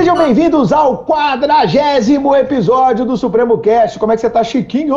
Sejam bem-vindos ao quadragésimo episódio do Supremo Cast. Como é que você tá, Chiquinho?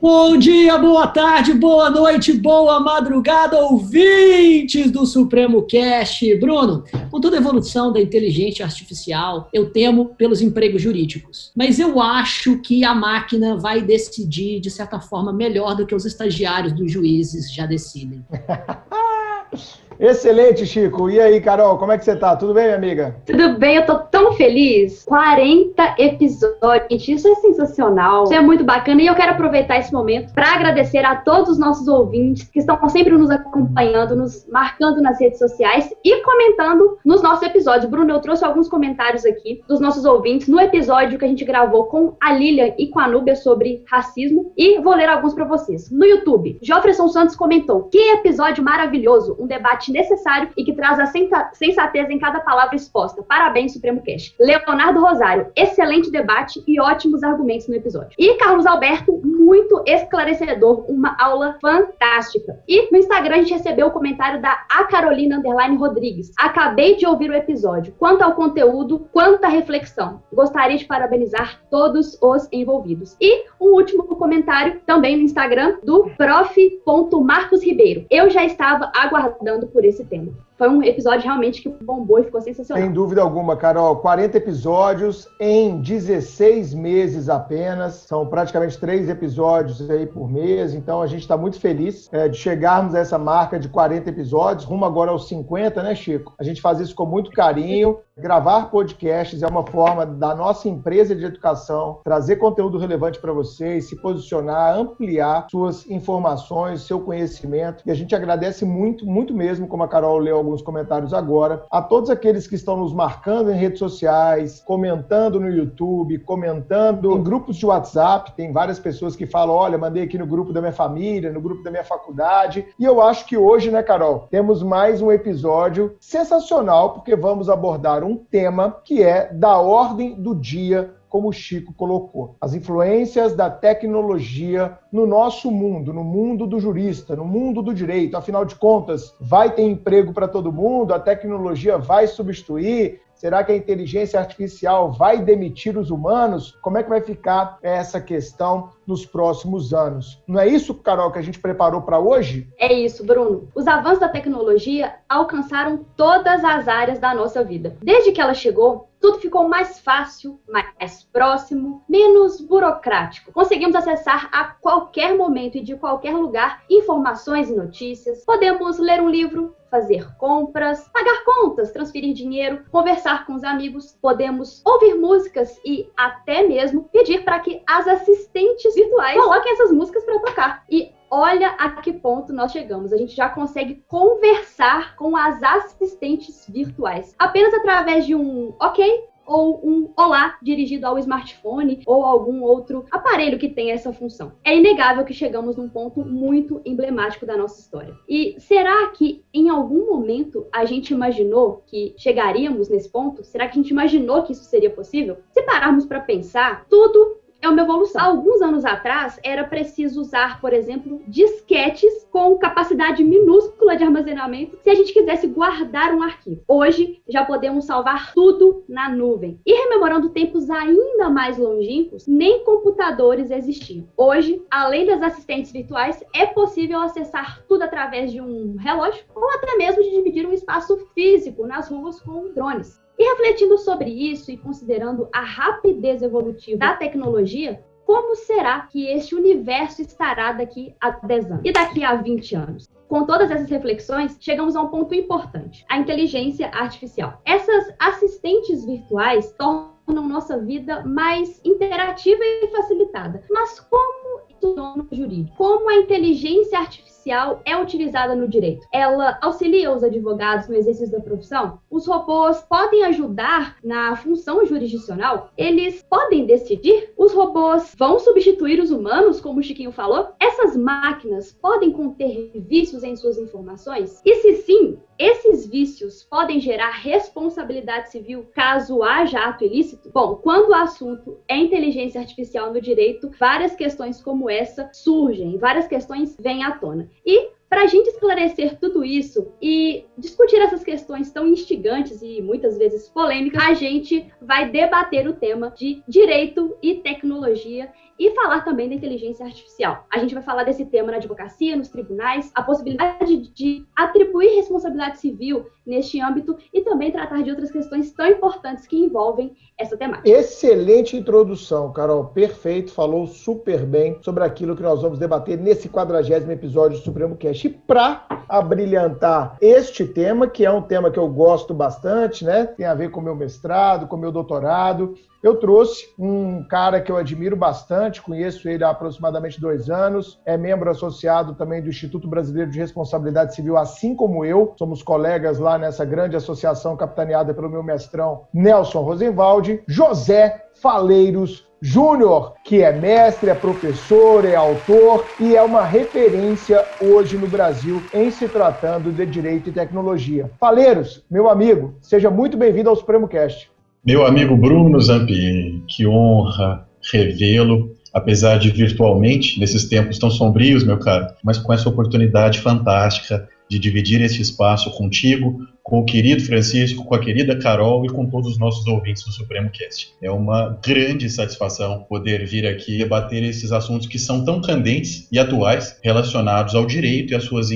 Bom dia, boa tarde, boa noite, boa madrugada, ouvintes do Supremo Cast. Bruno, com toda a evolução da inteligência artificial, eu temo pelos empregos jurídicos. Mas eu acho que a máquina vai decidir, de certa forma, melhor do que os estagiários dos juízes já decidem. Excelente, Chico. E aí, Carol, como é que você tá? Tudo bem, minha amiga? Tudo bem, eu tô tão feliz. 40 episódios, isso é sensacional. Isso é muito bacana e eu quero aproveitar esse momento para agradecer a todos os nossos ouvintes que estão sempre nos acompanhando, nos marcando nas redes sociais e comentando nos nossos episódios. Bruno, eu trouxe alguns comentários aqui dos nossos ouvintes no episódio que a gente gravou com a Lilian e com a Núbia sobre racismo e vou ler alguns para vocês. No YouTube, Jofferson Santos comentou: "Que episódio maravilhoso, um debate debate necessário e que traz a sensatez em cada palavra exposta. Parabéns, Supremo Cash. Leonardo Rosário, excelente debate e ótimos argumentos no episódio. E Carlos Alberto, muito esclarecedor, uma aula fantástica. E no Instagram a gente recebeu o comentário da A Carolina Underline Rodrigues. Acabei de ouvir o episódio. Quanto ao conteúdo, quanta reflexão. Gostaria de parabenizar todos os envolvidos. E um último comentário também no Instagram do prof.marcos Ribeiro. Eu já estava aguardando por esse tema foi um episódio realmente que bombou e ficou sensacional. Sem dúvida alguma, Carol. 40 episódios em 16 meses apenas. São praticamente três episódios aí por mês. Então a gente está muito feliz é, de chegarmos a essa marca de 40 episódios, rumo agora aos 50, né, Chico? A gente faz isso com muito carinho. Gravar podcasts é uma forma da nossa empresa de educação trazer conteúdo relevante para vocês, se posicionar, ampliar suas informações, seu conhecimento. E a gente agradece muito, muito mesmo, como a Carol leu alguns comentários agora, a todos aqueles que estão nos marcando em redes sociais, comentando no YouTube, comentando em grupos de WhatsApp. Tem várias pessoas que falam: olha, mandei aqui no grupo da minha família, no grupo da minha faculdade. E eu acho que hoje, né, Carol, temos mais um episódio sensacional, porque vamos abordar um tema que é da ordem do dia como o Chico colocou. As influências da tecnologia no nosso mundo, no mundo do jurista, no mundo do direito. Afinal de contas, vai ter emprego para todo mundo? A tecnologia vai substituir? Será que a inteligência artificial vai demitir os humanos? Como é que vai ficar essa questão nos próximos anos? Não é isso, Carol, que a gente preparou para hoje? É isso, Bruno. Os avanços da tecnologia alcançaram todas as áreas da nossa vida. Desde que ela chegou, tudo ficou mais fácil, mais próximo, menos burocrático. Conseguimos acessar a qualquer momento e de qualquer lugar informações e notícias. Podemos ler um livro, fazer compras, pagar contas, transferir dinheiro, conversar com os amigos, podemos ouvir músicas e até mesmo pedir para que as assistentes virtuais coloquem essas músicas para tocar. E olha a que ponto nós chegamos. A gente já consegue conversar com as assistentes virtuais apenas através de um ok, ou um olá dirigido ao smartphone ou algum outro aparelho que tenha essa função. É inegável que chegamos num ponto muito emblemático da nossa história. E será que em algum momento a gente imaginou que chegaríamos nesse ponto? Será que a gente imaginou que isso seria possível? Se pararmos para pensar, tudo é uma evolução. Alguns anos atrás, era preciso usar, por exemplo, disquetes com capacidade minúscula de armazenamento se a gente quisesse guardar um arquivo. Hoje, já podemos salvar tudo na nuvem. E rememorando tempos ainda mais longínquos, nem computadores existiam. Hoje, além das assistentes virtuais, é possível acessar tudo através de um relógio ou até mesmo de dividir um espaço físico nas ruas com drones. E refletindo sobre isso e considerando a rapidez evolutiva da tecnologia, como será que este universo estará daqui a 10 anos e daqui a 20 anos? Com todas essas reflexões, chegamos a um ponto importante: a inteligência artificial. Essas assistentes virtuais tornam nossa vida mais interativa e facilitada. Mas como funciona o jurídico? Como a inteligência artificial artificial é utilizada no direito? Ela auxilia os advogados no exercício da profissão? Os robôs podem ajudar na função jurisdicional? Eles podem decidir? Os robôs vão substituir os humanos, como o Chiquinho falou? Essas máquinas podem conter vícios em suas informações? E se sim, esses vícios podem gerar responsabilidade civil caso haja ato ilícito? Bom, quando o assunto é inteligência artificial no direito, várias questões como essa surgem, várias questões vêm à tona. E para a gente esclarecer tudo isso e discutir essas questões tão instigantes e muitas vezes polêmicas, a gente vai debater o tema de direito e tecnologia e falar também da inteligência artificial. A gente vai falar desse tema na advocacia, nos tribunais, a possibilidade de atribuir responsabilidade civil neste âmbito e também tratar de outras questões tão importantes que envolvem essa temática. Excelente introdução, Carol. Perfeito, falou super bem sobre aquilo que nós vamos debater nesse quadragésimo episódio do Supremo Cast. E para abrilhantar este tema, que é um tema que eu gosto bastante, né? Tem a ver com meu mestrado, com meu doutorado, eu trouxe um cara que eu admiro bastante, conheço ele há aproximadamente dois anos, é membro associado também do Instituto Brasileiro de Responsabilidade Civil, assim como eu. Somos colegas lá nessa grande associação capitaneada pelo meu mestrão Nelson Rosenwald, José Faleiros Júnior, que é mestre, é professor, é autor e é uma referência hoje no Brasil em se tratando de direito e tecnologia. Faleiros, meu amigo, seja muito bem-vindo ao Supremo Cast. Meu amigo Bruno Zampieri, que honra revê-lo, apesar de virtualmente, nesses tempos tão sombrios, meu caro, mas com essa oportunidade fantástica de dividir esse espaço contigo, com o querido Francisco, com a querida Carol e com todos os nossos ouvintes do Supremo Cast. É uma grande satisfação poder vir aqui debater esses assuntos que são tão candentes e atuais relacionados ao direito e às suas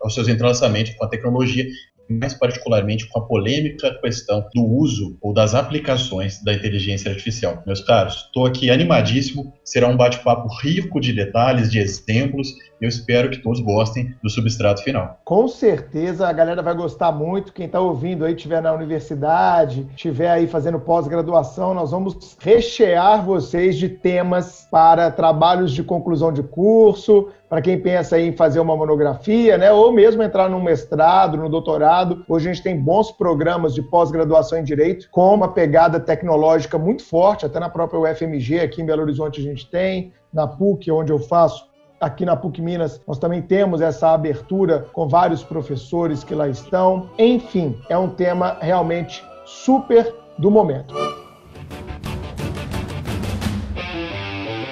aos seus entrelaçamentos com a tecnologia mais particularmente com a polêmica questão do uso ou das aplicações da inteligência artificial. Meus caros, estou aqui animadíssimo, será um bate-papo rico de detalhes, de exemplos, eu espero que todos gostem do substrato final. Com certeza a galera vai gostar muito, quem está ouvindo aí, estiver na universidade, estiver aí fazendo pós-graduação, nós vamos rechear vocês de temas para trabalhos de conclusão de curso, para quem pensa em fazer uma monografia, né, ou mesmo entrar num mestrado, no doutorado. Hoje a gente tem bons programas de pós-graduação em direito com uma pegada tecnológica muito forte, até na própria UFMG aqui em Belo Horizonte a gente tem, na PUC, onde eu faço aqui na PUC Minas, nós também temos essa abertura com vários professores que lá estão. Enfim, é um tema realmente super do momento.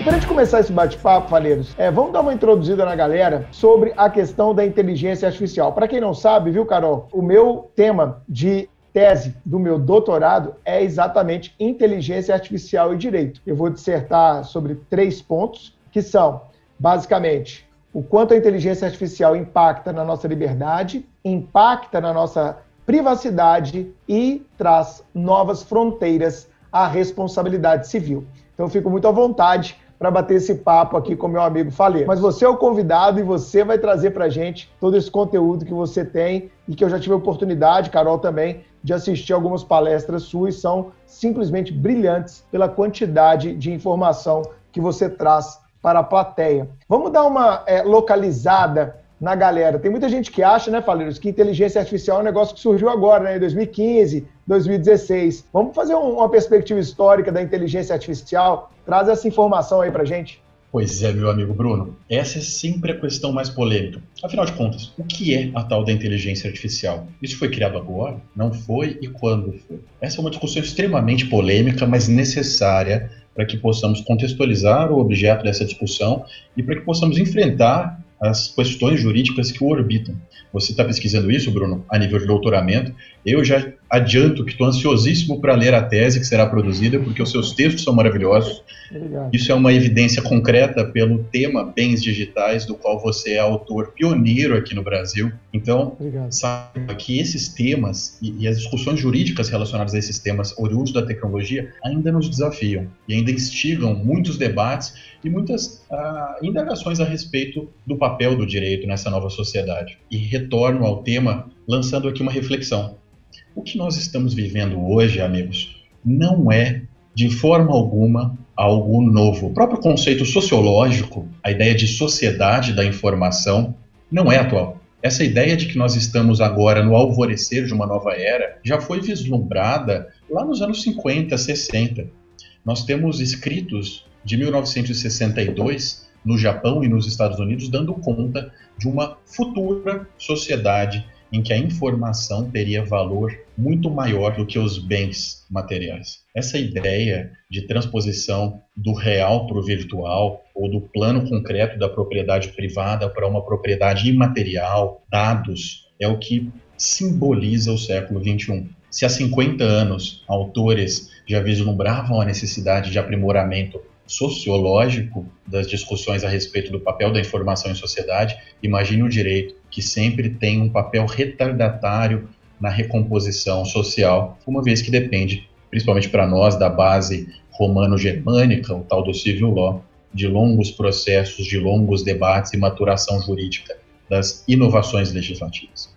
Para a gente começar esse bate-papo, Faleiros, é, vamos dar uma introduzida na galera sobre a questão da inteligência artificial. Para quem não sabe, viu, Carol, o meu tema de tese do meu doutorado é exatamente inteligência artificial e direito. Eu vou dissertar sobre três pontos, que são, basicamente, o quanto a inteligência artificial impacta na nossa liberdade, impacta na nossa privacidade e traz novas fronteiras à responsabilidade civil. Então, eu fico muito à vontade para bater esse papo aqui com meu amigo Falei. Mas você é o convidado e você vai trazer para a gente todo esse conteúdo que você tem e que eu já tive a oportunidade, Carol também, de assistir algumas palestras suas. São simplesmente brilhantes pela quantidade de informação que você traz para a plateia. Vamos dar uma é, localizada na galera. Tem muita gente que acha, né, Faleiros, que inteligência artificial é um negócio que surgiu agora, né, em 2015, 2016. Vamos fazer um, uma perspectiva histórica da inteligência artificial? Traz essa informação aí pra gente. Pois é, meu amigo Bruno. Essa é sempre a questão mais polêmica. Afinal de contas, o que é a tal da inteligência artificial? Isso foi criado agora? Não foi? E quando foi? Essa é uma discussão extremamente polêmica, mas necessária para que possamos contextualizar o objeto dessa discussão e para que possamos enfrentar as questões jurídicas que o orbitam. Você está pesquisando isso, Bruno, a nível de doutoramento. Eu já adianto que estou ansiosíssimo para ler a tese que será produzida, porque os seus textos são maravilhosos. Obrigado. Isso é uma evidência concreta pelo tema bens digitais, do qual você é autor pioneiro aqui no Brasil. Então, Obrigado. saiba que esses temas e, e, as discussões jurídicas relacionadas a esses temas oriundos da tecnologia ainda nos desafiam e ainda instigam muitos debates e muitas ah, indagações a respeito do papel do direito nessa nova sociedade. E retorno ao tema lançando aqui uma reflexão. O que nós estamos vivendo hoje, amigos, não é de forma alguma algo novo. O próprio conceito sociológico, a ideia de sociedade da informação, não é atual. Essa ideia de que nós estamos agora no alvorecer de uma nova era já foi vislumbrada lá nos anos 50, 60. Nós temos escritos de 1962 no Japão e nos Estados Unidos dando conta de uma futura sociedade em que a informação teria valor muito maior do que os bens materiais. Essa ideia de transposição do real para o virtual, ou do plano concreto da propriedade privada para uma propriedade imaterial, dados, é o que simboliza o século XXI. Se há 50 anos autores já vislumbravam a necessidade de aprimoramento sociológico das discussões a respeito do papel da informação em sociedade, imagine o direito, que sempre tem um papel retardatário na recomposição social, uma vez que depende, principalmente para nós, da base romano-germânica, o tal do civil law, de longos processos, de longos debates e maturação jurídica das inovações legislativas.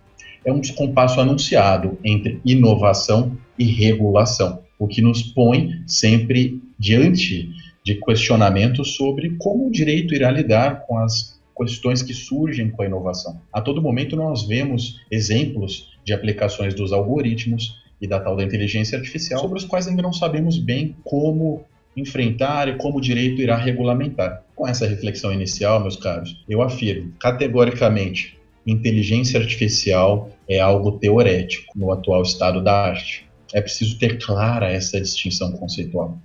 É um descompasso anunciado entre inovação e regulação, o que nos põe sempre diante de questionamentos sobre como o direito irá lidar com as questões que surgem com a inovação. A todo momento nós vemos exemplos de aplicações dos algoritmos e da tal da inteligência artificial, sobre os quais ainda não sabemos bem como enfrentar e como o direito irá regulamentar. Com essa reflexão inicial, meus caros, eu afirmo categoricamente: inteligência artificial é algo teorético no atual estado da arte. É preciso ter clara essa distinção conceitual.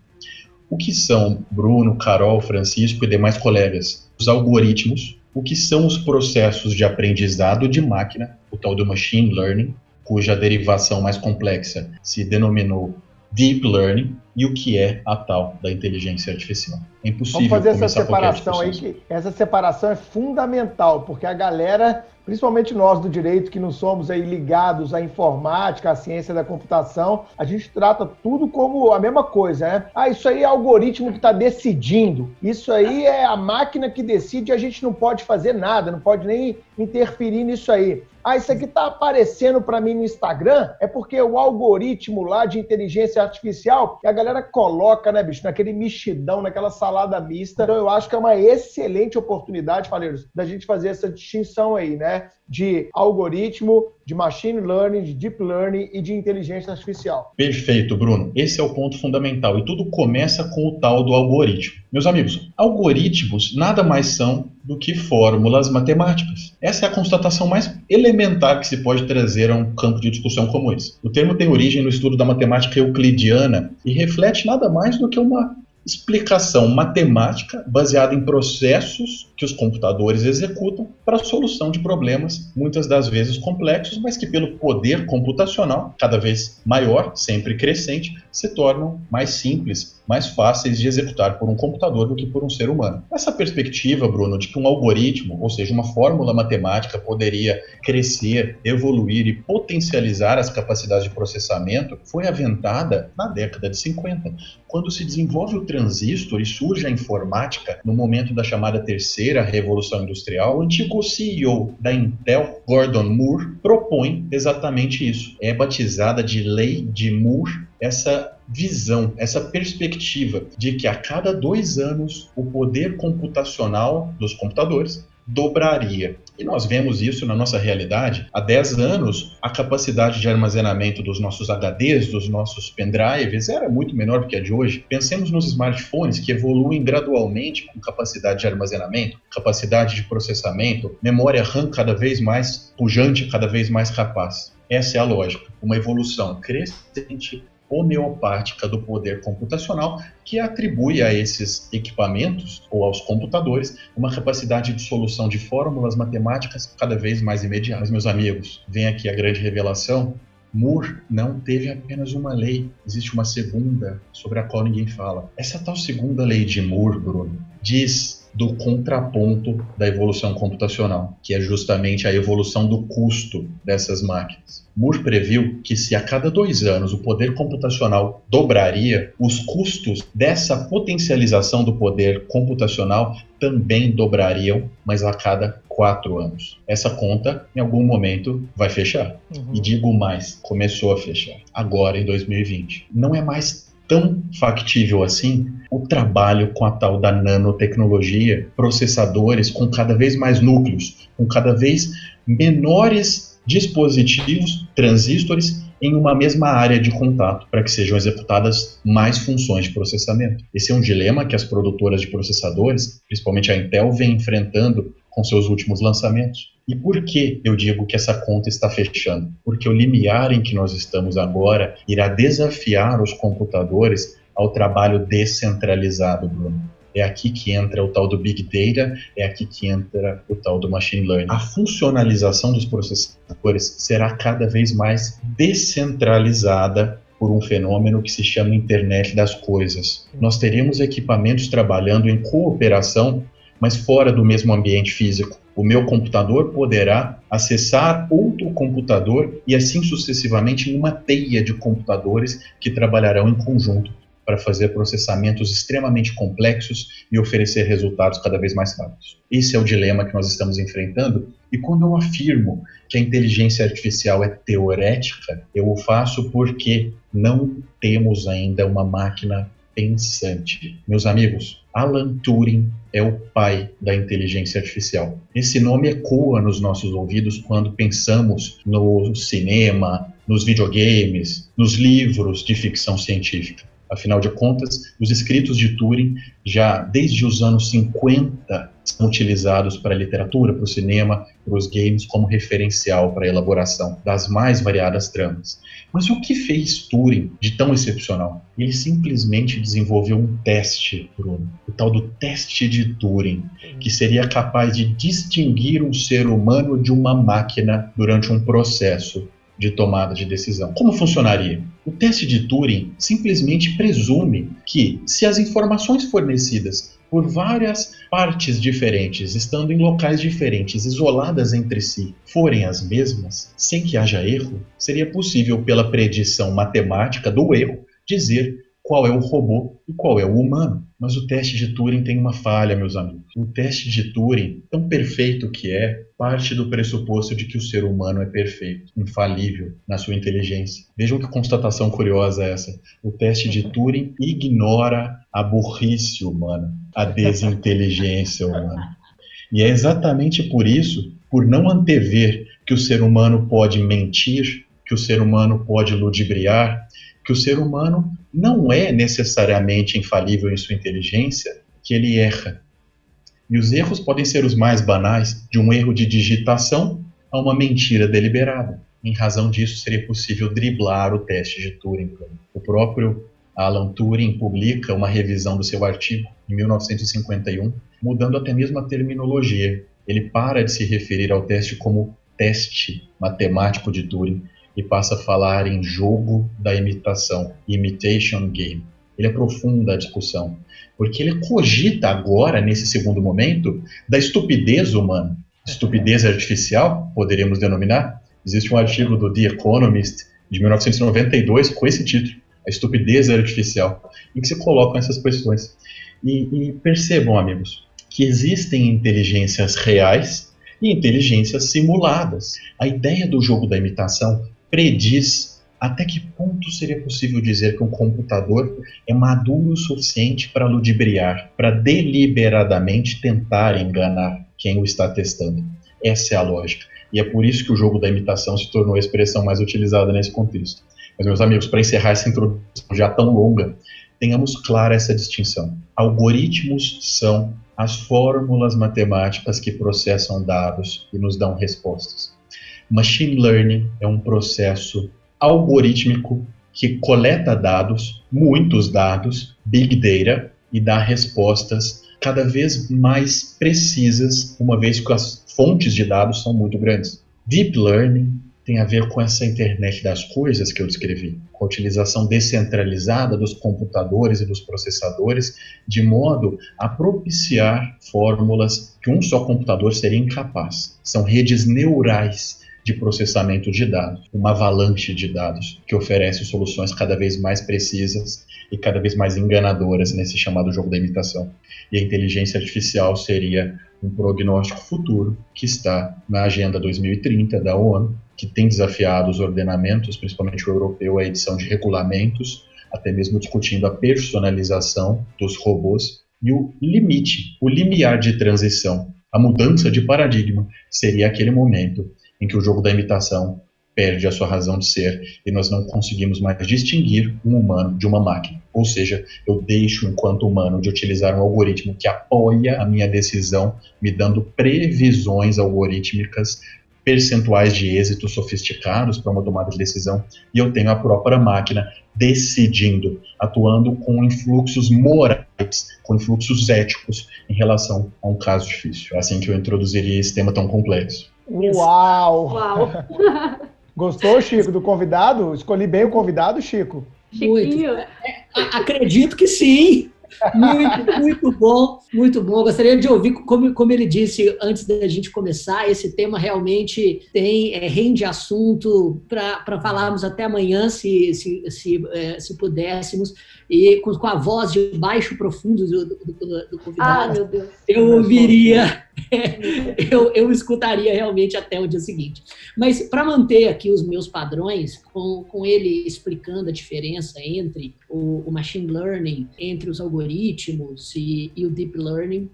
O que são Bruno, Carol, Francisco e demais colegas? Os algoritmos, o que são os processos de aprendizado de máquina, o tal do machine learning, cuja derivação mais complexa se denominou deep learning e o que é a tal da inteligência artificial. É impossível Vamos fazer essa separação aí, que essa separação é fundamental, porque a galera, principalmente nós do direito, que não somos aí ligados à informática, à ciência da computação, a gente trata tudo como a mesma coisa, né? Ah, isso aí é algoritmo que está decidindo, isso aí é a máquina que decide e a gente não pode fazer nada, não pode nem interferir nisso aí. Ah, isso aqui está aparecendo para mim no Instagram, é porque o algoritmo lá de inteligência artificial, a galera coloca, né, bicho, naquele mexidão, naquela salada mista. Então eu acho que é uma excelente oportunidade, Faleiros, da gente fazer essa distinção aí, né? De algoritmo, de machine learning, de deep learning e de inteligência artificial. Perfeito, Bruno. Esse é o ponto fundamental. E tudo começa com o tal do algoritmo. Meus amigos, algoritmos nada mais são do que fórmulas matemáticas. Essa é a constatação mais elementar que se pode trazer a um campo de discussão como esse. O termo tem origem no estudo da matemática euclidiana e reflete nada mais do que uma explicação matemática baseada em processos que os computadores executam para a solução de problemas, muitas das vezes complexos, mas que pelo poder computacional, cada vez maior, sempre crescente, se tornam mais simples, mais fáceis de executar por um computador do que por um ser humano. Essa perspectiva, Bruno, de que um algoritmo, ou seja, uma fórmula matemática, poderia crescer, evoluir e potencializar as capacidades de processamento, foi aventada na década de 50, quando se desenvolve o transistor e surge a informática no momento da chamada terceira revolução industrial. O antigo CEO da Intel, Gordon Moore, propõe exatamente isso. É batizada de Lei de Moore essa visão, essa perspectiva de que a cada dois anos o poder computacional dos computadores dobraria. E nós vemos isso na nossa realidade. Há 10 anos, a capacidade de armazenamento dos nossos HDs, dos nossos pendrives, era muito menor do que a de hoje. Pensemos nos smartphones que evoluem gradualmente com capacidade de armazenamento, capacidade de processamento, memória RAM cada vez mais pujante, cada vez mais capaz. Essa é a lógica. Uma evolução crescente homeopática do poder computacional que atribui a esses equipamentos ou aos computadores uma capacidade de solução de fórmulas matemáticas cada vez mais imediatas. Meus amigos, vem aqui a grande revelação. Moore não teve apenas uma lei, existe uma segunda sobre a qual ninguém fala. Essa tal segunda lei de Moore, Bruno, diz do contraponto da evolução computacional, que é justamente a evolução do custo dessas máquinas. Moore previu que se a cada dois anos o poder computacional dobraria, os custos dessa potencialização do poder computacional também dobrariam, mas a cada quatro anos. Essa conta, em algum momento, vai fechar. Uhum. E digo mais, começou a fechar. Agora, em 2020. Não é mais tão factível assim o trabalho com a tal da nanotecnologia, processadores com cada vez mais núcleos, com cada vez menores dispositivos, transistores, em uma mesma área de contato, para que sejam executadas mais funções de processamento. Esse é um dilema que as produtoras de processadores, principalmente a Intel, vem enfrentando com seus últimos lançamentos. E por que eu digo que essa conta está fechando? Porque o limiar em que nós estamos agora irá desafiar os computadores ao trabalho descentralizado, Bruno. É aqui que entra o tal do Big Data, é aqui que entra o tal do Machine Learning. A funcionalização dos processadores será cada vez mais descentralizada por um fenômeno que se chama Internet das Coisas. Nós teríamos equipamentos trabalhando em cooperação, mas fora do mesmo ambiente físico. O meu computador poderá acessar outro computador e assim sucessivamente em uma teia de computadores que trabalharão em conjunto para fazer processamentos extremamente complexos e oferecer resultados cada vez mais rápidos. Esse é o dilema que nós estamos enfrentando. E quando eu afirmo que a inteligência artificial é teorética, eu o faço porque não temos ainda uma máquina pensante. Meus amigos, Alan Turing é o pai da inteligência artificial. Esse nome ecoa nos nossos ouvidos quando pensamos no cinema, nos videogames, nos livros de ficção científica. Afinal de contas, os escritos de Turing, já desde os anos 50, são utilizados para a literatura, para o cinema, para os games, como referencial para a elaboração das mais variadas tramas. Mas o que fez Turing de tão excepcional? Ele simplesmente desenvolveu um teste, Bruno, o tal do teste de Turing, que seria capaz de distinguir um ser humano de uma máquina durante um processo de tomada de decisão. Como funcionaria? O teste de Turing simplesmente presume que, se as informações fornecidas por várias partes diferentes, estando em locais diferentes, isoladas entre si, forem as mesmas, sem que haja erro, seria possível, pela predição matemática do erro, dizer qual é o robô e qual é o humano. Mas o teste de Turing tem uma falha, meus amigos. O teste de Turing, tão perfeito que é, parte do pressuposto de que o ser humano é perfeito, infalível na sua inteligência. Vejam que constatação curiosa essa. O teste de Turing ignora a burrice humana, a desinteligência humana. E é exatamente por isso, por não antever que o ser humano pode mentir, que o ser humano pode ludibriar, que o ser humano não é necessariamente infalível em sua inteligência, que ele erra. E os erros podem ser os mais banais, de um erro de digitação a uma mentira deliberada. Em razão disso, seria possível driblar o teste de Turing. O próprio Alan Turing publica uma revisão do seu artigo em 1951, mudando até mesmo a terminologia. Ele para de se referir ao teste como teste matemático de Turing e passa a falar em jogo da imitação, imitation game. Ele aprofunda a discussão, porque ele cogita agora, nesse segundo momento, da estupidez humana. Estupidez artificial, poderíamos denominar. Existe um artigo do The Economist de 1992 com esse título, A Estupidez Artificial, em que se colocam essas questões. E, e percebam, amigos, que existem inteligências reais e inteligências simuladas. A ideia do jogo da imitação prediz até que ponto seria possível dizer que um computador é maduro o suficiente para ludibriar, para deliberadamente tentar enganar quem o está testando. Essa é a lógica. E é por isso que o jogo da imitação se tornou a expressão mais utilizada nesse contexto. Mas, meus amigos, para encerrar essa introdução já tão longa, tenhamos clara essa distinção. Algoritmos são as fórmulas matemáticas que processam dados e nos dão respostas. Machine Learning é um processo algorítmico que coleta dados, muitos dados, big data, e dá respostas cada vez mais precisas, uma vez que as fontes de dados são muito grandes. Deep Learning tem a ver com essa internet das coisas que eu descrevi, com a utilização descentralizada dos computadores e dos processadores, de modo a propiciar fórmulas que um só computador seria incapaz. São redes neurais de processamento de dados, uma avalanche de dados que oferece soluções cada vez mais precisas e cada vez mais enganadoras nesse chamado jogo da imitação. E a inteligência artificial seria um prognóstico futuro que está na Agenda 2030 da ONU, que tem desafiado os ordenamentos, principalmente o europeu, a edição de regulamentos, até mesmo discutindo a personalização dos robôs e o limite, o limiar de transição, a mudança de paradigma seria aquele momento em que o jogo da imitação perde a sua razão de ser e nós não conseguimos mais distinguir um humano de uma máquina. Ou seja, eu deixo, enquanto humano, de utilizar um algoritmo que apoia a minha decisão, me dando previsões algorítmicas percentuais de êxito sofisticados para uma tomada de decisão, e eu tenho a própria máquina decidindo, atuando com influxos morais, com influxos éticos em relação a um caso difícil. É assim que eu introduziria esse tema tão complexo. Uau! Uau. Gostou, Chico, do convidado? Escolhi bem o convidado, Chico? Chiquinho. É, acredito que sim. Muito, muito bom, muito bom. Gostaria de ouvir, como, como ele disse antes da gente começar, esse tema realmente tem é, rende assunto para falarmos até amanhã, se, se, se, é, se pudéssemos, e com, com, a voz de baixo profundo do, do, do, do convidado. Ah, meu Deus. Eu ouviria, eu, eu escutaria realmente até o dia seguinte. Mas para manter aqui os meus padrões, com, com ele explicando a diferença entre o, o machine learning, entre os algoritmos e, e o deep learning,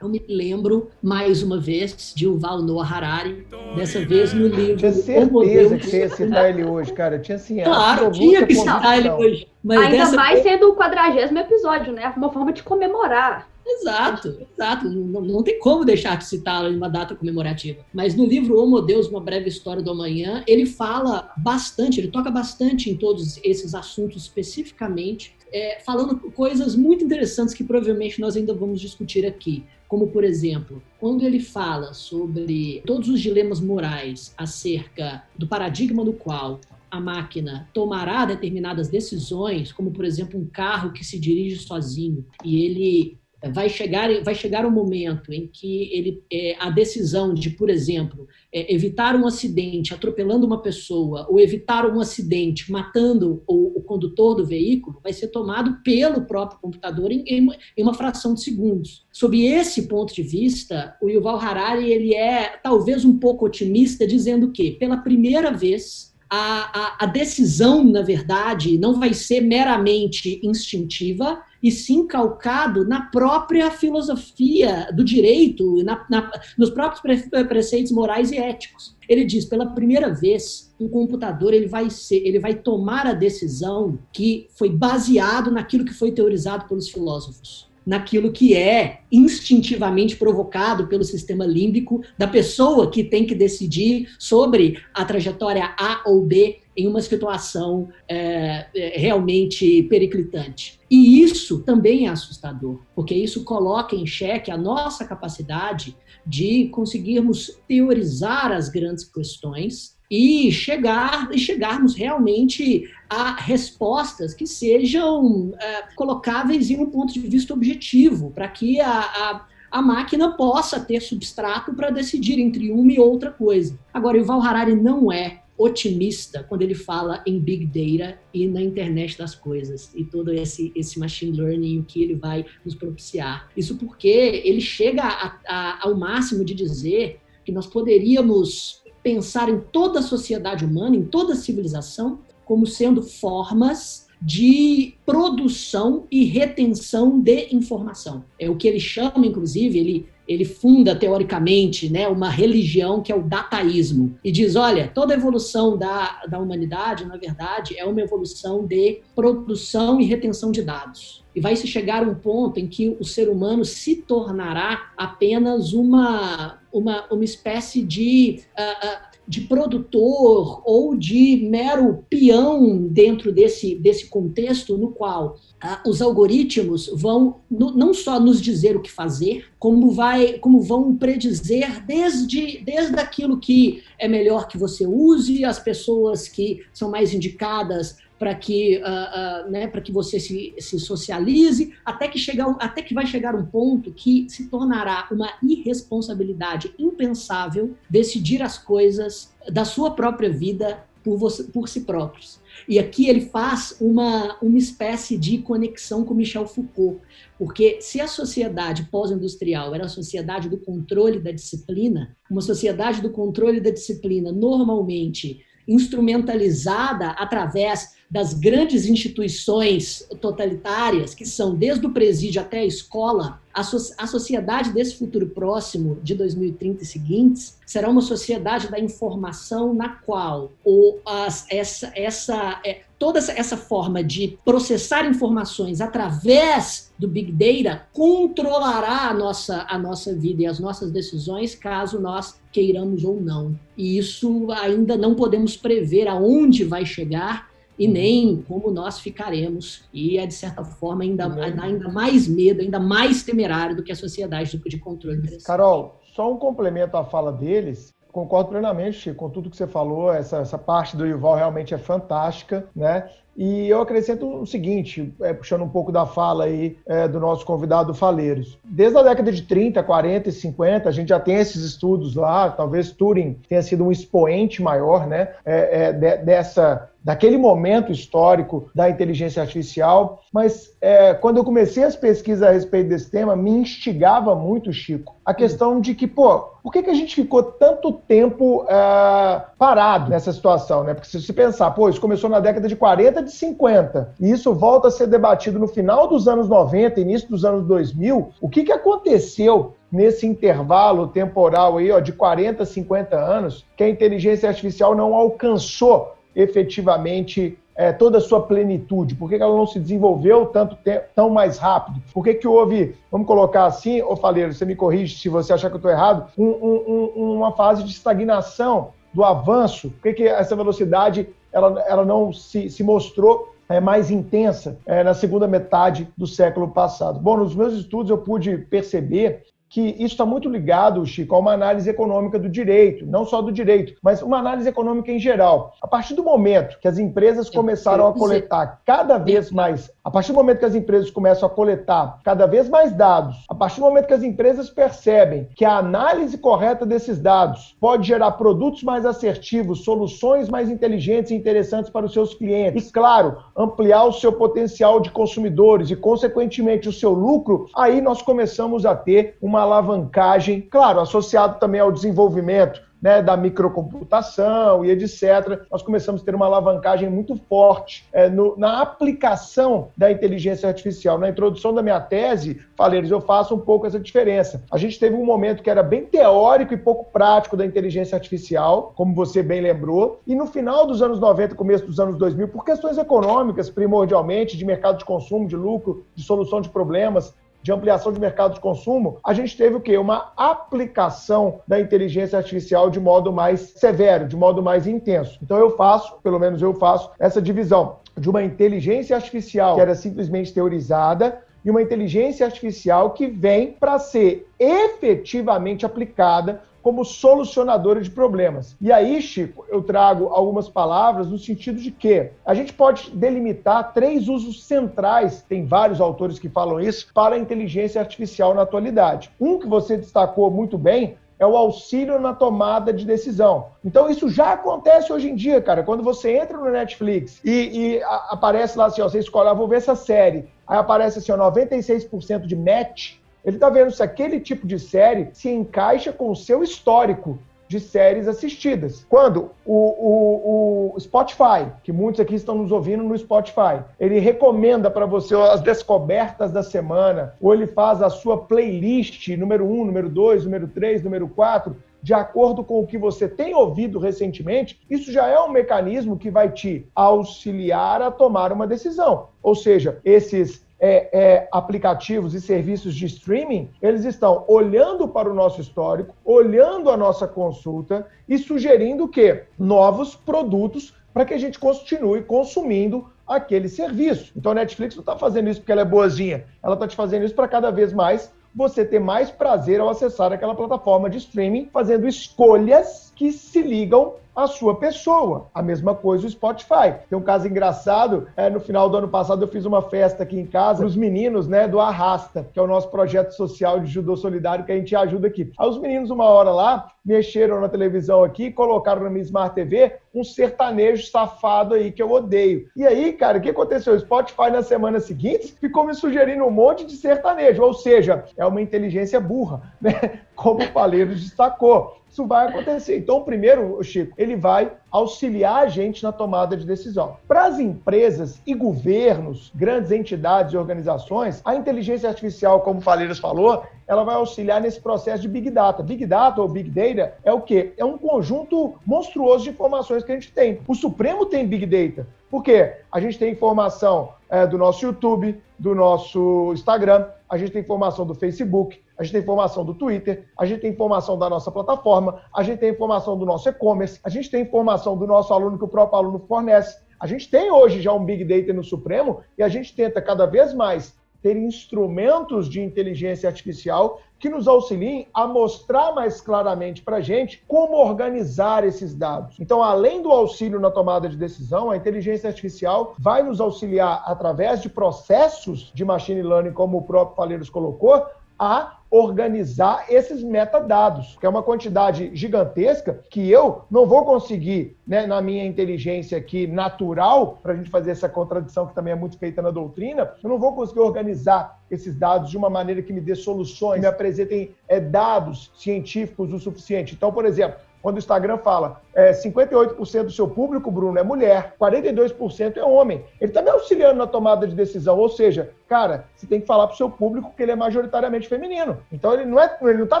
eu me lembro, mais uma vez, de Yuval Noah Harari, dessa vez no livro... Tinha certeza que você ia citar ele hoje, cara. Tinha assim, Claro, tinha que citar ele hoje. Ainda mais vez... sendo o quadragésimo episódio, né? Uma forma de comemorar. Exato, exato. Não, não tem como deixar de citá-lo em uma data comemorativa. Mas no livro Homo Deus, Uma Breve História do Amanhã, ele fala bastante, ele toca bastante em todos esses assuntos especificamente, é, falando coisas muito interessantes que provavelmente nós ainda vamos discutir aqui. Como, por exemplo, quando ele fala sobre todos os dilemas morais acerca do paradigma no qual a máquina tomará determinadas decisões, como por exemplo um carro que se dirige sozinho e ele vai chegar vai chegar um momento em que ele é, a decisão de por exemplo é, evitar um acidente atropelando uma pessoa ou evitar um acidente matando o, o condutor do veículo vai ser tomado pelo próprio computador em, em, em, uma fração de segundos. Sob esse ponto de vista o Yuval Harari ele é talvez um pouco otimista dizendo que pela primeira vez a, a, a, decisão, na verdade, não vai ser meramente instintiva, e sim calcado na própria filosofia do direito, na, na, nos próprios pre, preceitos morais e éticos. Ele diz, pela primeira vez, o computador ele vai ser, ele vai tomar a decisão que foi baseado naquilo que foi teorizado pelos filósofos naquilo que é instintivamente provocado pelo sistema límbico da pessoa que tem que decidir sobre a trajetória A ou B em uma situação é, é, realmente periclitante. E isso também é assustador, porque isso coloca em xeque a nossa capacidade de conseguirmos teorizar as grandes questões e chegar e chegarmos realmente a respostas que sejam é, colocáveis em um ponto de vista objetivo, para que a, a, a, máquina possa ter substrato para decidir entre uma e outra coisa. Agora, o Val Harari não é otimista quando ele fala em Big Data e na internet das coisas e todo esse, esse machine learning o que ele vai nos propiciar. Isso porque ele chega a, ao máximo de dizer que nós poderíamos pensar em toda a sociedade humana, em toda a civilização, como sendo formas de produção e retenção de informação. É o que ele chama, inclusive, ele ele funda teoricamente né, uma religião que é o dataísmo e diz: olha, toda evolução da, da humanidade, na verdade, é uma evolução de produção e retenção de dados. E vai se chegar a um ponto em que o ser humano se tornará apenas uma, uma, uma espécie de. Uh, uh, de produtor ou de mero peão dentro desse, desse contexto no qual ah, os algoritmos vão no, não só nos dizer o que fazer, como, vai, como vão predizer desde, desde aquilo que é melhor que você use, as pessoas que são mais indicadas para que, uh, uh, né, para que você se, se socialize, até que, chegar, até que vai chegar um ponto que se tornará uma irresponsabilidade impensável decidir as coisas da sua própria vida por, você, por si próprios. E aqui ele faz uma, uma espécie de conexão com Michel Foucault, porque se a sociedade pós-industrial era a sociedade do controle da disciplina, uma sociedade do controle da disciplina normalmente instrumentalizada através das grandes instituições totalitárias, que são desde o presídio até a escola, a, so a sociedade desse futuro próximo, de 2030 e seguintes, será uma sociedade da informação na qual o, as, essa, essa, é, toda essa forma de processar informações através do Big Data controlará a nossa, a nossa vida e as nossas decisões, caso nós queiramos ou não. E isso ainda não podemos prever aonde vai chegar e uhum. nem como nós ficaremos. E é, de certa forma, ainda, uhum. ainda mais medo, ainda mais temerário do que a sociedade de controle. Carol, só um complemento à fala deles. Concordo plenamente com tudo que você falou. Essa, essa parte do Yuval realmente é fantástica, né? E eu acrescento o seguinte, é, puxando um pouco da fala aí é, do nosso convidado Faleiros. Desde a década de 30, 40 e 50, a gente já tem esses estudos lá, talvez Turing tenha sido um expoente maior né, é, é de, dessa daquele momento histórico da inteligência artificial, mas é, quando eu comecei as pesquisas a respeito desse tema, me instigava muito, Chico, a questão de que, pô, por que, que a gente ficou tanto tempo é, parado nessa situação, né? Porque se você pensar, pô, isso começou na década de 40, de 50, e isso volta a ser debatido no final dos anos 90, início dos anos 2000, o que, que aconteceu nesse intervalo temporal aí, ó, de 40, 50 anos, que a inteligência artificial não alcançou efetivamente é, toda a sua plenitude? Por que ela não se desenvolveu tanto tão mais rápido? Por que, que houve, vamos colocar assim, ô Faleiro, você me corrige se você achar que eu estou errado, um, um, um, uma fase de estagnação do avanço? Por que, que essa velocidade ela, ela não se, se mostrou é, mais intensa é, na segunda metade do século passado. Bom, nos meus estudos eu pude perceber que isso está muito ligado, Chico, a uma análise econômica do direito, não só do direito, mas uma análise econômica em geral. A partir do momento que as empresas começaram a coletar cada vez mais, a partir do momento que as empresas começam a coletar cada vez mais dados, a partir do momento que as empresas percebem que a análise correta desses dados pode gerar produtos mais assertivos, soluções mais inteligentes e interessantes para os seus clientes, e claro, ampliar o seu potencial de consumidores e, consequentemente, o seu lucro, aí nós começamos a ter uma alavancagem, claro, associado também ao desenvolvimento né, da microcomputação e etc., nós começamos a ter uma alavancagem muito forte é, no, na aplicação da inteligência artificial. Na introdução da minha tese, Faleiros, eu faço um pouco essa diferença. A gente teve um momento que era bem teórico e pouco prático da inteligência artificial, como você bem lembrou, e no final dos anos 90, começo dos anos 2000, por questões econômicas, primordialmente, de mercado de consumo, de lucro, de solução de problemas, de ampliação de mercado de consumo, a gente teve o quê? Uma aplicação da inteligência artificial de modo mais severo, de modo mais intenso. Então eu faço, pelo menos eu faço, essa divisão de uma inteligência artificial que era simplesmente teorizada e uma inteligência artificial que vem para ser efetivamente aplicada como solucionadora de problemas. E aí, Chico, eu trago algumas palavras no sentido de que a gente pode delimitar três usos centrais, tem vários autores que falam isso, para a inteligência artificial na atualidade. Um que você destacou muito bem é o auxílio na tomada de decisão. Então, isso já acontece hoje em dia, cara. Quando você entra no Netflix e, e aparece lá assim, ó, você escolhe, ah, vou ver essa série. Aí aparece assim, ó, 96% de match ele está vendo se aquele tipo de série se encaixa com o seu histórico de séries assistidas. Quando o, o, o, Spotify, que muitos aqui estão nos ouvindo no Spotify, ele recomenda para você as descobertas da semana, ou ele faz a sua playlist número 1, número 2, número 3, número 4, de acordo com o que você tem ouvido recentemente, isso já é um mecanismo que vai te auxiliar a tomar uma decisão. Ou seja, esses é, é, aplicativos e serviços de streaming, eles estão olhando para o nosso histórico, olhando a nossa consulta e sugerindo o quê? Novos produtos para que a gente continue consumindo aquele serviço. Então a Netflix não está fazendo isso porque ela é boazinha, ela está te fazendo isso para cada vez mais você ter mais prazer ao acessar aquela plataforma de streaming, fazendo escolhas que se ligam à sua pessoa. A mesma coisa o Spotify. Tem um caso engraçado, é, no final do ano passado eu fiz uma festa aqui em casa os meninos né, do Arrasta, que é o nosso projeto social de judô solidário que a gente ajuda aqui. Aí os meninos, uma hora lá, mexeram na televisão aqui colocaram na minha Smart TV um sertanejo safado aí que eu odeio. E aí, cara, o que aconteceu? O Spotify na semana seguinte ficou me sugerindo um monte de sertanejo, ou seja, é uma inteligência burra, né? Como o Paleiros destacou. Isso vai acontecer. Então, primeiro, Chico, ele vai auxiliar a gente na tomada de decisão. Para as empresas e governos, grandes entidades e organizações, a inteligência artificial, como o Faleiras falou, ela vai auxiliar nesse processo de Big Data. Big Data ou Big Data é o quê? É um conjunto monstruoso de informações que a gente tem. O Supremo tem Big Data. Por quê? A gente tem informação é, do nosso YouTube, do nosso Instagram, a gente tem informação do Facebook, a gente tem informação do Twitter, a gente tem informação da nossa plataforma, a gente tem informação do nosso e-commerce, a gente tem informação do nosso aluno que o próprio aluno fornece. A gente tem hoje já um Big Data no Supremo e a gente tenta cada vez mais ter instrumentos de inteligência artificial que nos auxiliem a mostrar mais claramente para a gente como organizar esses dados. Então, além do auxílio na tomada de decisão, a inteligência artificial vai nos auxiliar através de processos de machine learning, como o próprio Faleiros colocou, a organizar esses metadados, que é uma quantidade gigantesca que eu não vou conseguir, né, na minha inteligência aqui natural, para a gente fazer essa contradição que também é muito feita na doutrina, eu não vou conseguir organizar esses dados de uma maneira que me dê soluções, me apresentem é, dados científicos o suficiente. Então, por exemplo, quando o Instagram fala é, 58% do seu público, Bruno, é mulher, 42% é homem. Ele está me auxiliando na tomada de decisão, ou seja, cara, você tem que falar para o seu público que ele é majoritariamente feminino. Então ele não é, ele não está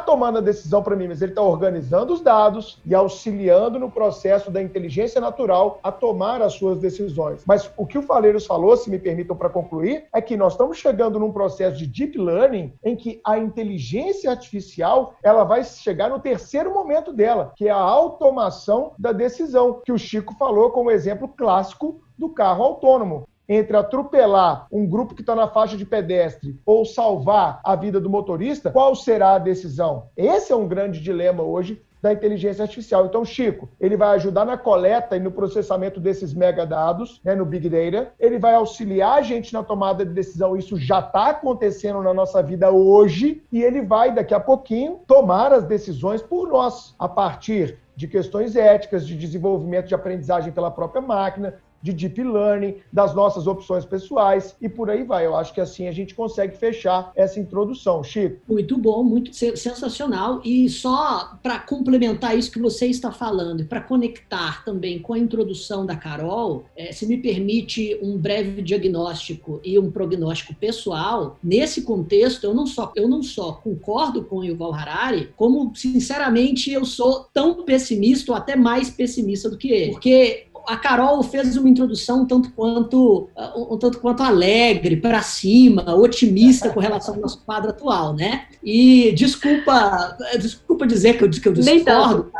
tomando a decisão para mim, mas ele está organizando os dados e auxiliando no processo da inteligência natural a tomar as suas decisões. Mas o que o Faleiros falou, se me permitam para concluir, é que nós estamos chegando num processo de deep learning em que a inteligência artificial ela vai chegar no terceiro momento dela, que é a automação da decisão, que o Chico falou como exemplo clássico do carro autônomo entre atropelar um grupo que está na faixa de pedestre ou salvar a vida do motorista, qual será a decisão? Esse é um grande dilema hoje da inteligência artificial. Então, Chico, ele vai ajudar na coleta e no processamento desses megadados, né, no Big Data. Ele vai auxiliar a gente na tomada de decisão. Isso já está acontecendo na nossa vida hoje. E ele vai, daqui a pouquinho, tomar as decisões por nós, a partir de questões éticas, de desenvolvimento de aprendizagem pela própria máquina, de deep learning, das nossas opções pessoais e por aí vai. Eu acho que assim a gente consegue fechar essa introdução. Chico. Muito bom, muito sensacional. E só para complementar isso que você está falando, para conectar também com a introdução da Carol, é, se me permite um breve diagnóstico e um prognóstico pessoal, nesse contexto eu não só, eu não só concordo com o Yuval Harari, como sinceramente eu sou tão pessimista ou até mais pessimista do que ele. Porque a Carol fez uma introdução um tanto quanto, um tanto quanto alegre, para cima, otimista com relação ao nosso quadro atual, né? E desculpa, desculpa dizer que eu, que eu discordo. Nem tanto.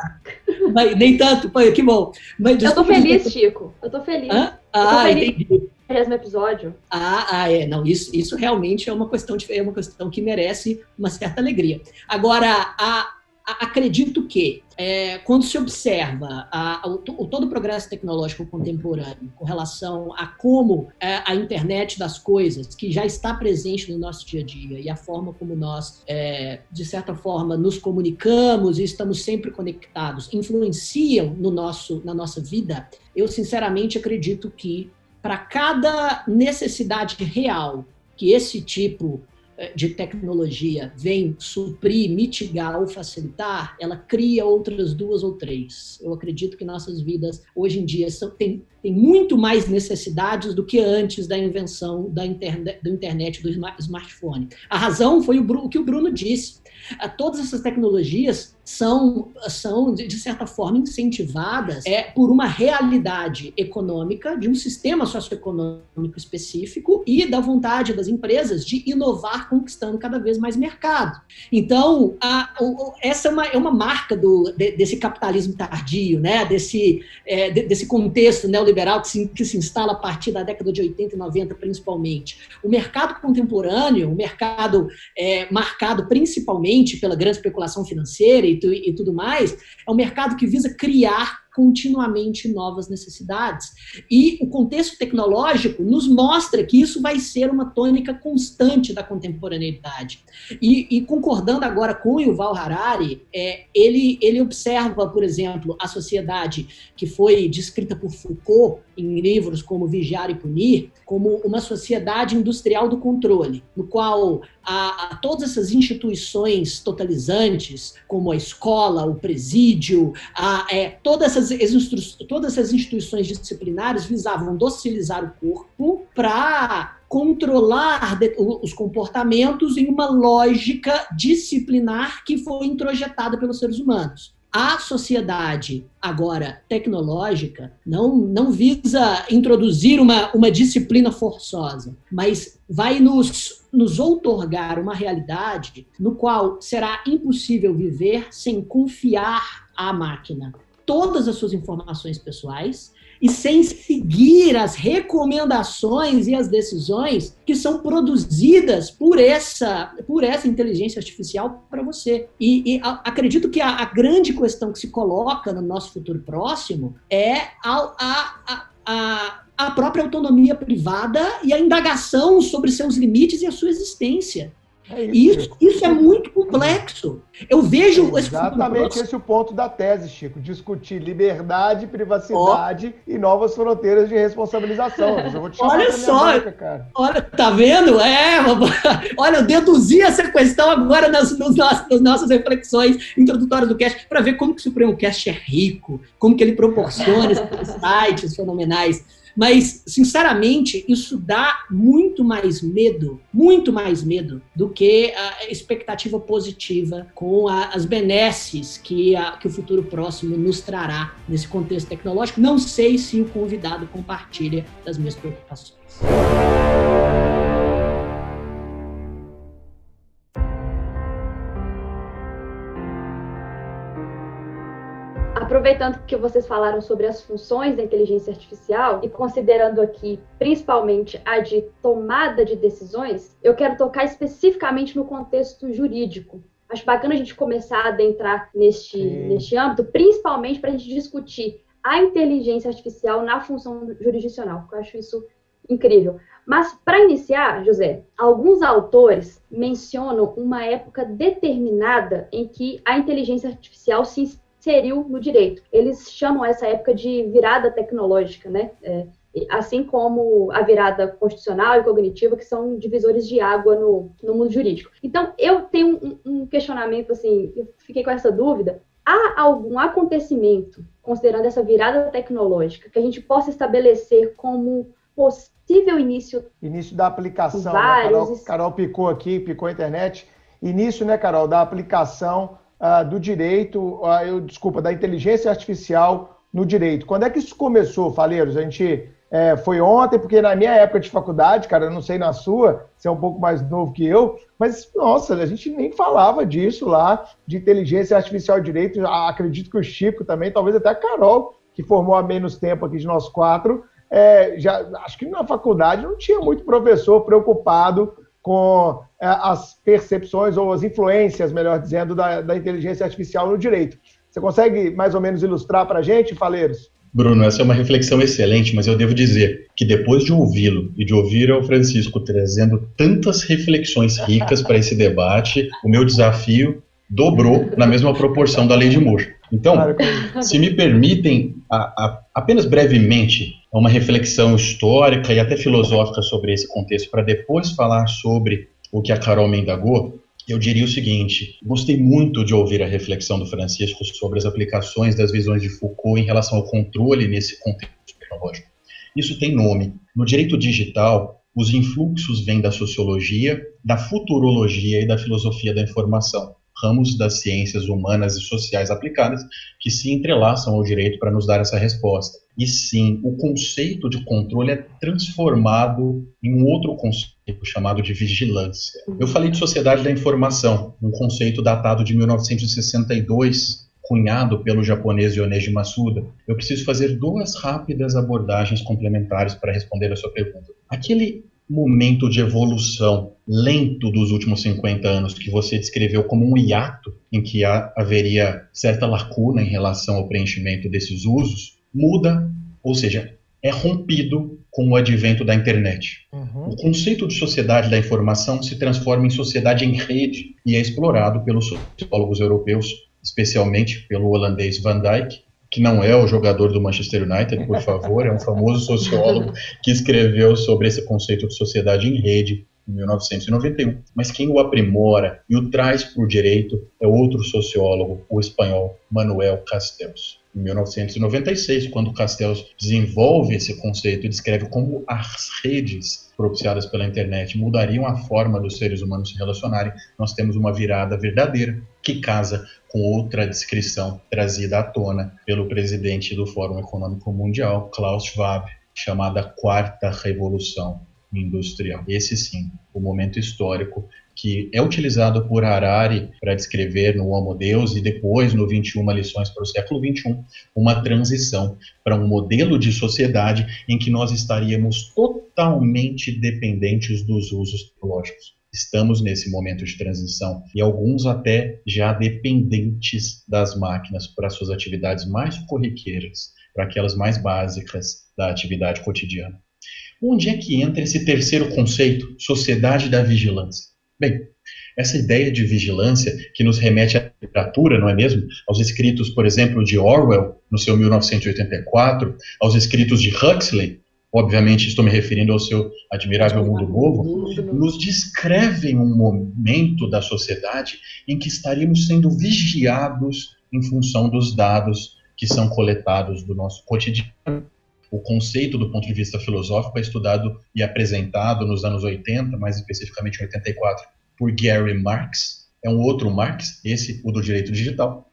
Nem tanto, que bom. Mas, eu tô feliz, dizer... Chico. Eu tô feliz. Hã? Ah, eu tô feliz. entendi episódio. Ah, ah, é. Não, isso, isso realmente é uma questão de, é uma questão que merece uma certa alegria. Agora, a, acredito que é, quando se observa a, a, o, todo o progresso tecnológico contemporâneo com relação a como é, a internet das coisas, que já está presente no nosso dia a dia, e a forma como nós, é, de certa forma, nos comunicamos e estamos sempre conectados, influenciam no nosso, na nossa vida, eu sinceramente acredito que para cada necessidade real que esse tipo de tecnologia vem suprir, mitigar ou facilitar, ela cria outras duas ou três. Eu acredito que nossas vidas hoje em dia são, tem, tem muito mais necessidades do que antes da invenção da internet, da internet do smartphone. A razão foi o, o que o Bruno disse. Todas essas tecnologias são, são de certa forma, incentivadas é, por uma realidade econômica, de um sistema socioeconômico específico e da vontade das empresas de inovar, conquistando cada vez mais mercado. Então, a, essa é uma, é uma marca do, de, desse capitalismo tardio, né? desse, é, de, desse contexto neoliberal que se, que se instala a partir da década de 80 e 90, principalmente. O mercado contemporâneo, o mercado é, marcado principalmente pela grande especulação financeira e e tudo mais, é um mercado que visa criar continuamente novas necessidades. E o contexto tecnológico nos mostra que isso vai ser uma tônica constante da contemporaneidade. E, e concordando agora com Yuval Harari, é, ele, ele observa, por exemplo, a sociedade que foi descrita por Foucault em livros como Vigiar e Punir, como uma sociedade industrial do controle, no qual a, a, todas essas instituições totalizantes, como a escola, o presídio, a, é, todas, essas, todas essas instituições disciplinares visavam docilizar o corpo para controlar os comportamentos em uma lógica disciplinar que foi introjetada pelos seres humanos. A sociedade agora tecnológica não, não visa introduzir uma, uma disciplina forçosa, mas vai nos, nos outorgar uma realidade no qual será impossível viver sem confiar à máquina. Todas as suas informações pessoais e sem seguir as recomendações e as decisões que são produzidas por essa, por essa inteligência artificial para você. E, e a, acredito que a, a, grande questão que se coloca no nosso futuro próximo é a, a, a, a própria autonomia privada e a indagação sobre seus limites e a sua existência. É isso, isso, isso, é muito complexo. Eu vejo. É exatamente esse, esse é o ponto da tese, Chico. Discutir liberdade, privacidade oh. e novas fronteiras de responsabilização. Eu vou te chamar olha só, boca, cara. olha, tá vendo? É, olha, eu deduzi essa questão agora nas, nos, nas nossas reflexões introdutórias do cast para ver como que o Supremo Cast é rico, como que ele proporciona esses sites fenomenais. Mas, sinceramente, isso dá muito mais medo, muito mais medo do que a expectativa positiva com a, as benesses que, a, que o futuro próximo nos trará nesse contexto tecnológico. Não sei se o convidado compartilha das minhas preocupações. Aproveitando que vocês falaram sobre as funções da inteligência artificial e considerando aqui principalmente a de tomada de decisões, eu quero tocar especificamente no contexto jurídico. Acho bacana a gente começar a adentrar neste, neste âmbito, principalmente para a gente discutir a inteligência artificial na função jurisdicional. Eu acho isso incrível. Mas, para iniciar, José, alguns autores mencionam uma época determinada em que a inteligência artificial se inseriu no direito. Eles chamam essa época de virada tecnológica, né? É, assim como a virada constitucional e cognitiva, que são divisores de água no, no mundo jurídico. Então, eu tenho um, um questionamento, assim, eu fiquei com essa dúvida. Há algum acontecimento, considerando essa virada tecnológica, que a gente possa estabelecer como possível início? Início da aplicação. Né? Carol, Carol picou aqui, picou a internet. Início, né, Carol, da aplicação uh, do direito, uh, eu, desculpa, da inteligência artificial no direito. Quando é que isso começou, Faleiros? A gente é, foi ontem, porque na minha época de faculdade, cara, eu não sei na sua, você é um pouco mais novo que eu, mas, nossa, a gente nem falava disso lá, de inteligência artificial e direito. Acredito que o Chico também, talvez até a Carol, que formou há menos tempo aqui de nós quatro, é, já, acho que na faculdade não tinha muito professor preocupado com é, as percepções ou as influências, melhor dizendo, da, da inteligência artificial no direito. Você consegue mais ou menos ilustrar para a gente, Faleiros? Bruno, essa é uma reflexão excelente, mas eu devo dizer que depois de ouvi-lo e de ouvir o Francisco trazendo tantas reflexões ricas para esse debate, o meu desafio dobrou na mesma proporção da lei de Moore. Então, se me permitem, a, a, apenas brevemente, uma reflexão histórica e até filosófica sobre esse contexto, para depois falar sobre o que a Carol me indagou, eu diria o seguinte: gostei muito de ouvir a reflexão do Francisco sobre as aplicações das visões de Foucault em relação ao controle nesse contexto tecnológico. Isso tem nome. No direito digital, os influxos vêm da sociologia, da futurologia e da filosofia da informação ramos das ciências humanas e sociais aplicadas que se entrelaçam ao direito para nos dar essa resposta. E sim, o conceito de controle é transformado em um outro conceito chamado de vigilância. Eu falei de sociedade da informação, um conceito datado de 1962, cunhado pelo japonês Yoneji Masuda. Eu preciso fazer duas rápidas abordagens complementares para responder a sua pergunta. Aquele momento de evolução lento dos últimos 50 anos que você descreveu como um hiato em que há, haveria certa lacuna em relação ao preenchimento desses usos, muda, ou seja, é rompido com o advento da internet. Uhum. O conceito de sociedade da informação se transforma em sociedade em rede e é explorado pelos sociólogos europeus, especialmente pelo holandês Van Dijk, que não é o jogador do Manchester United, por favor, é um famoso sociólogo que escreveu sobre esse conceito de sociedade em rede em 1991, mas quem o aprimora e o traz para o direito é outro sociólogo, o espanhol Manuel Castells. Em 1996, quando Castells desenvolve esse conceito e descreve como as redes propiciadas pela internet mudariam a forma dos seres humanos se relacionarem, nós temos uma virada verdadeira que casa com outra descrição trazida à tona pelo presidente do Fórum Econômico Mundial, Klaus Schwab, chamada Quarta Revolução Industrial. Esse sim, o momento histórico que é utilizado por Harari para descrever no Homo Deus e depois no 21 lições para o século 21, uma transição para um modelo de sociedade em que nós estaríamos totalmente dependentes dos usos tecnológicos. Estamos nesse momento de transição e alguns até já dependentes das máquinas para suas atividades mais corriqueiras, para aquelas mais básicas da atividade cotidiana. Onde é que entra esse terceiro conceito, sociedade da vigilância? Bem, essa ideia de vigilância que nos remete à literatura, não é mesmo? Aos escritos, por exemplo, de Orwell, no seu 1984, aos escritos de Huxley, obviamente estou me referindo ao seu admirável Mundo Novo, nos descrevem um momento da sociedade em que estaríamos sendo vigiados em função dos dados que são coletados do nosso cotidiano. O conceito, do ponto de vista filosófico, é estudado e apresentado nos anos 80, mais especificamente em 84, por Gary Marx. É um outro Marx, esse, o do direito digital.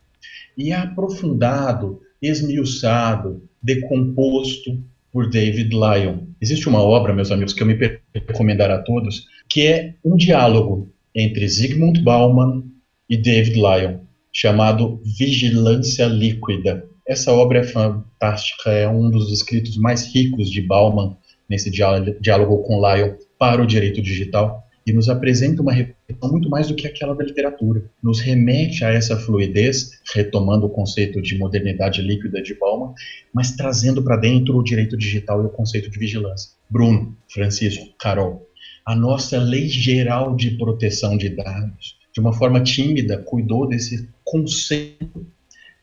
E é aprofundado, esmiuçado, decomposto por David Lyon. Existe uma obra, meus amigos, que eu me recomendar a todos, que é um diálogo entre Zygmunt Bauman e David Lyon, chamado Vigilância Líquida. Essa obra é fantástica, é um dos escritos mais ricos de Bauman nesse diálogo com Lyon para o direito digital e nos apresenta uma reflexão muito mais do que aquela da literatura. Nos remete a essa fluidez, retomando o conceito de modernidade líquida de Bauman, mas trazendo para dentro o direito digital e o conceito de vigilância. Bruno, Francisco, Carol, a nossa lei geral de proteção de dados, de uma forma tímida, cuidou desse conceito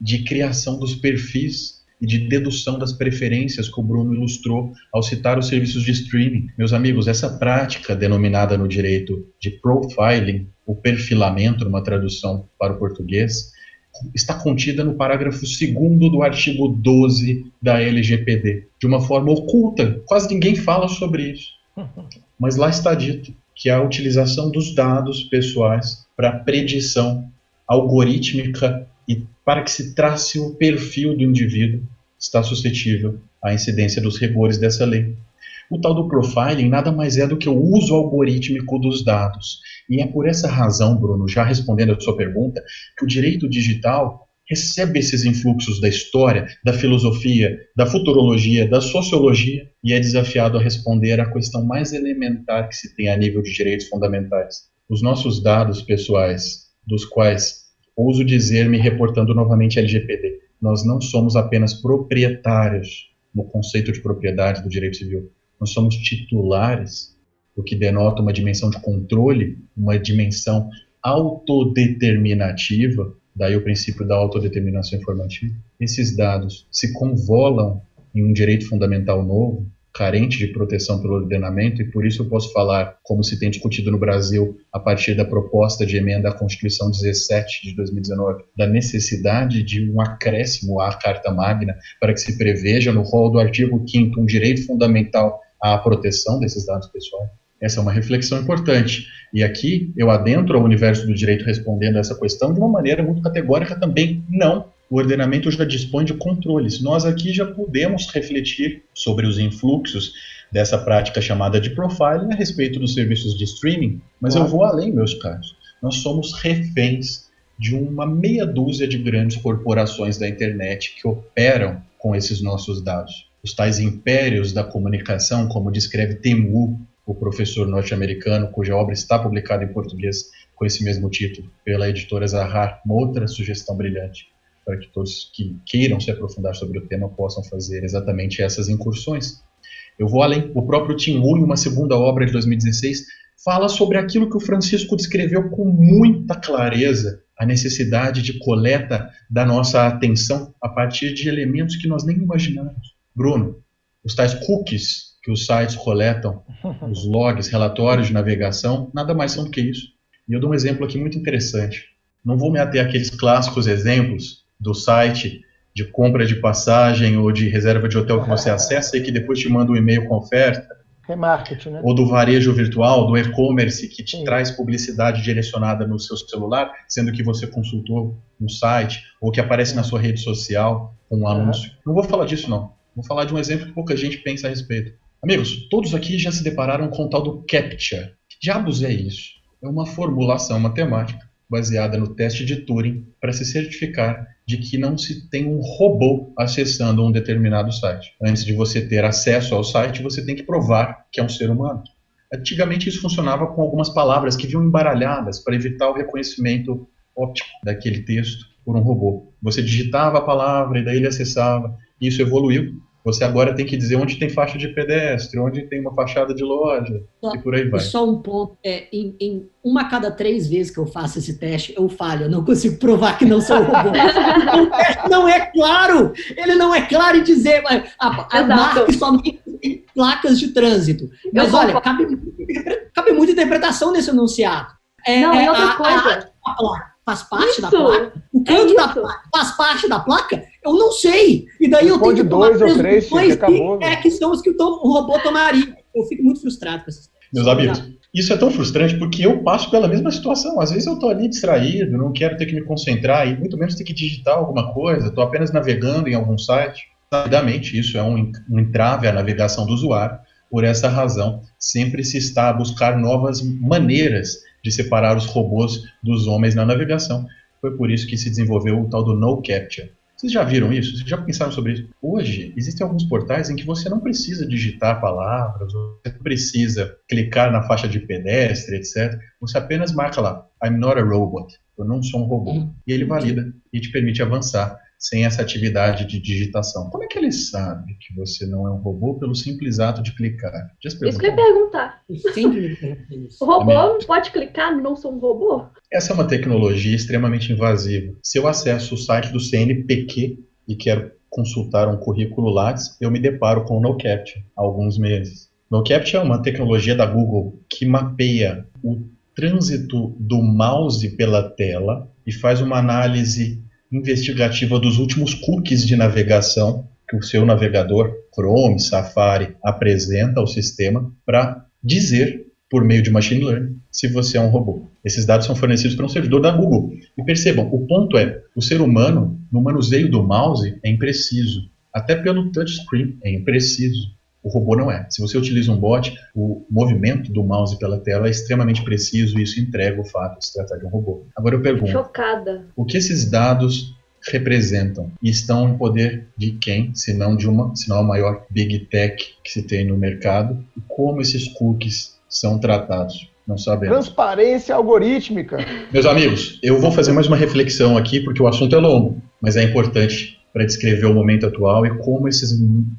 de criação dos perfis e de dedução das preferências que o Bruno ilustrou ao citar os serviços de streaming. Meus amigos, essa prática denominada no direito de profiling, o perfilamento numa tradução para o português, está contida no parágrafo 2 do artigo 12 da LGPD, de uma forma oculta, quase ninguém fala sobre isso. Mas lá está dito que a utilização dos dados pessoais para predição algorítmica para que se trace o perfil do indivíduo, está suscetível à incidência dos rigores dessa lei. O tal do profiling nada mais é do que o uso algorítmico dos dados. E é por essa razão, Bruno, já respondendo a sua pergunta, que o direito digital recebe esses influxos da história, da filosofia, da futurologia, da sociologia e é desafiado a responder à questão mais elementar que se tem a nível de direitos fundamentais. Os nossos dados pessoais, dos quais ouso dizer, me reportando novamente LGPD, nós não somos apenas proprietários no conceito de propriedade do direito civil, nós somos titulares, o que denota uma dimensão de controle, uma dimensão autodeterminativa, daí o princípio da autodeterminação informativa. Esses dados se convolam em um direito fundamental novo, carente de proteção pelo ordenamento e por isso eu posso falar, como se tem discutido no Brasil a partir da proposta de emenda à Constituição 17 de 2019, da necessidade de um acréscimo à Carta Magna para que se preveja no rol do artigo 5 um direito fundamental à proteção desses dados pessoais. Essa é uma reflexão importante. E aqui eu adentro ao universo do direito respondendo a essa questão de uma maneira muito categórica também. Não, o ordenamento já dispõe de controles. Nós aqui já podemos refletir sobre os influxos dessa prática chamada de profiling a respeito dos serviços de streaming, mas claro. eu vou além, meus caros. Nós somos reféns de uma meia dúzia de grandes corporações da internet que operam com esses nossos dados. Os tais impérios da comunicação, como descreve Tim Wu, o professor norte-americano, cuja obra está publicada em português com esse mesmo título, pela editora Zahar, uma outra sugestão brilhante para que todos que queiram se aprofundar sobre o tema possam fazer exatamente essas incursões. Eu vou além. O próprio Tim Wu, em uma segunda obra de 2016, fala sobre aquilo que o Francisco descreveu com muita clareza, a necessidade de coleta da nossa atenção a partir de elementos que nós nem imaginamos. Bruno, os tais cookies que os sites coletam, os logs, relatórios de navegação, nada mais são do que isso. E eu dou um exemplo aqui muito interessante. Não vou me ater àqueles clássicos exemplos do site de compra de passagem ou de reserva de hotel que você acessa e que depois te manda um e-mail com oferta. Remarketing, né? Ou do varejo virtual, do e-commerce, que te Sim. traz publicidade direcionada no seu celular, sendo que você consultou um site, ou que aparece na sua rede social com um anúncio. Não vou falar disso, não. Vou falar de um exemplo que pouca gente pensa a respeito. Amigos, todos aqui já se depararam com o tal do CAPTCHA. Que diabos é isso? É uma formulação matemática baseada no teste de Turing para se certificar de que não se tem um robô acessando um determinado site. Antes de você ter acesso ao site, você tem que provar que é um ser humano. Antigamente isso funcionava com algumas palavras que vinham embaralhadas para evitar o reconhecimento óptico daquele texto por um robô. Você digitava a palavra e daí ele acessava. Isso evoluiu você agora tem que dizer onde tem faixa de pedestre, onde tem uma fachada de loja só, e por aí vai. Só um ponto, é, em, em, uma a cada três vezes que eu faço esse teste, eu falho, eu não consigo provar que não sou robô. o teste não é claro, ele não é claro em dizer, a, a marca somente em placas de trânsito. Mas eu olha, cabe, cabe muita interpretação nesse enunciado. É, não, e outra a, coisa... A, a, faz parte isso, da placa? O canto é da placa faz parte da placa? Eu não sei. E daí eu tenho que dois ou três, que acabou. É que são os que o robô tomaria. Eu fico muito frustrado com essas Meus amigos, isso é tão frustrante porque eu passo pela mesma situação. Às vezes eu estou ali distraído, não quero ter que me concentrar e muito menos ter que digitar alguma coisa, estou apenas navegando em algum site. Rapidamente, isso é um, um entrave à navegação do usuário. Por essa razão, sempre se está a buscar novas maneiras de separar os robôs dos homens na navegação. Foi por isso que se desenvolveu o tal do No Capture. Vocês já viram isso? Vocês já pensaram sobre isso? Hoje, existem alguns portais em que você não precisa digitar palavras, você não precisa clicar na faixa de pedestre, etc. Você apenas marca lá, I'm not a robot, eu não sou um robô. Uhum. E ele valida e te permite avançar sem essa atividade de digitação. Como é que ele sabe que você não é um robô pelo simples ato de clicar? Isso que eu ia perguntar. o robô não pode clicar, não sou um robô? Essa é uma tecnologia extremamente invasiva. Se eu acesso o site do CNPq e quero consultar um currículo Lattes, eu me deparo com o NoCaptcha há alguns meses. NoCaptcha é uma tecnologia da Google que mapeia o trânsito do mouse pela tela e faz uma análise investigativa dos últimos cookies de navegação que o seu navegador, Chrome, Safari, apresenta ao sistema para dizer, por meio de machine learning, se você é um robô. Esses dados são fornecidos por um servidor da Google. E percebam, o ponto é, o ser humano, no manuseio do mouse, é impreciso. Até pelo touchscreen é impreciso. O robô não é. Se você utiliza um bot, o movimento do mouse pela tela é extremamente preciso e isso entrega o fato de se tratar de um robô. Agora eu pergunto: Chocada. O que esses dados representam e estão em poder de quem, se não de uma, se não a maior big tech que se tem no mercado? E como esses cookies são tratados? Não sabemos. Transparência algorítmica. Meus amigos, eu vou fazer mais uma reflexão aqui porque o assunto é longo, mas é importante para descrever o momento atual e como esses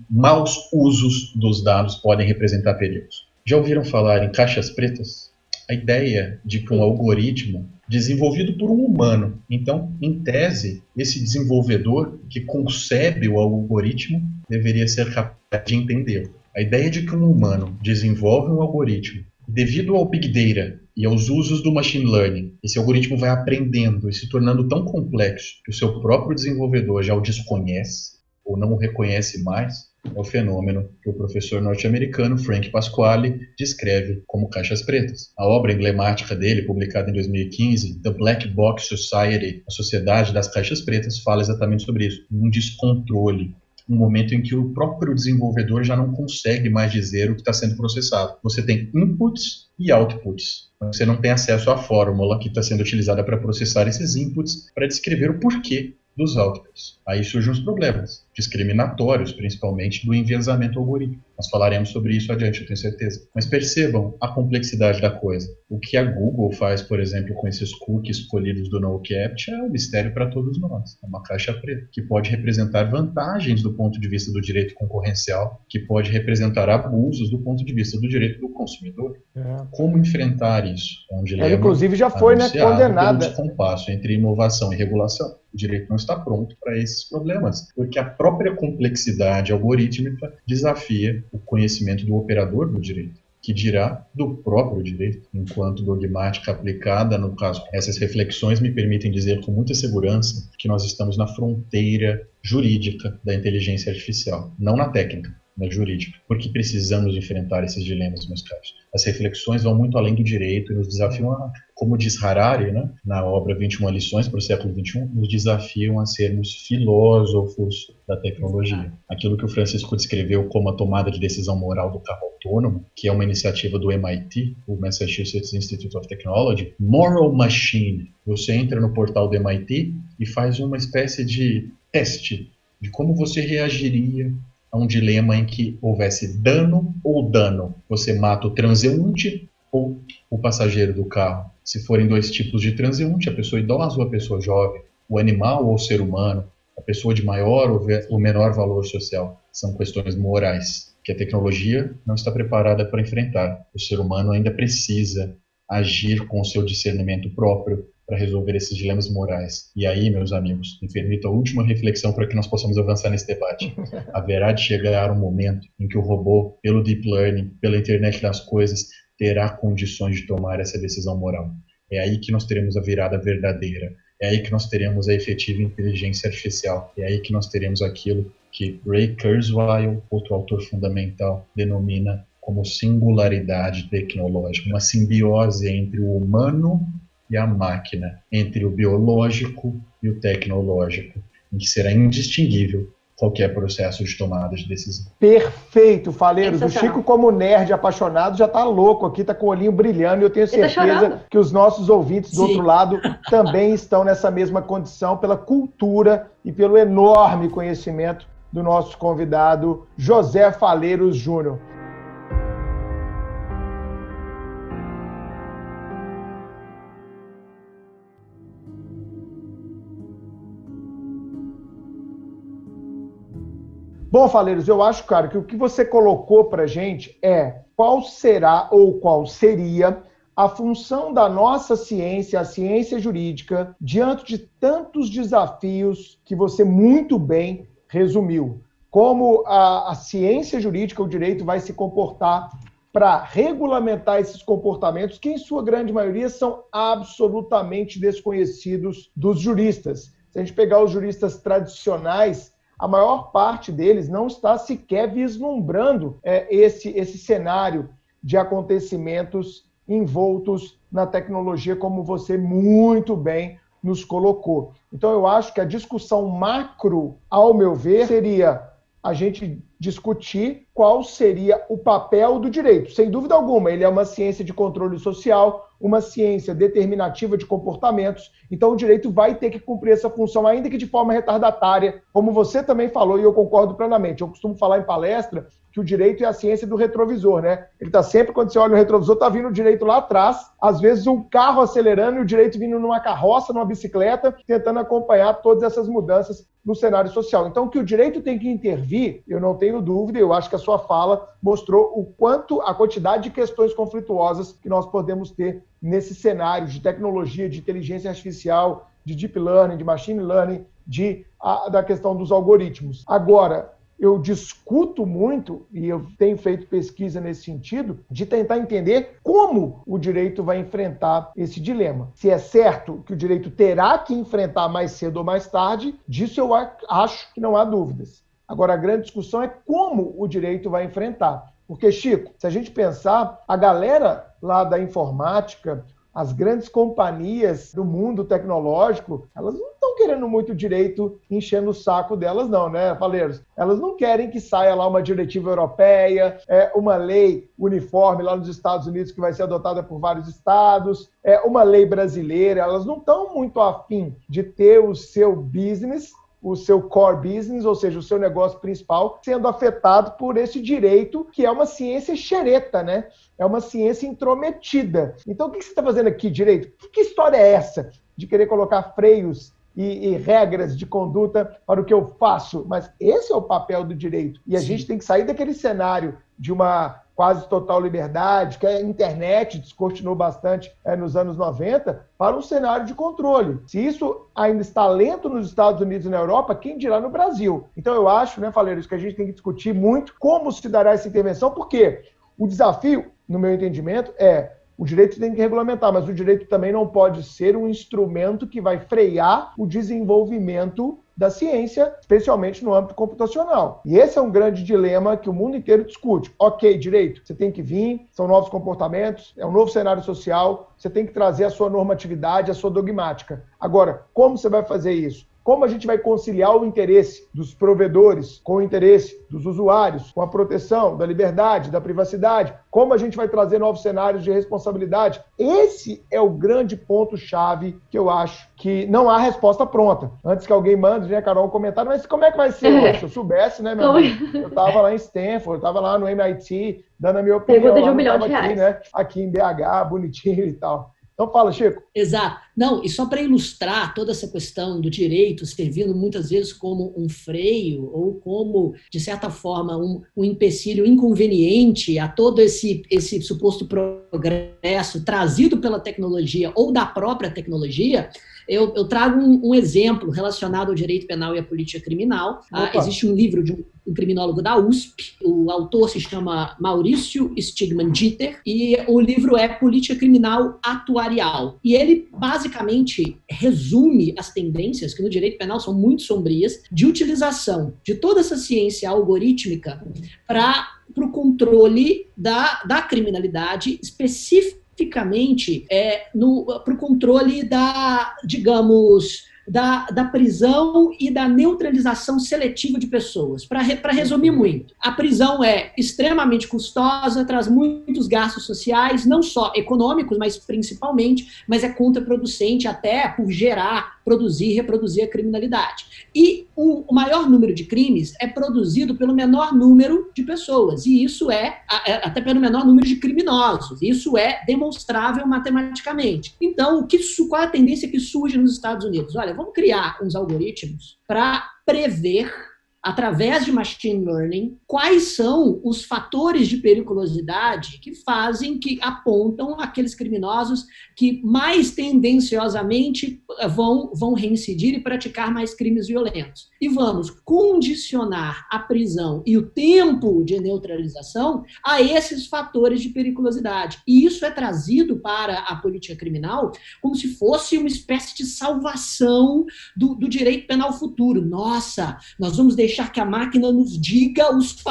maus usos dos dados podem representar perigos. Já ouviram falar em caixas pretas? A ideia de que um algoritmo desenvolvido por um humano, então, em tese, esse desenvolvedor que concebe o algoritmo deveria ser capaz de entendê-lo. A ideia de que um humano desenvolve um algoritmo devido ao Big Data e aos usos do machine learning, esse algoritmo vai aprendendo e se tornando tão complexo que o seu próprio desenvolvedor já o desconhece ou não o reconhece mais, é o fenômeno que o professor norte-americano Frank Pasquale descreve como caixas pretas. A obra emblemática dele, publicada em 2015, The Black Box Society, a Sociedade das Caixas Pretas, fala exatamente sobre isso, um descontrole um momento em que o próprio desenvolvedor já não consegue mais dizer o que está sendo processado. Você tem inputs e outputs. Você não tem acesso à fórmula que está sendo utilizada para processar esses inputs para descrever o porquê dos outputs. Aí surgem os problemas discriminatórios, principalmente do enviesamento algorítmico. Nós falaremos sobre isso adiante, eu tenho certeza. Mas percebam a complexidade da coisa. O que a Google faz, por exemplo, com esses cookies escolhidos do NoCaptcha é um mistério para todos nós. É uma caixa preta, que pode representar vantagens do ponto de vista do direito concorrencial, que pode representar abusos do ponto de vista do direito do consumidor. É. Como enfrentar isso? É um dilema Ela, inclusive, já foi né, condenada. Pelo descompasso entre inovação e regulação. O direito não está pronto para esses problemas, porque a própria complexidade algorítmica desafia o conhecimento do operador do direito que dirá do próprio direito, enquanto dogmática aplicada, no caso, essas reflexões me permitem dizer com muita segurança que nós estamos na fronteira jurídica da inteligência artificial, não na técnica, na jurídica, porque precisamos enfrentar esses dilemas, meus caros. As reflexões vão muito além do direito e nos desafiam, a, como diz Harari, né, na obra 21 lições para o século 21, nos desafiam a sermos filósofos da tecnologia. Aquilo que o Francisco descreveu como a tomada de decisão moral do carro autônomo, que é uma iniciativa do MIT, o Massachusetts Institute of Technology, Moral Machine. Você entra no portal do MIT e faz uma espécie de teste de como você reagiria a um dilema em que houvesse dano ou dano. Você mata o transeunte ou o passageiro do carro. Se forem dois tipos de transeunte, a pessoa idosa ou a pessoa jovem, o animal ou o ser humano, a pessoa de maior ou menor valor social, são questões morais que a tecnologia não está preparada para enfrentar. O ser humano ainda precisa agir com o seu discernimento próprio para resolver esses dilemas morais. E aí, meus amigos, me permita a última reflexão para que nós possamos avançar nesse debate. Haverá de chegar um momento em que o robô, pelo deep learning, pela internet das coisas, terá condições de tomar essa decisão moral. É aí que nós teremos a virada verdadeira. É aí que nós teremos a efetiva inteligência artificial. É aí que nós teremos aquilo que Ray Kurzweil, outro autor fundamental, denomina como singularidade tecnológica, uma simbiose entre o humano e a máquina, entre o biológico e o tecnológico, em que será indistinguível qualquer processo de tomada de decisão. Perfeito, Faleiros. O Chico, como nerd apaixonado, já está louco aqui, está com o olhinho brilhando, e eu tenho tá certeza tá que os nossos ouvintes do Sim. outro lado também estão nessa mesma condição, pela cultura e pelo enorme conhecimento do nosso convidado José Faleiros Júnior. Bom, Faleiros, eu acho, cara, que o que você colocou para gente é qual será ou qual seria a função da nossa ciência, a ciência jurídica, diante de tantos desafios que você muito bem resumiu. Como a, a ciência jurídica, o direito, vai se comportar para regulamentar esses comportamentos, que em sua grande maioria são absolutamente desconhecidos dos juristas. Se a gente pegar os juristas tradicionais, a maior parte deles não está sequer vislumbrando é, esse, esse cenário de acontecimentos envoltos na tecnologia, como você muito bem nos colocou. Então, eu acho que a discussão macro, ao meu ver, seria a gente discutir qual seria o papel do direito. Sem dúvida alguma, ele é uma ciência de controle social, uma ciência determinativa de comportamentos, então o direito vai ter que cumprir essa função, ainda que de forma retardatária, como você também falou, e eu concordo plenamente. Eu costumo falar em palestra que o direito é a ciência do retrovisor, né? Ele está sempre, quando você olha o retrovisor, está vindo o direito lá atrás, às vezes um carro acelerando e o direito vindo numa carroça, numa bicicleta, tentando acompanhar todas essas mudanças no cenário social. Então, que o direito tem que intervir, eu não tenho dúvida, eu acho que a sua fala mostrou o quanto, a quantidade de questões conflituosas que nós podemos ter nesse cenário de tecnologia, de inteligência artificial, de deep learning, de machine learning, de, a, da questão dos algoritmos. Agora, eu discuto muito, e eu tenho feito pesquisa nesse sentido, de tentar entender como o direito vai enfrentar esse dilema. Se é certo que o direito terá que enfrentar mais cedo ou mais tarde, disso eu acho que não há dúvidas. Agora, a grande discussão é como o direito vai enfrentar. Porque, Chico, se a gente pensar, a galera lá da informática, as grandes companhias do mundo tecnológico, elas não estão querendo muito direito enchendo o saco delas, não, né, Faleiros? Elas não querem que saia lá uma diretiva europeia, é, uma lei uniforme lá nos Estados Unidos que vai ser adotada por vários estados, é, uma lei brasileira. Elas não estão muito afim de ter o seu business o seu core business, ou seja, o seu negócio principal, sendo afetado por esse direito, que é uma ciência xereta, né? É uma ciência intrometida. Então, o que você está fazendo aqui, direito? Que história é essa de querer colocar freios e, e, regras de conduta para o que eu faço. Mas esse é o papel do direito. E a Sim. gente tem que sair daquele cenário de uma quase total liberdade, que a internet descortinou bastante é, nos anos 90, para um cenário de controle. Se isso ainda está lento nos Estados Unidos e na Europa, quem dirá no Brasil? Então eu acho, né, Faleiros, que a gente tem que discutir muito como se dará essa intervenção, porque o desafio, no meu entendimento, é o direito tem que regulamentar, mas o direito também não pode ser um instrumento que vai frear o desenvolvimento da ciência, especialmente no âmbito computacional. E esse é um grande dilema que o mundo inteiro discute. Ok, direito, você tem que vir, são novos comportamentos, é um novo cenário social, você tem que trazer a sua normatividade, a sua dogmática. Agora, como você vai fazer isso? Como a gente vai conciliar o interesse dos provedores com o interesse dos usuários, com a proteção da liberdade, da privacidade? Como a gente vai trazer novos cenários de responsabilidade? Esse é o grande ponto-chave que eu acho que não há resposta pronta. Antes que alguém mande, né, Carol, um comentário, mas como é que vai ser? Se eu soubesse, né, meu amigo? Eu estava lá em Stanford, eu estava lá no MIT, dando a minha opinião. Pergunta de um milhão de reais. Aqui, né, aqui em BH, bonitinho e tal. Então fala, Chico. Exato. Não, e só para ilustrar toda essa questão do direito servindo muitas vezes como um freio ou como, de certa forma, um, um empecilho inconveniente a todo esse, esse suposto progresso trazido pela tecnologia ou da própria tecnologia, eu, eu trago um, um, exemplo relacionado ao direito penal e à política criminal. Ah, existe um livro de um, um, criminólogo da USP, o autor se chama Maurício Stigman Dieter, e o livro é Política Criminal Atuarial. E ele basicamente resume as tendências, que no direito penal são muito sombrias, de utilização de toda essa ciência algorítmica para o controle da, da criminalidade específica especificamente é, para o controle da, digamos, da, da prisão e da neutralização seletiva de pessoas. Para re, resumir uhum. muito, a prisão é extremamente custosa, traz muitos gastos sociais, não só econômicos, mas principalmente, mas é contraproducente até por gerar, produzir e reproduzir a criminalidade. E o, maior número de crimes é produzido pelo menor número de pessoas, e isso é, é até pelo menor número de criminosos. Isso é demonstrável matematicamente. Então, o que, qual é a tendência que surge nos Estados Unidos? Olha, vamos criar uns algoritmos para prever através de machine learning, quais são os fatores de periculosidade que fazem, que apontam aqueles criminosos que mais tendenciosamente eh, vão, vão reincidir e praticar mais crimes violentos. E vamos condicionar a prisão e o tempo de neutralização a esses fatores de periculosidade. E isso é trazido para a política criminal como se fosse uma espécie de salvação do, do direito penal futuro. Nossa, nós vamos deixar deixar que a máquina nos diga os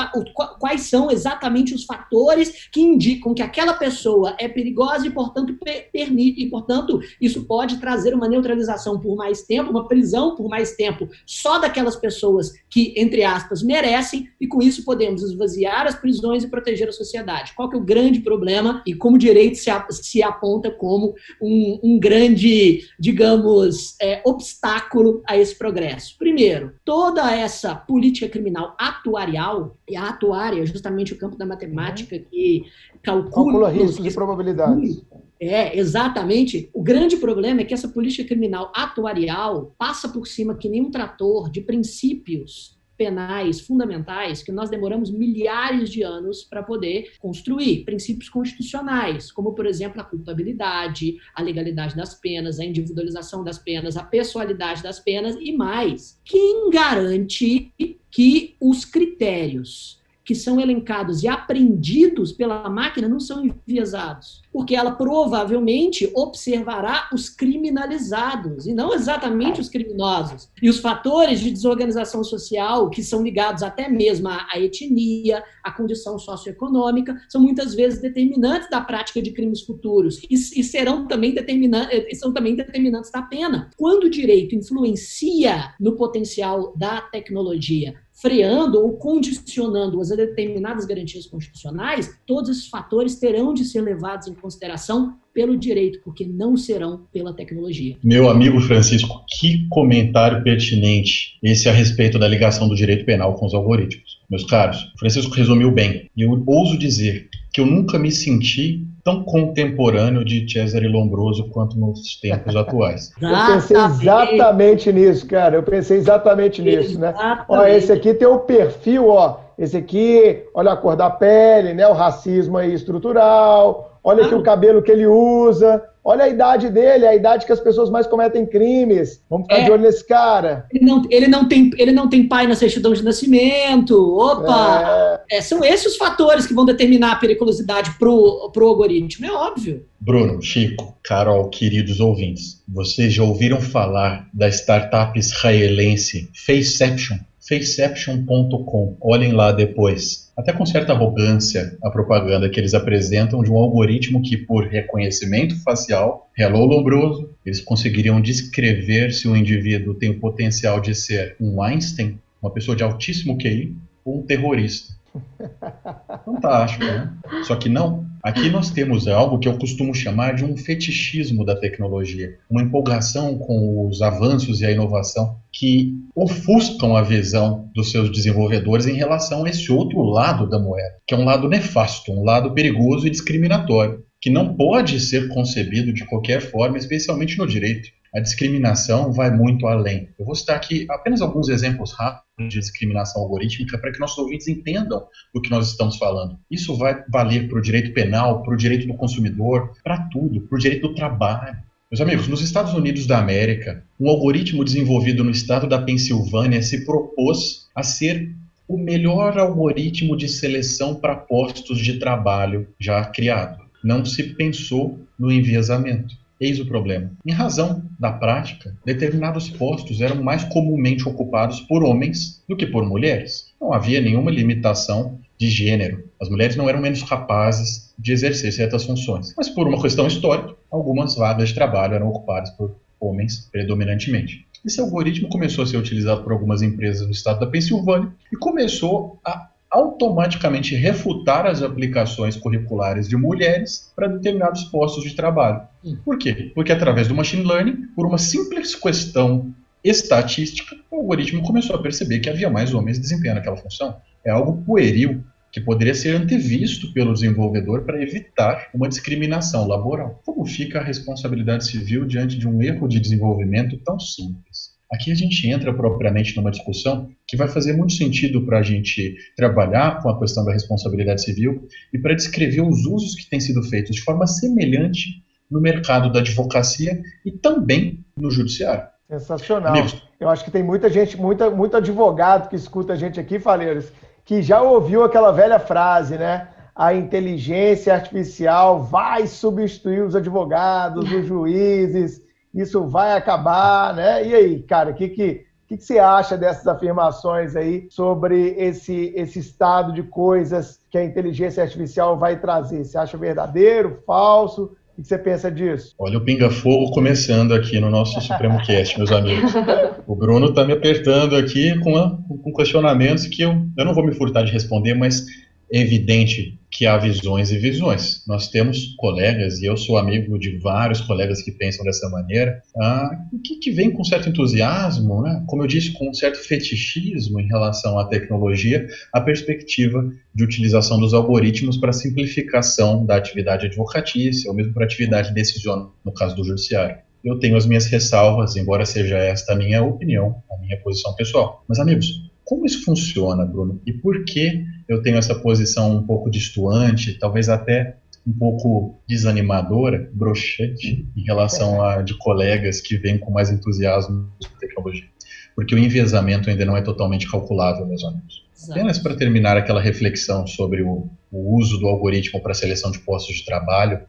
quais são exatamente os fatores que indicam que aquela pessoa é perigosa e, portanto, permite, e, portanto, isso pode trazer uma neutralização por mais tempo, uma prisão por mais tempo só daquelas pessoas que, entre aspas, merecem, e com isso podemos esvaziar as prisões e proteger a sociedade. Qual que é o grande problema e como o direito se, se aponta como um, um grande, digamos, é, obstáculo a esse progresso? Primeiro, toda essa política criminal atuarial, e a atuária é justamente o campo da matemática uhum. que calcula... Calcula riscos e probabilidades. É, exatamente. O grande problema é que essa política criminal atuarial passa por cima que nem um trator de princípios penais fundamentais que nós demoramos milhares de anos para poder construir, princípios constitucionais, como, por exemplo, a culpabilidade, a legalidade das penas, a individualização das penas, a pessoalidade das penas e mais. Quem garante que os critérios que são elencados e aprendidos pela máquina não são enviesados? porque ela provavelmente observará os criminalizados e não exatamente os criminosos. E os fatores de desorganização social, que são ligados até mesmo à, etnia, à condição socioeconômica, são muitas vezes determinantes da prática de crimes futuros e, e serão também determinantes, são também determinantes da pena. Quando o direito influencia no potencial da tecnologia, freando ou condicionando-as a determinadas garantias constitucionais, todos esses fatores terão de ser levados em consideração pelo direito, porque não serão pela tecnologia. Meu amigo Francisco, que comentário pertinente esse a respeito da ligação do direito penal com os algoritmos. Meus caros, Francisco resumiu bem. E eu ouso dizer que eu nunca me senti tão contemporâneo de Cesare Lombroso quanto nos tempos atuais. Eu pensei exatamente nisso, cara. Eu pensei exatamente nisso, né? Ó, esse aqui tem o perfil, ó, esse aqui, olha a cor da pele, né? O racismo aí estrutural, olha aqui o cabelo que ele usa. Olha a idade dele, a idade que as pessoas mais cometem crimes. Vamos ficar é, de olho nesse cara. Ele não, ele, não tem, ele não tem pai na certidão de nascimento. Opa! É. É, são esses os fatores que vão determinar a periculosidade pro, pro algoritmo, é óbvio. Bruno, Chico, Carol, queridos ouvintes, vocês já ouviram falar da startup israelense Faceception? Faceception.com. Olhem lá depois. Até com certa arrogância a propaganda que eles apresentam de um algoritmo que, por reconhecimento facial, hello lombroso, eles conseguiriam descrever se o indivíduo tem o potencial de ser um Einstein, uma pessoa de altíssimo QI, ou um terrorista. Fantástico, né? Só que não. Aqui nós temos algo que eu costumo chamar de um fetichismo da tecnologia, uma empolgação com os avanços e a inovação que ofuscam a visão dos seus desenvolvedores em relação a esse outro lado da moeda, que é um lado nefasto, um lado perigoso e discriminatório, que não pode ser concebido de qualquer forma, especialmente no direito a discriminação vai muito além. Eu vou citar aqui apenas alguns exemplos rápidos de discriminação algorítmica para que nossos ouvintes entendam do que nós estamos falando. Isso vai valer para o direito penal, para o direito do consumidor, para tudo, para o direito do trabalho. Meus amigos, nos Estados Unidos da América, um algoritmo desenvolvido no estado da Pensilvânia se propôs a ser o melhor algoritmo de seleção para postos de trabalho já criado. Não se pensou no enviesamento. Eis o problema. Em razão da prática, determinados postos eram mais comumente ocupados por homens do que por mulheres. Não havia nenhuma limitação de gênero. As mulheres não eram menos capazes de exercer certas funções. Mas por uma questão histórica, algumas vagas de trabalho eram ocupadas por homens predominantemente. Esse algoritmo começou a ser utilizado por algumas empresas do estado da Pensilvânia e começou a automaticamente refutar as aplicações curriculares de mulheres para determinados postos de trabalho. Hum. Por quê? Porque através do machine learning, por uma simples questão estatística, o algoritmo começou a perceber que havia mais homens desempenhando aquela função. É algo pueril que poderia ser antevisto pelo desenvolvedor para evitar uma discriminação laboral. Como fica a responsabilidade civil diante de um erro de desenvolvimento tão simples? Aqui a gente entra propriamente numa discussão que vai fazer muito sentido para a gente trabalhar com a questão da responsabilidade civil e para descrever os usos que têm sido feitos de forma semelhante no mercado da advocacia e também no judiciário. Sensacional. Amigos, Eu acho que tem muita gente, muita, muito advogado que escuta a gente aqui, Faleiros, que já ouviu aquela velha frase, né? A inteligência artificial vai substituir os advogados, os juízes, isso vai acabar, né? E aí, cara, o que, que, que, que você acha dessas afirmações aí sobre esse, esse estado de coisas que a inteligência artificial vai trazer? Você acha verdadeiro, falso? O que você pensa disso? Olha o pinga-fogo começando aqui no nosso Supremo Cast, meus amigos. O Bruno está me apertando aqui com, com questionamentos que eu, eu não vou me furtar de responder, mas é evidente que há visões e visões. Nós temos colegas, e eu sou amigo de vários colegas que pensam dessa maneira, ah, que, que vem com certo entusiasmo, né? como eu disse, com um certo fetichismo em relação à tecnologia, a perspectiva de utilização dos algoritmos para simplificação da atividade advocatícia, ou mesmo para atividade decisional, no caso do judiciário. Eu tenho as minhas ressalvas, embora seja esta a minha opinião, a minha posição pessoal. Mas, amigos, como isso funciona, Bruno? E por que eu tenho essa posição um pouco distoante, talvez até um pouco desanimadora, broxante, em relação a de colegas que vêm com mais entusiasmo de tecnologia? Porque o enviesamento ainda não é totalmente calculável, meus amigos. Apenas para terminar aquela reflexão sobre o, o uso do algoritmo para seleção de postos de trabalho,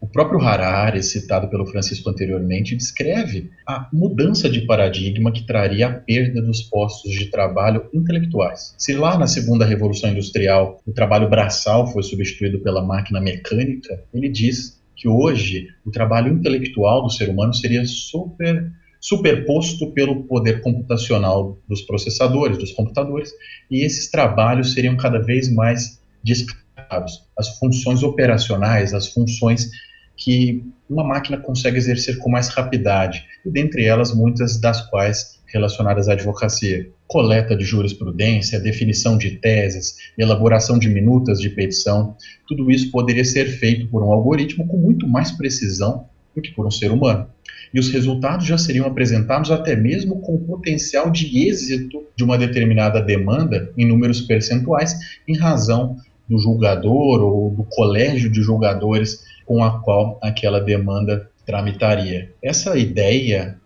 o próprio Harari, citado pelo Francisco anteriormente, descreve a mudança de paradigma que traria a perda dos postos de trabalho intelectuais. Se lá na segunda revolução industrial o trabalho braçal foi substituído pela máquina mecânica, ele diz que hoje o trabalho intelectual do ser humano seria super superposto pelo poder computacional dos processadores, dos computadores, e esses trabalhos seriam cada vez mais descartados. As funções operacionais, as funções que uma máquina consegue exercer com mais rapidez, e dentre elas muitas das quais relacionadas à advocacia. Coleta de jurisprudência, definição de teses, elaboração de minutas de petição, tudo isso poderia ser feito por um algoritmo com muito mais precisão do que por um ser humano. E os resultados já seriam apresentados até mesmo com o potencial de êxito de uma determinada demanda em números percentuais, em razão do julgador ou do colégio de julgadores com a qual aquela demanda tramitaria. Essa ideia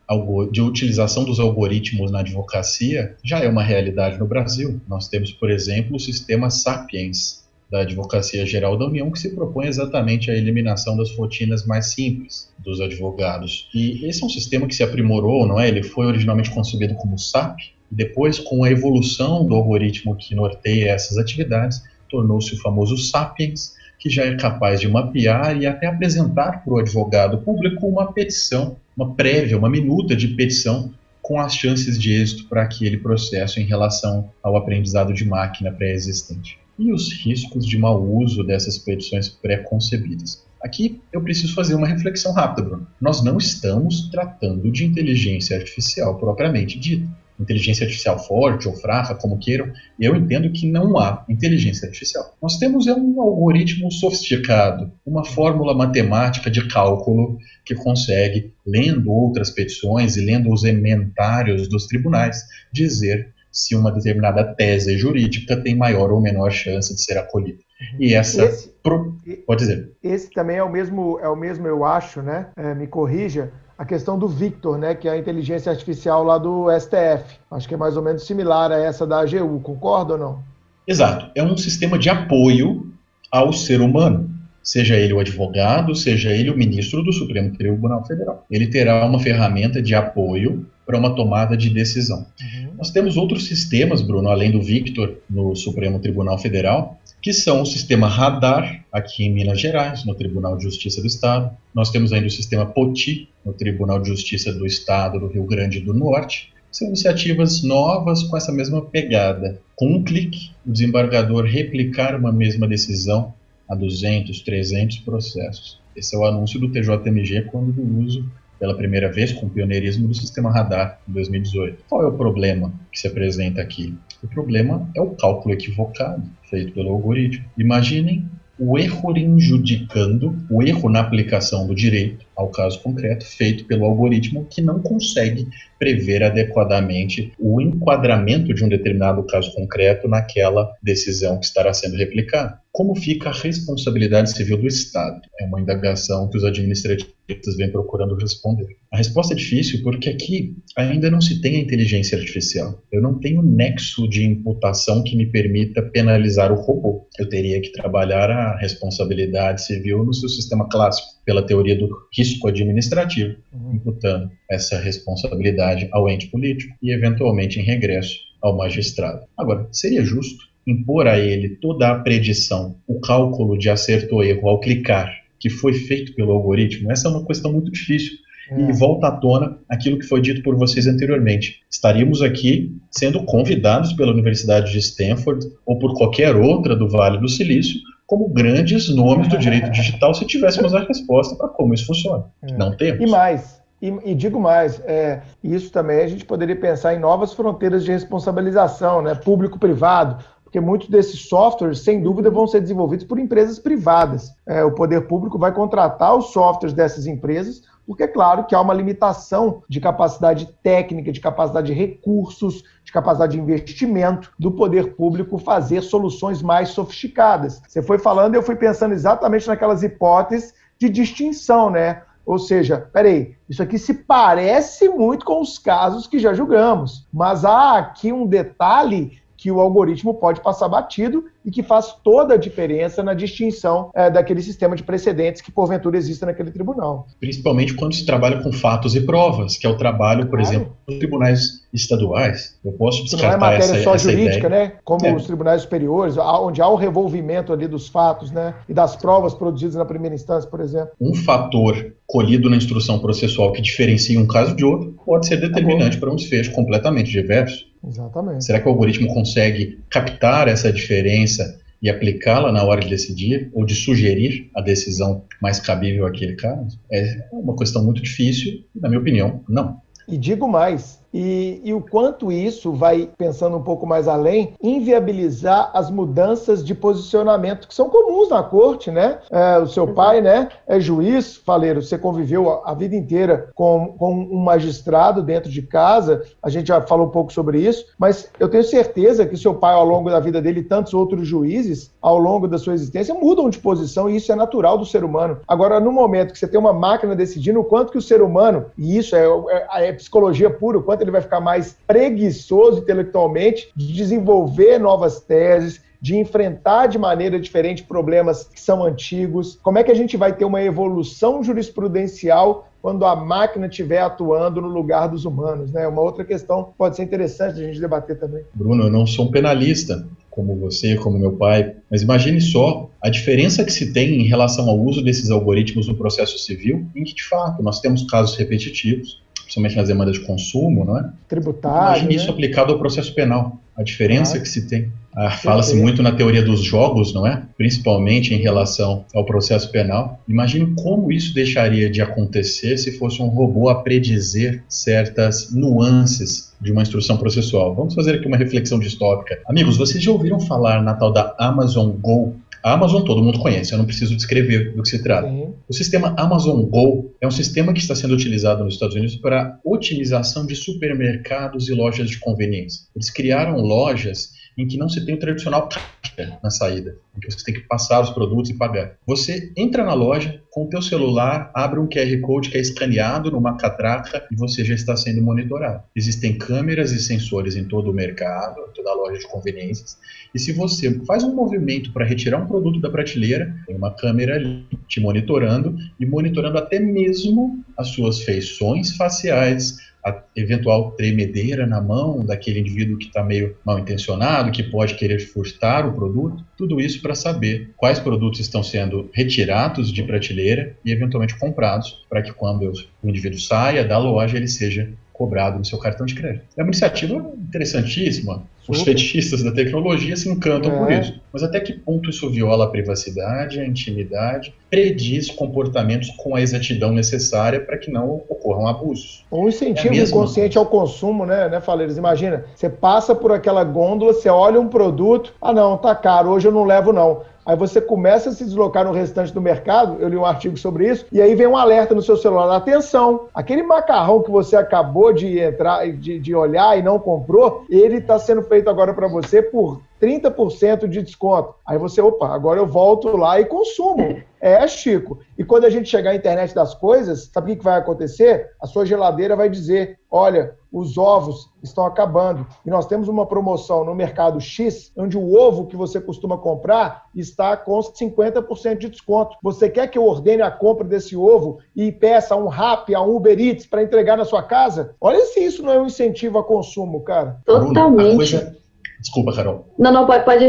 de utilização dos algoritmos na advocacia já é uma realidade no Brasil. Nós temos, por exemplo, o sistema Sapiens da Advocacia Geral da União, que se propõe exatamente a eliminação das rotinas mais simples dos advogados. E esse é um sistema que se aprimorou, não é? Ele foi originalmente concebido como SAP, e depois, com a evolução do algoritmo que norteia essas atividades, tornou-se o famoso Sapiens, que já é capaz de mapear e até apresentar para o advogado público uma petição, uma prévia, uma minuta de petição com as chances de êxito para aquele processo em relação ao aprendizado de máquina pré-existente. E os riscos de mau uso dessas petições pré-concebidas. Aqui eu preciso fazer uma reflexão rápida, Bruno. Nós não estamos tratando de inteligência artificial propriamente dita inteligência artificial forte ou fraca, como queiram, eu entendo que não há inteligência artificial. Nós temos é um algoritmo sofisticado, uma fórmula matemática de cálculo que consegue, lendo outras petições e lendo os ementários dos tribunais, dizer se uma determinada tese jurídica tem maior ou menor chance de ser acolhida. E essa esse, pro... pode dizer. Esse também é o mesmo, é o mesmo eu acho, né? É, me corrija a questão do Victor, né, que é a inteligência artificial lá do STF. Acho que é mais ou menos similar a essa da AGU, concorda ou não? Exato. É um sistema de apoio ao ser humano, seja ele o advogado, seja ele o ministro do Supremo Tribunal Federal. Ele terá uma ferramenta de apoio para uma tomada de decisão. Uhum. Nós temos outros sistemas, Bruno, além do Victor no Supremo Tribunal Federal, que são o sistema Radar, aqui em Minas Gerais, no Tribunal de Justiça do Estado. Nós temos ainda o sistema POTI, no Tribunal de Justiça do Estado do Rio Grande do Norte. São iniciativas novas com essa mesma pegada. Com um clique, o desembargador replicar uma mesma decisão a 200, 300 processos. Esse é o anúncio do TJMG quando do uso pela primeira vez com o pioneirismo do sistema radar em 2018. Qual é o problema que se apresenta aqui? O problema é o cálculo equivocado feito pelo algoritmo. Imaginem o erro injudicando, o erro na aplicação do direito ao caso concreto, feito pelo algoritmo que não consegue prever adequadamente o enquadramento de um determinado caso concreto naquela decisão que estará sendo replicada. Como fica a responsabilidade civil do Estado? É uma indagação que os administrativos vêm procurando responder. A resposta é difícil porque aqui ainda não se tem a inteligência artificial. Eu não tenho nexo de imputação que me permita penalizar o robô. Eu teria que trabalhar a responsabilidade civil no seu sistema clássico, pela teoria do risco administrativo, uhum. imputando essa responsabilidade ao ente político e, eventualmente, em regresso ao magistrado. Agora, seria justo impor a ele toda a predição, o cálculo de acerto ou erro ao clicar, que foi feito pelo algoritmo, essa é uma questão muito difícil. É. E volta à tona aquilo que foi dito por vocês anteriormente. Estaríamos aqui sendo convidados pela Universidade de Stanford ou por qualquer outra do Vale do Silício como grandes nomes do direito digital se tivéssemos a resposta para como isso funciona. É. Não temos. E mais, e, e, digo mais, é, isso também a gente poderia pensar em novas fronteiras de responsabilização, né, público-privado, porque muitos desses softwares, sem dúvida, vão ser desenvolvidos por empresas privadas. É, o poder público vai contratar os softwares dessas empresas, porque é claro que há uma limitação de capacidade técnica, de capacidade de recursos, de capacidade de investimento do poder público fazer soluções mais sofisticadas. Você foi falando eu fui pensando exatamente naquelas hipóteses de distinção, né? Ou seja, peraí, isso aqui se parece muito com os casos que já julgamos, mas há aqui um detalhe que o algoritmo pode passar batido e que faz toda a diferença na distinção é, daquele sistema de precedentes que porventura existe naquele tribunal. Principalmente quando se trabalha com fatos e provas, que é o trabalho, por claro. exemplo, dos tribunais estaduais. Eu posso descartar não é matéria essa, só essa jurídica, ideia. né? Como é. os tribunais superiores, onde há o revolvimento ali dos fatos, né? E das provas produzidas na primeira instância, por exemplo. Um fator colhido na instrução processual que diferencia um caso de outro pode ser determinante para um desfecho completamente diverso. Exatamente. Será que o algoritmo consegue captar essa diferença e aplicá-la na hora de decidir ou de sugerir a decisão mais cabível àquele caso? É uma questão muito difícil, na minha opinião, não. E digo mais, e, e o quanto isso vai, pensando um pouco mais além, inviabilizar as mudanças de posicionamento que são comuns na corte, né? É, o seu pai, né, é juiz, faleiro, você conviveu a, a vida inteira com, com um magistrado dentro de casa, a gente já falou um pouco sobre isso, mas eu tenho certeza que seu pai, ao longo da vida dele, e tantos outros juízes, ao longo da sua existência, mudam de posição e isso é natural do ser humano. Agora, no momento que você tem uma máquina decidindo o quanto que o ser humano, e isso é, é, é psicologia pura, o quanto ele vai ficar mais preguiçoso intelectualmente de desenvolver novas teses, de enfrentar de maneira diferente problemas que são antigos? Como é que a gente vai ter uma evolução jurisprudencial quando a máquina estiver atuando no lugar dos humanos? Né? Uma outra questão pode ser interessante a gente debater também. Bruno, eu não sou um penalista, como você, como meu pai, mas imagine só a diferença que se tem em relação ao uso desses algoritmos no processo civil, em que, de fato, nós temos casos repetitivos, principalmente nas demandas de consumo, não é? Tributário. Imagine né? isso aplicado ao processo penal, a diferença que se tem. Ah, Fala-se muito na teoria dos jogos, não é? Principalmente em relação ao processo penal. Imagine como isso deixaria de acontecer se fosse um robô a predizer certas nuances de uma instrução processual. Vamos fazer aqui uma reflexão distópica. Amigos, vocês já ouviram falar na tal da Amazon Go a Amazon todo mundo conhece, eu não preciso descrever do que se trata. Sim. O sistema Amazon Go é um sistema que está sendo utilizado nos Estados Unidos para otimização de supermercados e lojas de conveniência. Eles criaram lojas em que não se tem o tradicional caixa na saída, em que você tem que passar os produtos e pagar. Você entra na loja com o teu celular, abre um QR Code que é escaneado numa catraca e você já está sendo monitorado. Existem câmeras e sensores em todo o mercado, em toda a loja de conveniências, e se você faz um movimento para retirar um produto da prateleira, tem uma câmera ali te monitorando e monitorando até mesmo as suas feições faciais, a eventual tremedeira na mão daquele indivíduo que está meio mal intencionado, que pode querer furtar o produto, tudo isso para saber quais produtos estão sendo retirados de prateleira e eventualmente comprados, para que quando o indivíduo saia da loja ele seja cobrado no seu cartão de crédito. É uma iniciativa interessantíssima. Os fetichistas da tecnologia se encantam é. por isso. Mas até que ponto isso viola a privacidade, a intimidade, prediz comportamentos com a exatidão necessária para que não ocorram abusos? Um incentivo é inconsciente ao consumo, né, né, Faleiros? Imagina, você passa por aquela gôndola, você olha um produto, ah não, tá caro, hoje eu não levo não. Aí você começa a se deslocar no restante do mercado, eu li um artigo sobre isso, e aí vem um alerta no seu celular: atenção, aquele macarrão que você acabou de entrar, de, de olhar e não comprou, ele está sendo feito agora para você por 30% de desconto. Aí você, opa, agora eu volto lá e consumo. É, Chico. E quando a gente chegar à internet das coisas, sabe o que vai acontecer? A sua geladeira vai dizer: olha, os ovos estão acabando. E nós temos uma promoção no mercado X, onde o ovo que você costuma comprar está com 50% de desconto. Você quer que eu ordene a compra desse ovo e peça um Rap, a um Uber Eats para entregar na sua casa? Olha se isso não é um incentivo a consumo, cara. Totalmente. Desculpa, Carol. Não, não, pode, pode.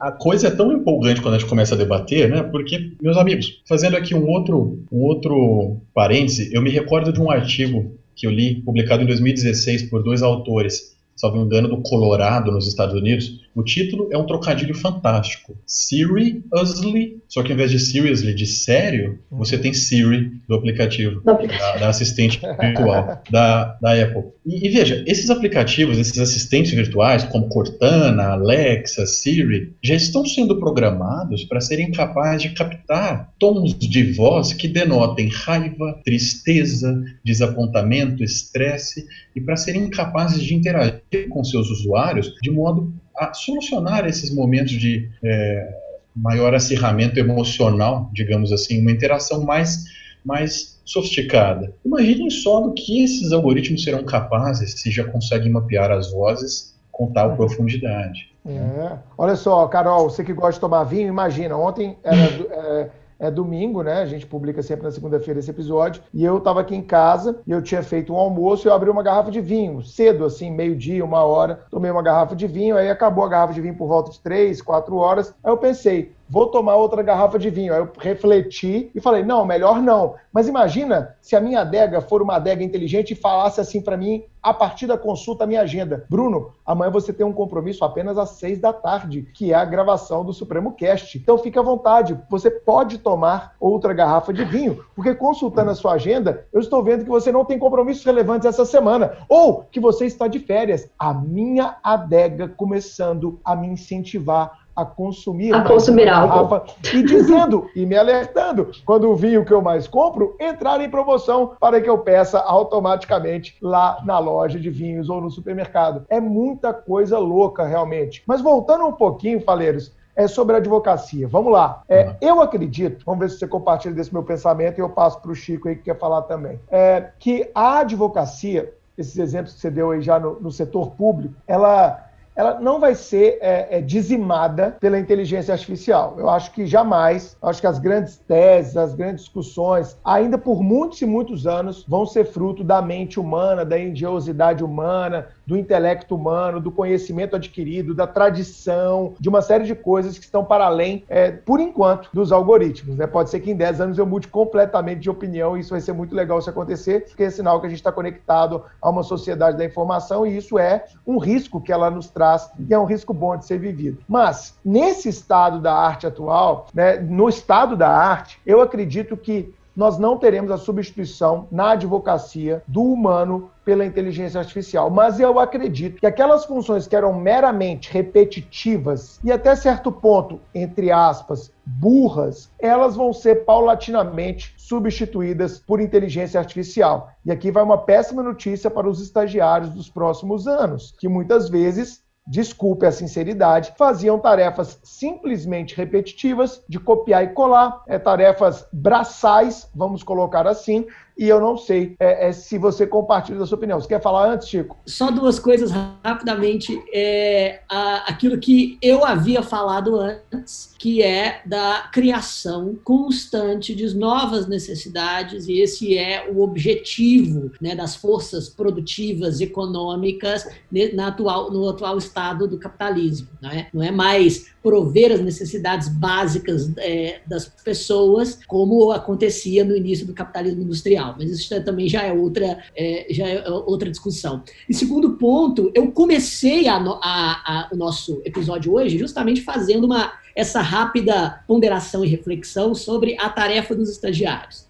A coisa é tão empolgante quando a gente começa a debater, né? Porque, meus amigos, fazendo aqui um outro, um outro parêntese, eu me recordo de um artigo que eu li, publicado em 2016 por dois autores, salvo engano, do Colorado, nos Estados Unidos, o título é um trocadilho fantástico. Seriously, só que ao invés de seriously, de sério, você tem Siri do aplicativo, da, da, assistente virtual da, da Apple. E, e, veja, esses aplicativos, esses assistentes virtuais, como Cortana, Alexa, Siri, já estão sendo programados para serem capazes de captar tons de voz que denotem raiva, tristeza, desapontamento, estresse, e para serem capazes de interagir com seus usuários de modo a solucionar esses momentos de é, maior acirramento emocional, digamos assim, uma interação mais, mais sofisticada. Imaginem só do que esses algoritmos serão capazes se já conseguem mapear as vozes com tal uhum. profundidade. É. Olha só, Carol, você que gosta de tomar vinho, imagina, ontem era. É, é domingo, né? A gente publica sempre na segunda-feira esse episódio. E eu estava aqui em casa e eu tinha feito um almoço e eu abri uma garrafa de vinho, cedo, assim, meio-dia, uma hora. Tomei uma garrafa de vinho, aí acabou a garrafa de vinho por volta de três, quatro horas. Aí eu pensei, vou tomar outra garrafa de vinho. Aí eu refleti e falei, não, melhor não. Mas imagina se a minha adega for uma adega inteligente e falasse assim para mim, a partir da consulta, a minha agenda. Bruno, amanhã você tem um compromisso apenas às seis da tarde, que é a gravação do Supremo Cast. Então fique à vontade, você pode tomar outra garrafa de vinho, porque consultando a sua agenda, eu estou vendo que você não tem compromissos relevantes essa semana, ou que você está de férias. A minha adega começando a me incentivar a consumir, a consumir garrafa e dizendo e me alertando quando o vinho que eu mais compro entrar em promoção para que eu peça automaticamente lá na loja de vinhos ou no supermercado. É muita coisa louca realmente. Mas voltando um pouquinho, faleiros, é sobre a advocacia. Vamos lá. É, eu acredito, vamos ver se você compartilha desse meu pensamento e eu passo para o Chico aí que quer falar também, é, que a advocacia, esses exemplos que você deu aí já no, no setor público, ela ela não vai ser é, é, dizimada pela inteligência artificial. Eu acho que jamais, acho que as grandes teses, as grandes discussões, ainda por muitos e muitos anos, vão ser fruto da mente humana, da engenhosidade humana, do intelecto humano, do conhecimento adquirido, da tradição, de uma série de coisas que estão para além, é, por enquanto, dos algoritmos. Né? Pode ser que em 10 anos eu mude completamente de opinião e isso vai ser muito legal se acontecer, porque é sinal que a gente está conectado a uma sociedade da informação e isso é um risco que ela nos traz e é um risco bom de ser vivido. Mas, nesse estado da arte atual, né, no estado da arte, eu acredito que nós não teremos a substituição na advocacia do humano pela inteligência artificial. Mas eu acredito que aquelas funções que eram meramente repetitivas e até certo ponto, entre aspas, burras, elas vão ser paulatinamente substituídas por inteligência artificial. E aqui vai uma péssima notícia para os estagiários dos próximos anos, que muitas vezes desculpe a sinceridade, faziam tarefas simplesmente repetitivas de copiar e colar, é, tarefas braçais, vamos colocar assim, e eu não sei é, é, se você compartilha da sua opinião. Você quer falar antes, Chico? Só duas coisas rapidamente. É, a, aquilo que eu havia falado antes, que é da criação constante de novas necessidades, e esse é o objetivo né, das forças produtivas econômicas na atual, no atual estado do capitalismo. Né? Não é mais prover as necessidades básicas é, das pessoas, como acontecia no início do capitalismo industrial. Mas isso também já é outra, é, já é outra discussão. E segundo ponto, eu comecei a, a, a, o nosso episódio hoje justamente fazendo uma essa rápida ponderação e reflexão sobre a tarefa dos estagiários.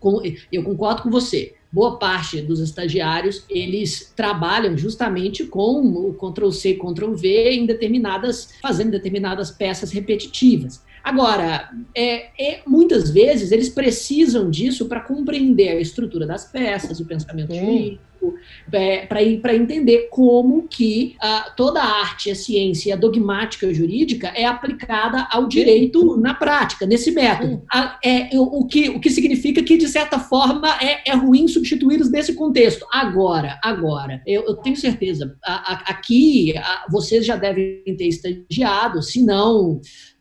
Eu concordo com você boa parte dos estagiários eles trabalham justamente com o Ctrl C, Ctrl V em determinadas, fazendo determinadas peças repetitivas. Agora, é, é, muitas vezes eles precisam disso para compreender a estrutura das peças, o pensamento jurídico, é, para entender como que uh, toda a arte, a ciência e a dogmática jurídica é aplicada ao direito na prática, nesse método. A, é, o, o, que, o que significa que, de certa forma, é, é ruim substituí-los nesse contexto. Agora, agora, eu, eu tenho certeza, a, a, aqui vocês já devem ter estagiado, se não é,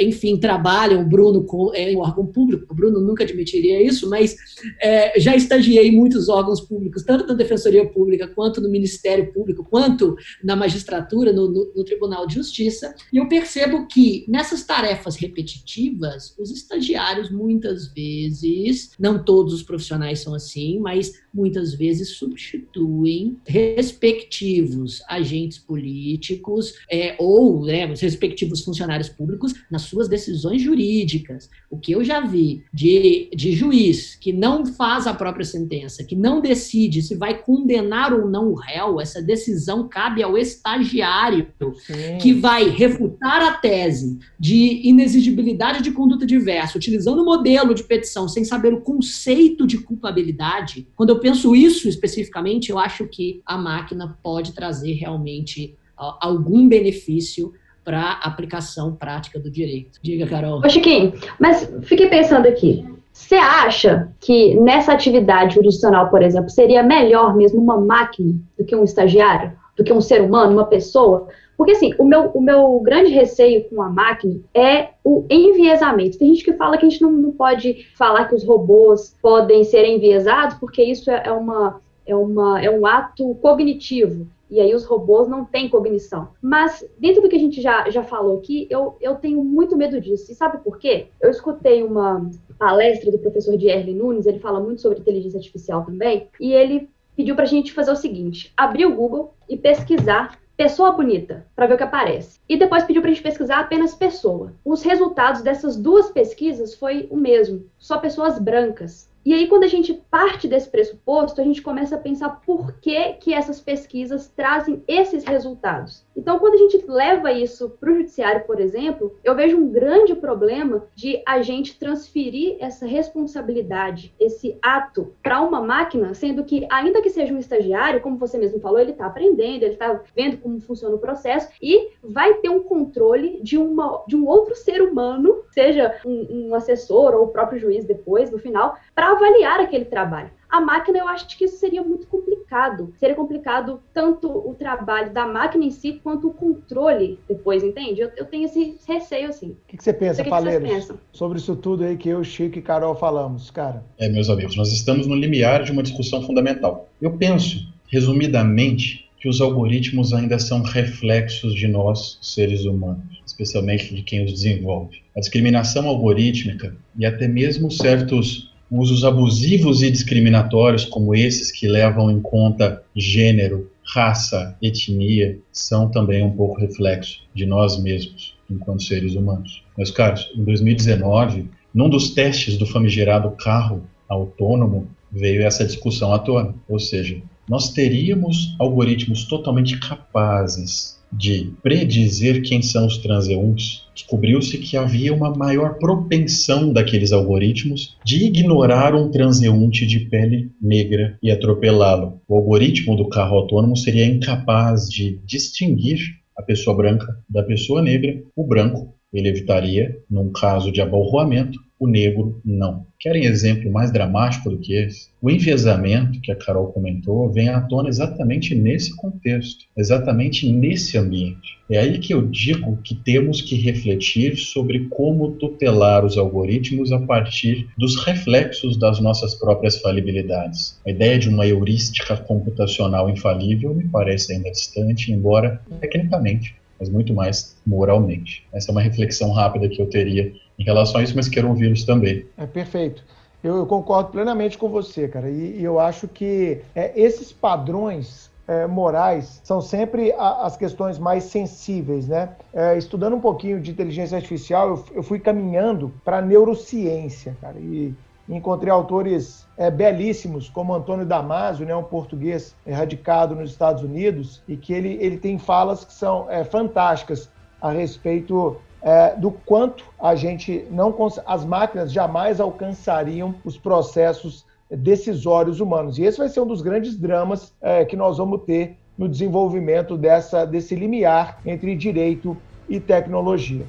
enfim, trabalham, o Bruno é, em órgão público, o Bruno nunca admitiria isso, mas é, já estagiei em muitos órgãos públicos, tanto na Defensoria Pública, quanto no Ministério Público, quanto na magistratura, no, no, no Tribunal de Justiça, e eu percebo que nessas tarefas repetitivas, os estagiários muitas vezes, não todos os profissionais são assim, mas muitas vezes substituem respectivos agentes políticos é, ou né, os respectivos funcionários públicos nas suas decisões jurídicas. O que eu já vi de, de juiz que não faz a própria sentença, que não decide se vai condenar ou não o réu, essa decisão cabe ao estagiário Sim. que vai refutar a tese de inexigibilidade de conduta diversa, utilizando o modelo de petição sem saber o conceito de culpabilidade. Quando eu penso isso especificamente, eu acho que a máquina pode trazer realmente uh, algum benefício para a aplicação prática do direito. Diga, Carol. Ô, Chiquinho, mas fiquei pensando aqui. Você acha que nessa atividade jurisdicional, por exemplo, seria melhor mesmo uma máquina do que um estagiário? Do que um ser humano, uma pessoa? Porque, assim, o meu, o meu grande receio com a máquina é o enviesamento. Tem gente que fala que a gente não, não pode falar que os robôs podem ser enviesados, porque isso é, é uma, é, uma, é um ato cognitivo. E aí os robôs não têm cognição. Mas, dentro do que a gente já, já falou aqui, eu, eu tenho muito medo disso. E sabe por quê? Eu escutei uma palestra do professor Dierle Nunes, ele fala muito sobre inteligência artificial também, e ele pediu para a gente fazer o seguinte: abrir o Google e pesquisar pessoa bonita, para ver o que aparece. E depois pediu para a gente pesquisar apenas pessoa. Os resultados dessas duas pesquisas foi o mesmo, só pessoas brancas. E aí, quando a gente parte desse pressuposto, a gente começa a pensar por que, que essas pesquisas trazem esses resultados. Então, quando a gente leva isso para o judiciário, por exemplo, eu vejo um grande problema de a gente transferir essa responsabilidade, esse ato, para uma máquina, sendo que, ainda que seja um estagiário, como você mesmo falou, ele está aprendendo, ele está vendo como funciona o processo e vai ter um controle de, uma, de um outro ser humano, seja um, um assessor ou o próprio juiz depois, no final, para avaliar aquele trabalho. A máquina, eu acho que isso seria muito complicado. Seria complicado tanto o trabalho da máquina em si, quanto o controle depois, entende? Eu, eu tenho esse receio, assim. O que, que, você pensa, Faleiros, sobre isso tudo aí que eu, Chico e Carol falamos, cara? É, meus amigos, nós estamos no limiar de uma discussão fundamental. Eu penso, resumidamente, que os algoritmos ainda são reflexos de nós, seres humanos, especialmente de quem os desenvolve. A discriminação algorítmica e até mesmo certos usos abusivos e discriminatórios, como esses que levam em conta gênero, raça, etnia, são também um pouco reflexo de nós mesmos, enquanto seres humanos. Meus caros, em 2019, num dos testes do famigerado carro autônomo, veio essa discussão à tona. Ou seja, nós teríamos algoritmos totalmente capazes de predizer quem são os transeuntes, descobriu-se que havia uma maior propensão daqueles algoritmos de ignorar um transeunte de pele negra e atropelá-lo. O algoritmo do carro autônomo seria incapaz de distinguir a pessoa branca da pessoa negra, o branco ele evitaria, num caso de abalroamento, o negro não. Querem exemplo mais dramático do que esse? O enviesamento, que a Carol comentou, vem à tona exatamente nesse contexto, exatamente nesse ambiente. É aí que eu digo que temos que refletir sobre como tutelar os algoritmos a partir dos reflexos das nossas próprias falibilidades. A ideia de uma heurística computacional infalível me parece ainda distante, embora tecnicamente mas muito mais moralmente. Essa é uma reflexão rápida que eu teria em relação a isso, mas quero ouvi-los também. É perfeito. Eu, eu, concordo plenamente com você, cara. E, e eu acho que é, esses padrões é, morais são sempre a, as questões mais sensíveis, né? É, estudando um pouquinho de inteligência artificial, eu, eu fui caminhando para neurociência, cara. E encontrei autores é, belíssimos, como Antônio Damasio, né, um português radicado nos Estados Unidos, e que ele, ele tem falas que são é, fantásticas a respeito é, do quanto a gente não as máquinas jamais alcançariam os processos decisórios humanos. E esse vai ser um dos grandes dramas é, que nós vamos ter no desenvolvimento dessa, desse limiar entre direito e tecnologia.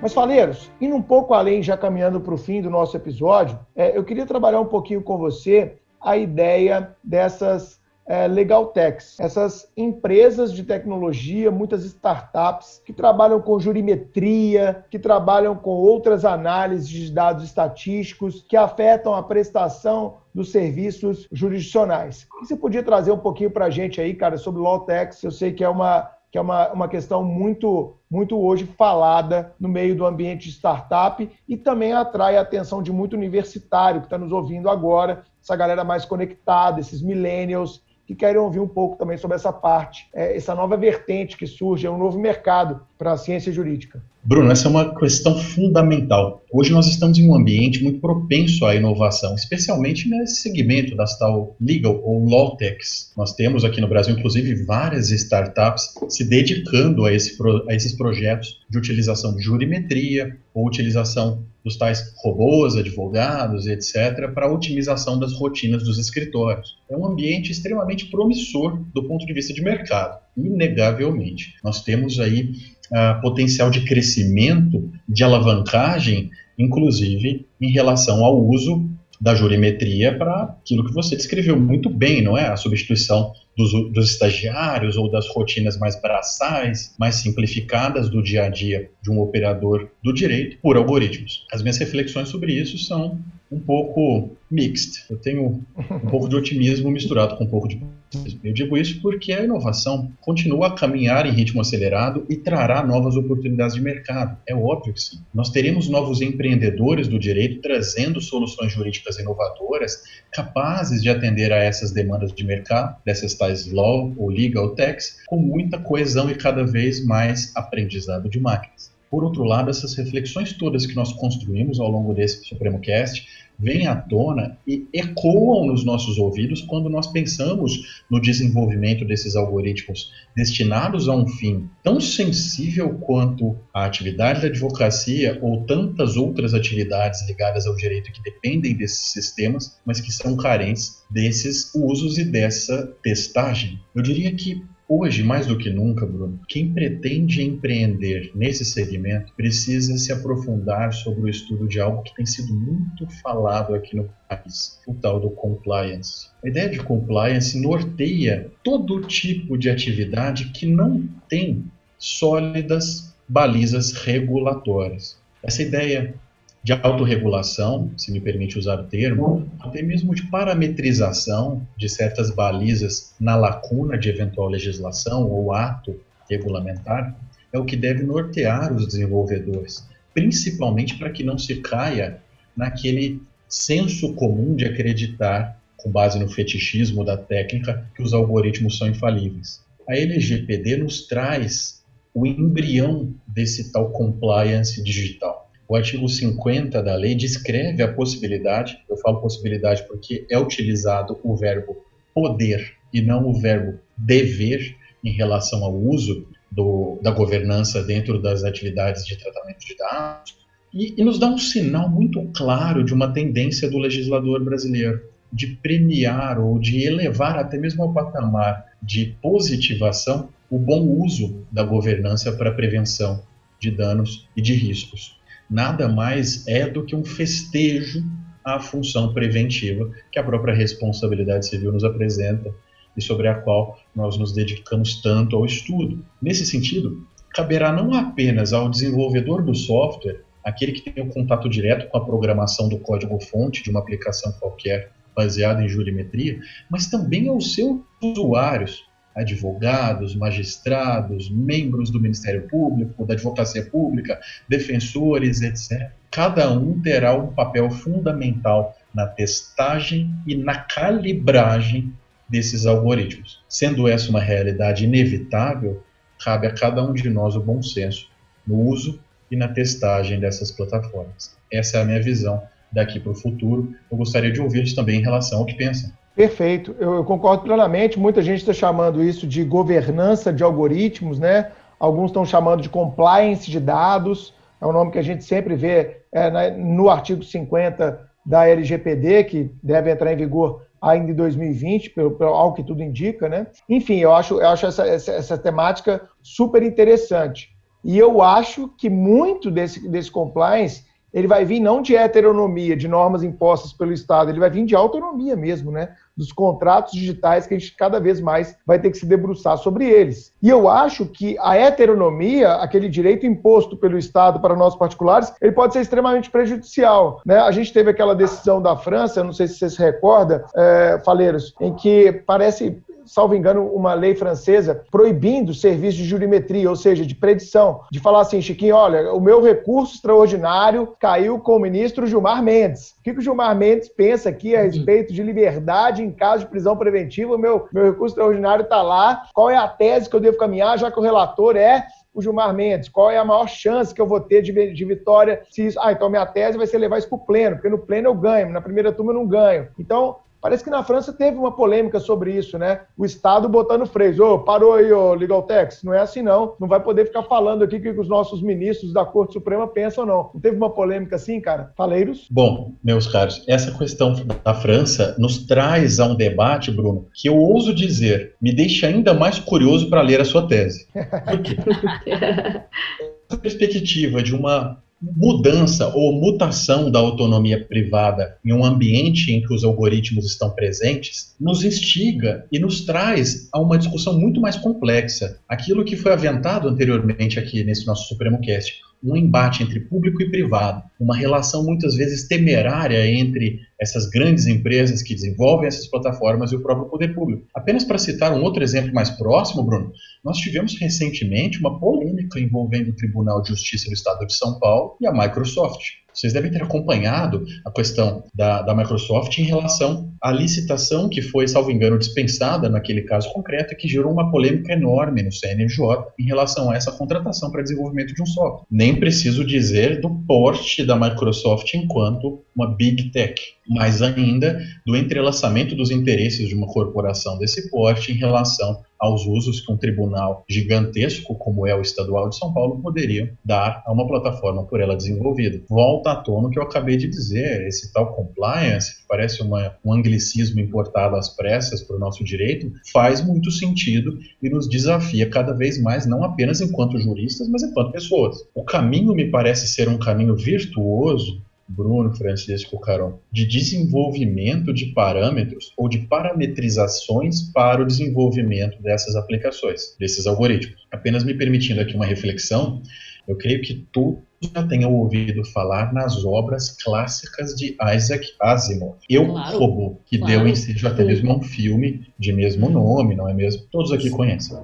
Mas, Faleiros, indo um pouco além, já caminhando para o fim do nosso episódio, é, eu queria trabalhar um pouquinho com você a ideia dessas é, legal techs, essas empresas de tecnologia, muitas startups que trabalham com jurimetria, que trabalham com outras análises de dados estatísticos que afetam a prestação dos serviços jurisdicionais. Você podia trazer um pouquinho para a gente aí, cara, sobre Law Techs? Eu sei que é uma que é uma, uma questão muito, muito hoje falada no meio do ambiente de startup e também atrai a atenção de muito universitário que está nos ouvindo agora, essa galera mais conectada, esses millennials que querem ouvir um pouco também sobre essa parte, é, essa nova vertente que surge, é um novo mercado para a ciência jurídica. Bruno, essa é uma questão fundamental. Hoje nós estamos em um ambiente muito propenso à inovação, especialmente nesse segmento das tal legal ou law techs. Nós temos aqui no Brasil, inclusive, várias startups se dedicando a, esse, a esses projetos de utilização de jurimetria ou utilização dos tais robôs, advogados, etc., para a otimização das rotinas dos escritórios. É um ambiente extremamente promissor do ponto de vista de mercado, inegavelmente. Nós temos aí potencial de crescimento, de alavancagem, inclusive em relação ao uso da jurimetria para aquilo que você descreveu muito bem, não é? A substituição dos, dos, estagiários ou das rotinas mais braçais, mais simplificadas do dia a dia de um operador do direito por algoritmos. As minhas reflexões sobre isso são um pouco mixed. Eu tenho um pouco de otimismo misturado com um pouco de pessimismo. Eu digo isso porque a inovação continua a caminhar em ritmo acelerado e trará novas oportunidades de mercado. É óbvio que sim. Nós teremos novos empreendedores do direito trazendo soluções jurídicas inovadoras capazes de atender a essas demandas de mercado, dessas tais law ou legal techs, com muita coesão e cada vez mais aprendizado de máquinas. Por outro lado, essas reflexões todas que nós construímos ao longo desse Supremo Cast vêm à tona e ecoam nos nossos ouvidos quando nós pensamos no desenvolvimento desses algoritmos destinados a um fim tão sensível quanto a atividade da advocacia ou tantas outras atividades ligadas ao direito que dependem desses sistemas, mas que são carentes desses usos e dessa testagem. Eu diria que Hoje, mais do que nunca, Bruno, quem pretende empreender nesse segmento precisa se aprofundar sobre o estudo de algo que tem sido muito falado aqui no país, o tal do compliance. A ideia de compliance norteia todo tipo de atividade que não tem sólidas balizas regulatórias. Essa ideia de autorregulação, se me permite usar o termo, até mesmo de parametrização de certas balizas na lacuna de eventual legislação ou ato regulamentar, é o que deve nortear os desenvolvedores, principalmente para que não se caia naquele senso comum de acreditar, com base no fetichismo da técnica, que os algoritmos são infalíveis. A LGPD nos traz o embrião desse tal compliance digital o artigo 50 da lei descreve a possibilidade, eu falo possibilidade porque é utilizado o verbo poder e não o verbo dever em relação ao uso do, da governança dentro das atividades de tratamento de dados, e, e nos dá um sinal muito claro de uma tendência do legislador brasileiro de premiar ou de elevar até mesmo ao patamar de positivação o bom uso da governança para prevenção de danos e de riscos nada mais é do que um festejo à função preventiva que a própria responsabilidade civil nos apresenta e sobre a qual nós nos dedicamos tanto ao estudo. Nesse sentido, caberá não apenas ao desenvolvedor do software, aquele que tem o um contato direto com a programação do código-fonte de uma aplicação qualquer baseada em jurimetria, mas também aos seus usuários, advogados, magistrados, membros do Ministério Público, da Advocacia Pública, defensores, etc. Cada um terá um papel fundamental na testagem e na calibragem desses algoritmos. Sendo essa uma realidade inevitável, cabe a cada um de nós o bom senso no uso e na testagem dessas plataformas. Essa é a minha visão daqui para o futuro. Eu gostaria de ouvi-los também em relação ao que pensam. Perfeito, eu, eu concordo plenamente. Muita gente está chamando isso de governança de algoritmos, né? Alguns estão chamando de compliance de dados, é um nome que a gente sempre vê é, né, no artigo 50 da LGPD, que deve entrar em vigor ainda em 2020, pelo, pelo ao que tudo indica, né? Enfim, eu acho, eu acho essa, essa, essa temática super interessante. E eu acho que muito desse, desse compliance ele vai vir não de heteronomia, de normas impostas pelo Estado, ele vai vir de autonomia mesmo, né? Dos contratos digitais que a gente cada vez mais vai ter que se debruçar sobre eles. E eu acho que a heteronomia, aquele direito imposto pelo Estado para nós particulares, ele pode ser extremamente prejudicial. Né? A gente teve aquela decisão da França, não sei se você se recorda, é, Faleiros, em que parece salvo engano, uma lei francesa proibindo serviço de jurimetria, ou seja, de predição, de falar assim, Chiquinho, olha, o meu recurso extraordinário caiu com o ministro Gilmar Mendes. O que, que o Gilmar Mendes pensa aqui a respeito de liberdade em caso de prisão preventiva? O meu, meu recurso extraordinário está lá. Qual é a tese que eu devo caminhar, já que o relator é o Gilmar Mendes? Qual é a maior chance que eu vou ter de, de vitória? Se isso, ah, então minha tese vai ser levar isso para o pleno, porque no pleno eu ganho, na primeira turma eu não ganho. Então, Parece que na França teve uma polêmica sobre isso, né? O Estado botando freio. Ô, parou aí, ô Legaltex. Não é assim, não. Não vai poder ficar falando aqui o que os nossos ministros da Corte Suprema pensam, não. Não teve uma polêmica assim, cara? Faleiros? Bom, meus caros, essa questão da França nos traz a um debate, Bruno, que eu ouso dizer, me deixa ainda mais curioso para ler a sua tese. Por quê? a perspectiva de uma mudança ou mutação da autonomia privada em um ambiente em que os algoritmos estão presentes nos instiga e nos traz a uma discussão muito mais complexa. Aquilo que foi aventado anteriormente aqui nesse nosso Supremo Cast, um embate entre público e privado, uma relação muitas vezes temerária entre essas grandes empresas que desenvolvem essas plataformas e o próprio poder público. Apenas para citar um outro exemplo mais próximo, Bruno, nós tivemos recentemente uma polêmica envolvendo o Tribunal de Justiça do Estado de São Paulo e a Microsoft. Vocês devem ter acompanhado a questão da, da Microsoft em relação à licitação que foi, salvo engano, dispensada naquele caso concreto e que gerou uma polêmica enorme no CNJ em relação a essa contratação para desenvolvimento de um software. Nem preciso dizer do porte da Microsoft enquanto uma big tech, mas ainda do entrelaçamento dos interesses de uma corporação desse porte em relação aos usos que um tribunal gigantesco como é o Estadual de São Paulo poderia dar a uma plataforma por ela desenvolvida. Volta à tona que eu acabei de dizer, esse tal compliance, que parece uma, um anglicismo importado às pressas para o nosso direito, faz muito sentido e nos desafia cada vez mais, não apenas enquanto juristas, mas enquanto pessoas. O caminho me parece ser um caminho virtuoso Bruno, Francisco, Carol, de desenvolvimento de parâmetros ou de parametrizações para o desenvolvimento dessas aplicações, desses algoritmos. Apenas me permitindo aqui uma reflexão, eu creio que todos já tenham ouvido falar nas obras clássicas de Isaac Asimov. Eu, claro, Robô, que claro. deu em si até mesmo um filme de mesmo nome, não é mesmo? Todos aqui conhecem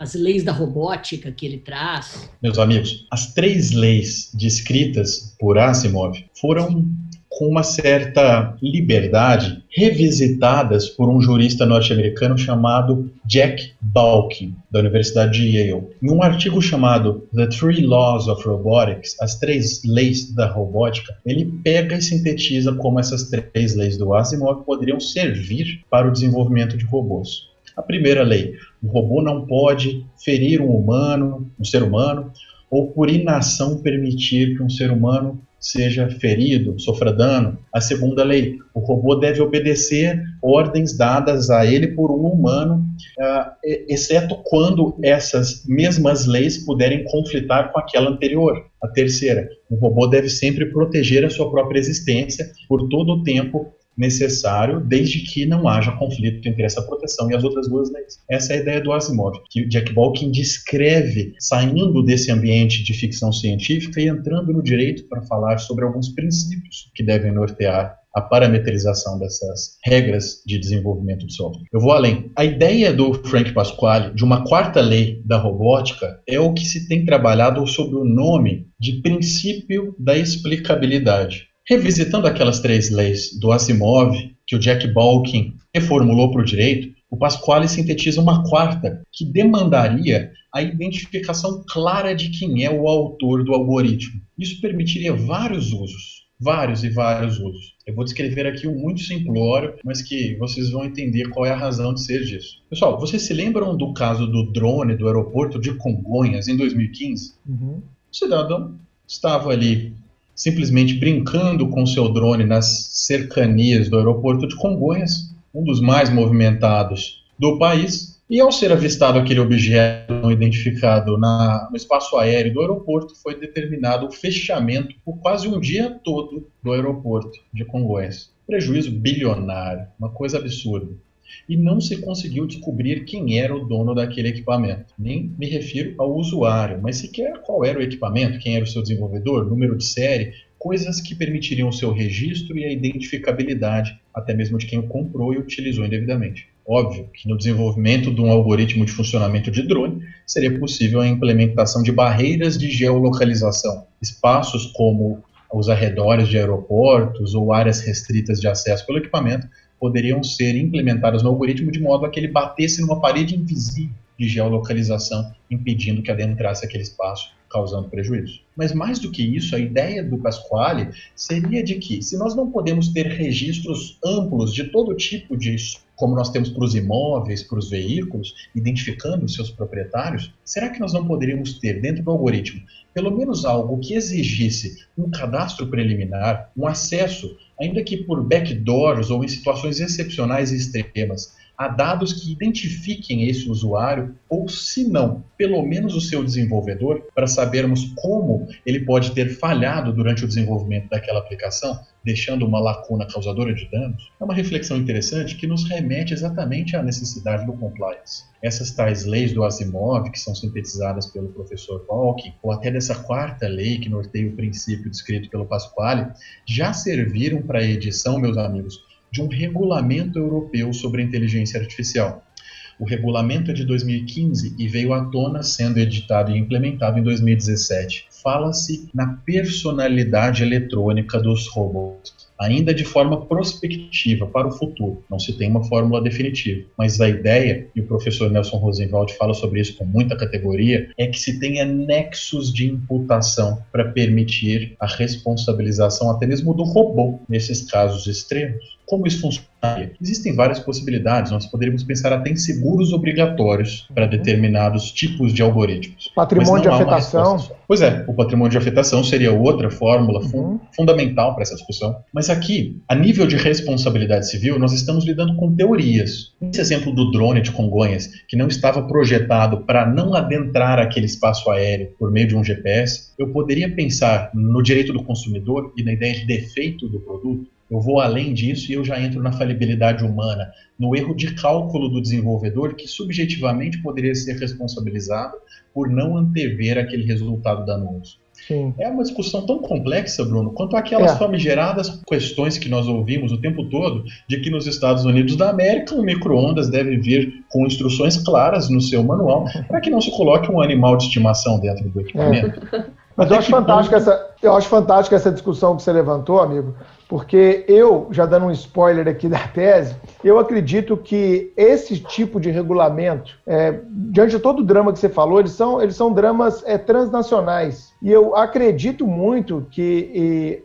as leis da robótica que ele traz. Meus amigos, as três leis descritas por Asimov foram com uma certa liberdade revisitadas por um jurista norte-americano chamado Jack Balkin, da Universidade de Yale. Em um artigo chamado The Three Laws of Robotics, as três leis da robótica, ele pega e sintetiza como essas três leis do Asimov poderiam servir para o desenvolvimento de robôs. A primeira lei: o robô não pode ferir um humano, um ser humano, ou por inação permitir que um ser humano seja ferido, sofra dano. A segunda lei: o robô deve obedecer ordens dadas a ele por um humano, uh, exceto quando essas mesmas leis puderem conflitar com aquela anterior. A terceira: o robô deve sempre proteger a sua própria existência por todo o tempo necessário, desde que não haja conflito entre essa proteção e as outras duas leis. Essa é a ideia do Asimov, que Jack Balkin descreve saindo desse ambiente de ficção científica e entrando no direito para falar sobre alguns princípios que devem nortear a parametrização dessas regras de desenvolvimento de software. Eu vou além. A ideia do Frank Pasquale de uma quarta lei da robótica é o que se tem trabalhado sob o nome de princípio da explicabilidade. Revisitando aquelas três leis do Asimov, que o Jack Balkin reformulou para o direito, o Pasquale sintetiza uma quarta, que demandaria a identificação clara de quem é o autor do algoritmo. Isso permitiria vários usos, vários e vários usos. Eu vou descrever aqui um muito simplório, mas que vocês vão entender qual é a razão de ser disso. Pessoal, vocês se lembram do caso do drone do aeroporto de Congonhas em 2015? Uhum. O cidadão estava ali simplesmente brincando com seu drone nas cercanias do aeroporto de Congonhas, um dos mais movimentados do país, e ao ser avistado aquele objeto não identificado na, no espaço aéreo do aeroporto, foi determinado o fechamento por quase um dia todo do aeroporto de Congonhas. Prejuízo bilionário, uma coisa absurda e não se conseguiu descobrir quem era o dono daquele equipamento. Nem me refiro ao usuário, mas sequer qual era o equipamento, quem era o seu desenvolvedor, número de série, coisas que permitiriam o seu registro e a identificabilidade, até mesmo de quem o comprou e utilizou indevidamente. Óbvio que no desenvolvimento de um algoritmo de funcionamento de drone seria possível a implementação de barreiras de geolocalização, espaços como os arredores de aeroportos ou áreas restritas de acesso pelo equipamento poderiam ser implementadas no algoritmo de modo a que ele batesse numa parede invisível de geolocalização, impedindo que adentrasse aquele espaço, causando prejuízo. Mas mais do que isso, a ideia do Pasquale seria de que, se nós não podemos ter registros amplos de todo tipo de como nós temos para os imóveis, para os veículos, identificando os seus proprietários, será que nós não poderíamos ter dentro do algoritmo pelo menos algo que exigisse um cadastro preliminar, um acesso, ainda que por backdoors ou em situações excepcionais e extremas, a dados que identifiquem esse usuário, ou se não, pelo menos o seu desenvolvedor, para sabermos como ele pode ter falhado durante o desenvolvimento daquela aplicação, deixando uma lacuna causadora de danos, é uma reflexão interessante que nos remete exatamente à necessidade do compliance. Essas tais leis do Asimov, que são sintetizadas pelo professor Valk, ou até dessa quarta lei que norteia o princípio descrito pelo Pasquale, já serviram para a edição, meus amigos, de um regulamento europeu sobre inteligência artificial. O regulamento é de 2015 e veio à tona sendo editado e implementado em 2017. Fala-se na personalidade eletrônica dos robôs ainda de forma prospectiva para o futuro. Não se tem uma fórmula definitiva, mas a ideia, e o professor Nelson Rosenwald fala sobre isso com muita categoria, é que se tenha nexos de imputação para permitir a responsabilização até mesmo do robô nesses casos extremos. Como isso funcionaria? Existem várias possibilidades. Nós poderíamos pensar até em seguros obrigatórios para uhum. determinados tipos de algoritmos. Patrimônio de afetação. Pois é, o patrimônio de afetação seria outra fórmula uhum. fundamental para essa discussão. Mas aqui, a nível de responsabilidade civil, nós estamos lidando com teorias. Esse exemplo do drone de Congonhas, que não estava projetado para não adentrar aquele espaço aéreo por meio de um GPS, eu poderia pensar no direito do consumidor e na ideia de defeito do produto eu vou além disso e eu já entro na falibilidade humana, no erro de cálculo do desenvolvedor que subjetivamente poderia ser responsabilizado por não antever aquele resultado danoso. Sim. É uma discussão tão complexa, Bruno, quanto aquelas é. famigeradas questões que nós ouvimos o tempo todo de que nos Estados Unidos da América o micro-ondas deve vir com instruções claras no seu manual para que não se coloque um animal de estimação dentro do equipamento. É. Mas eu acho, fantástica essa, eu acho fantástica essa discussão que você levantou, amigo, porque eu, já dando um spoiler aqui da tese, eu acredito que esse tipo de regulamento, é, diante de todo o drama que você falou, eles são, eles são dramas é, transnacionais. E eu acredito muito que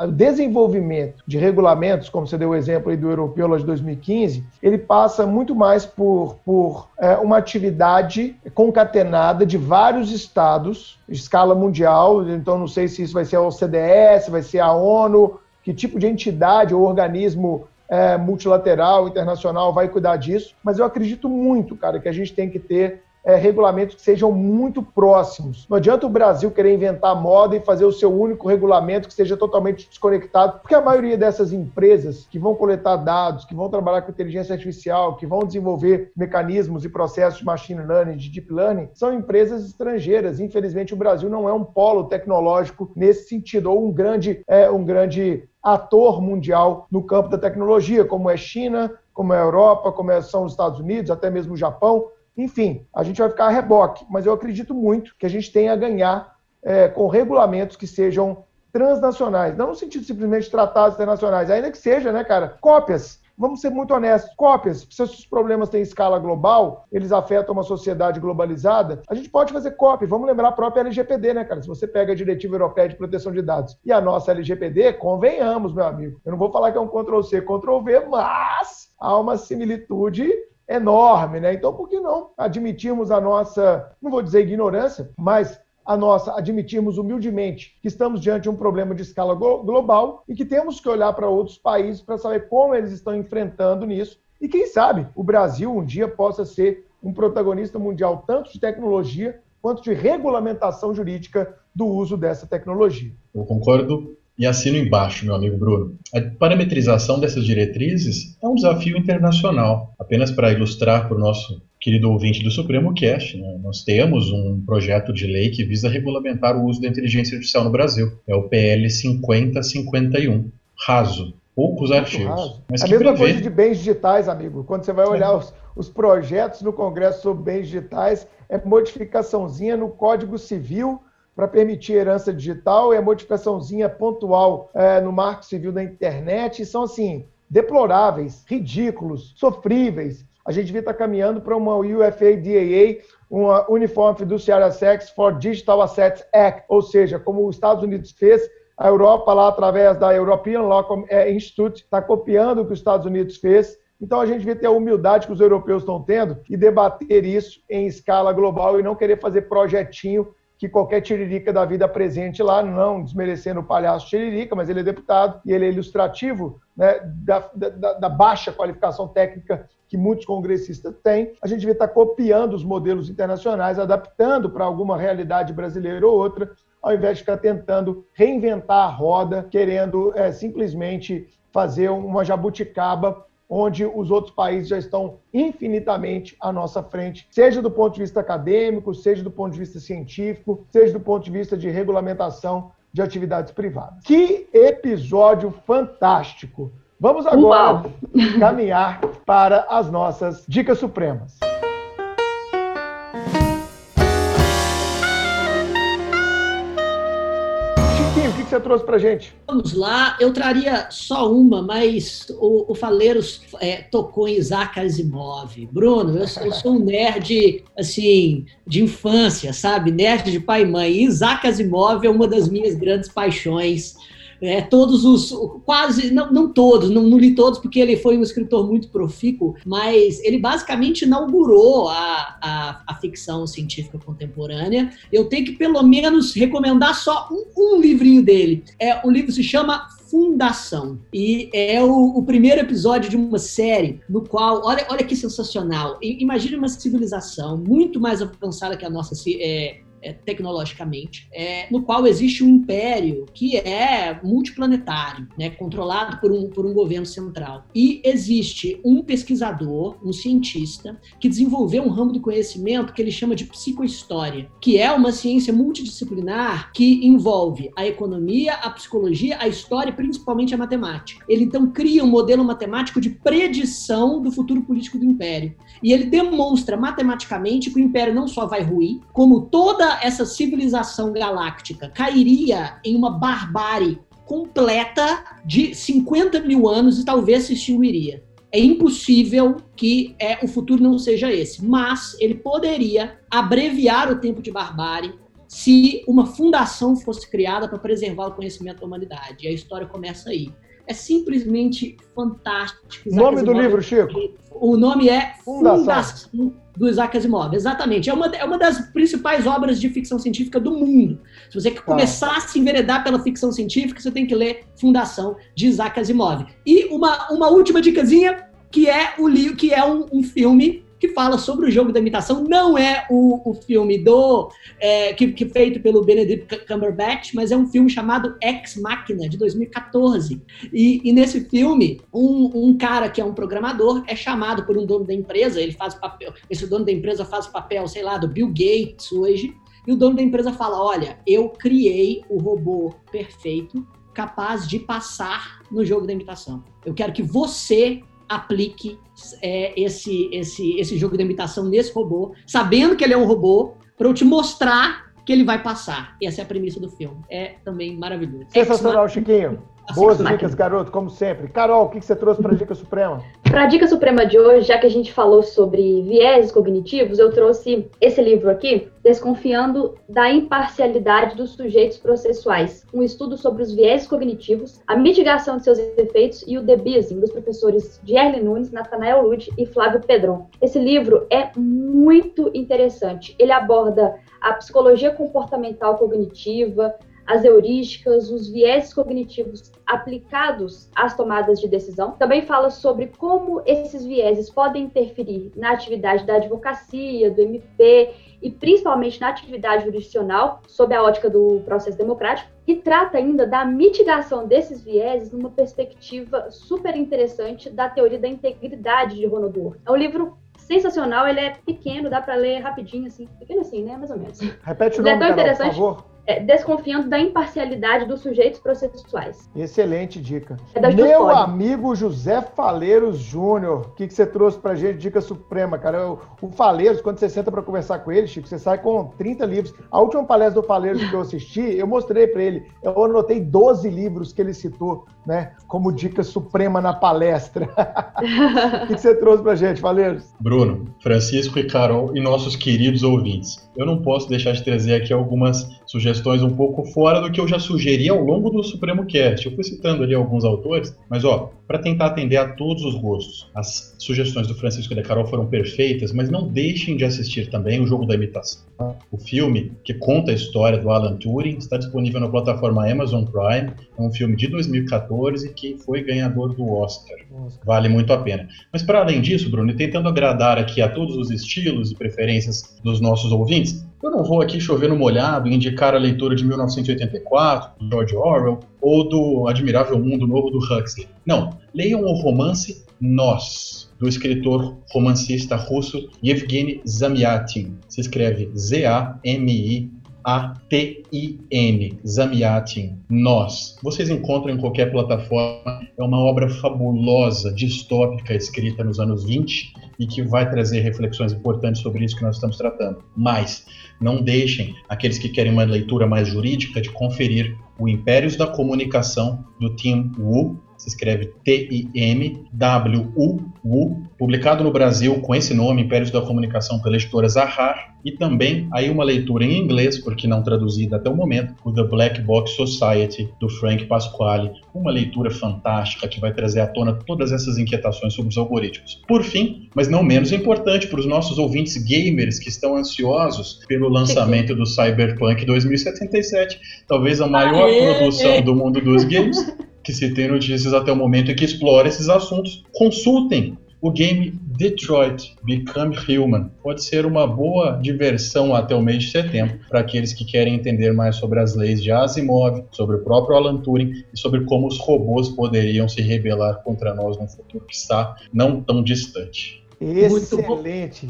o desenvolvimento de regulamentos, como você deu o exemplo aí do Europeu lá de 2015, ele passa muito mais por, por é, uma atividade concatenada de vários estados, escala mundial, então não sei se isso vai ser a OCDE, vai ser a ONU, que tipo de entidade ou organismo é, multilateral, internacional vai cuidar disso, mas eu acredito muito, cara, que a gente tem que ter é, regulamentos que sejam muito próximos. Não adianta o Brasil querer inventar moda e fazer o seu único regulamento que seja totalmente desconectado, porque a maioria dessas empresas que vão coletar dados, que vão trabalhar com inteligência artificial, que vão desenvolver mecanismos e processos de machine learning, de deep learning, são empresas estrangeiras. Infelizmente, o Brasil não é um polo tecnológico nesse sentido, ou um grande, é, um grande ator mundial no campo da tecnologia, como é China, como é a Europa, como é, são os Estados Unidos, até mesmo o Japão. Enfim, a gente vai ficar a reboque, mas eu acredito muito que a gente tenha a ganhar é, com regulamentos que sejam transnacionais, não no sentido de simplesmente tratados internacionais, ainda que seja, né, cara, cópias. Vamos ser muito honestos, cópias. Se os problemas têm escala global, eles afetam uma sociedade globalizada, a gente pode fazer cópia. Vamos lembrar a própria LGPD, né, cara? Se você pega a Diretiva Europeia de Proteção de Dados e a nossa LGPD, convenhamos, meu amigo. Eu não vou falar que é um Ctrl-C, Ctrl-V, mas há uma similitude enorme, né? Então, por que não admitirmos a nossa, não vou dizer ignorância, mas a nossa, admitirmos humildemente que estamos diante de um problema de escala global e que temos que olhar para outros países para saber como eles estão enfrentando nisso. E quem sabe o Brasil um dia possa ser um protagonista mundial tanto de tecnologia quanto de regulamentação jurídica do uso dessa tecnologia. Eu concordo e assino embaixo, meu amigo Bruno. A parametrização dessas diretrizes é um desafio internacional. Apenas para ilustrar para o nosso querido ouvinte do Supremo Cast, né? nós temos um projeto de lei que visa regulamentar o uso da inteligência artificial no Brasil. É o PL 5051. Raso, poucos artigos. Mas a mesma prevê... coisa de bens digitais, amigo. Quando você vai olhar é. os, os, projetos no Congresso sobre bens digitais, é modificaçãozinha no Código Civil para permitir herança digital e a modificaçãozinha pontual é, no marco civil da internet. são, assim, deploráveis, ridículos, sofríveis. A gente devia estar caminhando para uma UFADAA, uma Uniform Fiduciary Assets for Digital Assets Act, ou seja, como os Estados Unidos fez, a Europa lá através da European Law é, Institute está copiando o que os Estados Unidos fez. Então a gente devia ter a humildade que os europeus estão tendo e debater isso em escala global e não querer fazer projetinho que qualquer tiririca da vida presente lá, não desmerecendo o palhaço tiririca, mas ele é deputado e ele é ilustrativo né, da, da, da baixa qualificação técnica que muitos congressistas têm, a gente devia estar copiando os modelos internacionais, adaptando para alguma realidade brasileira ou outra, ao invés de ficar tentando reinventar a roda, querendo é, simplesmente fazer uma jabuticaba onde os outros países já estão infinitamente à nossa frente, seja do ponto de vista acadêmico, seja do ponto de vista científico, seja do ponto de vista de regulamentação de atividades privadas. Que episódio fantástico! Vamos agora Uau. caminhar para as nossas dicas supremas. Você trouxe para gente? Vamos lá, eu traria só uma, mas o, o Faleiros é, tocou em Isaac Asimov. Bruno, eu, eu, sou um nerd, assim, de infância, sabe? Nerd de pai e mãe. Isaac Asimov é uma das minhas grandes paixões é, todos os, quase, não, não todos, não, não, li todos porque ele foi um escritor muito profícuo, mas ele basicamente inaugurou a, a, a ficção científica contemporânea. Eu tenho que pelo menos recomendar só um, um livrinho dele. É, o livro se chama Fundação. E é o, o, primeiro episódio de uma série no qual, olha, olha que sensacional. Imagine uma civilização muito mais avançada que a nossa é, é, tecnologicamente, é, no qual existe um império que é multiplanetário, né, controlado por um, por um governo central. E existe um pesquisador, um cientista, que desenvolveu um ramo do conhecimento que ele chama de psicohistória, que é uma ciência multidisciplinar que envolve a economia, a psicologia, a história e principalmente a matemática. Ele então cria um modelo matemático de predição do futuro político do império. E ele demonstra matematicamente que o império não só vai ruir, como toda essa civilização galáctica cairia em uma barbárie completa de 50 mil anos e talvez se extinguiria. É impossível que é, o futuro não seja esse, mas ele poderia abreviar o tempo de barbárie se uma fundação fosse criada para preservar o conhecimento da humanidade. E a história começa aí. É simplesmente fantástico. Nome do livro, Chico? O nome é Fundação, Fundação do Isaac Asimov. Exatamente. É uma, é uma das principais obras de ficção científica do mundo. Se você quer tá. começar a se enveredar pela ficção científica, você tem que ler Fundação de Isaac Asimov. E uma, uma última dicasinha, que é o livro, que é um, um filme que fala sobre o jogo da imitação. Não é o, o filme do é, que, que feito pelo Benedict Cumberbatch, mas é um filme chamado Ex Machina, de 2014. E, e nesse filme, um, um, cara que é um programador é chamado por um dono da empresa, ele faz o papel, esse dono da empresa faz o papel, sei lá, do Bill Gates hoje, e o dono da empresa fala: Olha, eu criei o robô perfeito capaz de passar no jogo da imitação. Eu quero que você aplique é, esse, esse, esse jogo de imitação nesse robô, sabendo que ele é um robô, para eu te mostrar que ele vai passar. Essa é a premissa do filme. É também maravilhoso. Sensacional, Chiquinho. Boas dicas, garoto, como sempre. Carol, o que você trouxe para a Dica Suprema? Para a Dica Suprema de hoje, já que a gente falou sobre viés cognitivos, eu trouxe esse livro aqui, Desconfiando da Imparcialidade dos Sujeitos Processuais, um estudo sobre os viés cognitivos, a mitigação de seus efeitos e o debussing dos professores Gerle Nunes, Nathanael Lud e Flávio Pedron. Esse livro é muito interessante. Ele aborda a psicologia comportamental cognitiva, as heurísticas, os viés cognitivos aplicados às tomadas de decisão. Também fala sobre como esses vieses podem interferir na atividade da advocacia, do MP e principalmente na atividade jurisdicional, sob a ótica do processo democrático, e trata ainda da mitigação desses vieses numa perspectiva super interessante da teoria da integridade de Ronald Dworkin. É um livro sensacional, ele é pequeno, dá para ler rapidinho, assim, pequeno assim, né, mais ou menos. Repete o nome, é tão Carol, por favor é, desconfiando da imparcialidade dos sujeitos processuais. Excelente dica. É Meu amigo José Faleiros Júnior, o que, que você trouxe pra gente? Dica suprema, cara. O, o Faleiros, quando você senta para conversar com ele, Chico, você sai com 30 livros. A última palestra do Faleiros que eu assisti, eu mostrei para ele. Eu anotei 12 livros que ele citou, né, como dica suprema na palestra. o que, você trouxe pra gente, Faleiros? Bruno, Francisco e Carol e nossos queridos ouvintes. Eu não posso deixar de trazer aqui algumas sugestões um pouco fora do que eu já sugeri ao longo do Supremo Cast. Eu fui citando ali alguns autores, mas ó, para tentar atender a todos os gostos. As sugestões do Francisco e da Carol foram perfeitas, mas não deixem de assistir também o Jogo da Imitação. O filme, que conta a história do Alan Turing, está disponível na plataforma Amazon Prime. É um filme de 2014 2014 que foi ganhador do Oscar. Oscar. Vale muito a pena. Mas para além disso, Bruno, tentando agradar aqui a todos os estilos e preferências dos nossos ouvintes, eu não vou aqui chover no molhado e indicar a leitura de 1984, do George Orwell, ou do Admirável Mundo Novo do Huxley. Não, leiam o romance Nós, do escritor romancista russo Yevgeny Zamyatin. Se escreve Z-A-M-I a-T-I-N, Zamyatin, Nós. Vocês encontram em qualquer plataforma. É uma obra fabulosa, distópica, escrita nos anos 20 e que vai trazer reflexões importantes sobre isso que nós estamos tratando. Mas não deixem aqueles que querem uma leitura mais jurídica de conferir o Impérios da Comunicação do Tim Wu, se escreve T-I-M-W-U, publicado no Brasil com esse nome, Impérios da Comunicação, pela editora Zahar, e também aí uma leitura em inglês, porque não traduzida até o momento, o The Black Box Society, do Frank Pasquale, uma leitura fantástica que vai trazer à tona todas essas inquietações sobre os algoritmos. Por fim, mas não menos importante para os nossos ouvintes gamers que estão ansiosos pelo lançamento do Cyberpunk 2077, talvez a maior produção do mundo dos games, que se tem notícias até o momento e que explora esses assuntos, consultem o game Detroit Become Human. Pode ser uma boa diversão até o mês de setembro para aqueles que querem entender mais sobre as leis de Asimov, sobre o próprio Alan Turing e sobre como os robôs poderiam se rebelar contra nós no futuro que está não tão distante. Excelente.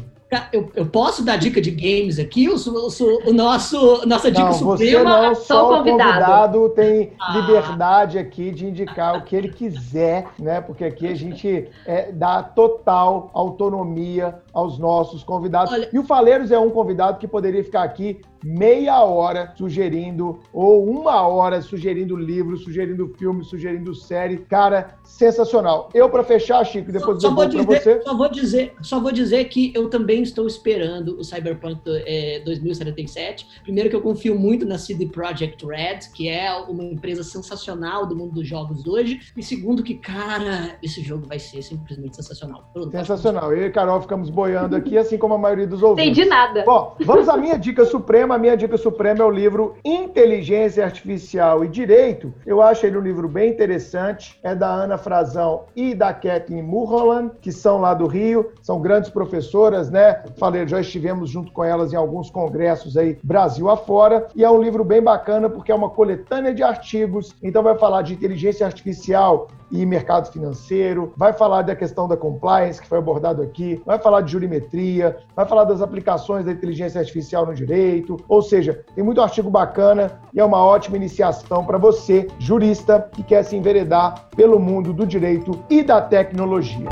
Eu, eu, posso dar dica de games aqui? Eu sou, eu sou o nosso nossa dica não, suprema. Você não, só o convidado tem ah. liberdade aqui de indicar o que ele quiser, né? Porque aqui a gente é, dá total autonomia aos nossos convidados. Olha... E o Faleiros é um convidado que poderia ficar aqui meia hora sugerindo, ou uma hora sugerindo livro, sugerindo filme, sugerindo série. Cara, sensacional. Eu, para fechar, Chico, depois só, eu vou dizer, você. Só vou, dizer, só vou dizer que eu também estou esperando o Cyberpunk é, 2077. Primeiro que eu confio muito na CD Projekt Red, que é uma empresa sensacional do mundo dos jogos hoje. E segundo que, cara, esse jogo vai ser simplesmente sensacional. Pronto, sensacional. Eu e Carol ficamos boiando aqui, assim como a maioria dos ouvintes. Entendi nada. Bom, vamos à minha dica suprema suprema, a minha dica suprema é o livro Inteligência Artificial e Direito. Eu acho ele um livro bem interessante. É da Ana Frazão e da Kathleen Mulholland, que são lá do Rio, são grandes professoras, né? Falei, já estivemos junto com elas em alguns congressos aí, Brasil afora. E é um livro bem bacana porque é uma coletânea de artigos. Então vai falar de inteligência artificial, e mercado financeiro, vai falar da questão da compliance, que foi abordado aqui, vai falar de jurimetria, vai falar das aplicações da inteligência artificial no direito, ou seja, tem muito artigo bacana e é uma ótima iniciação para você, jurista, que quer se enveredar pelo mundo do direito e da tecnologia.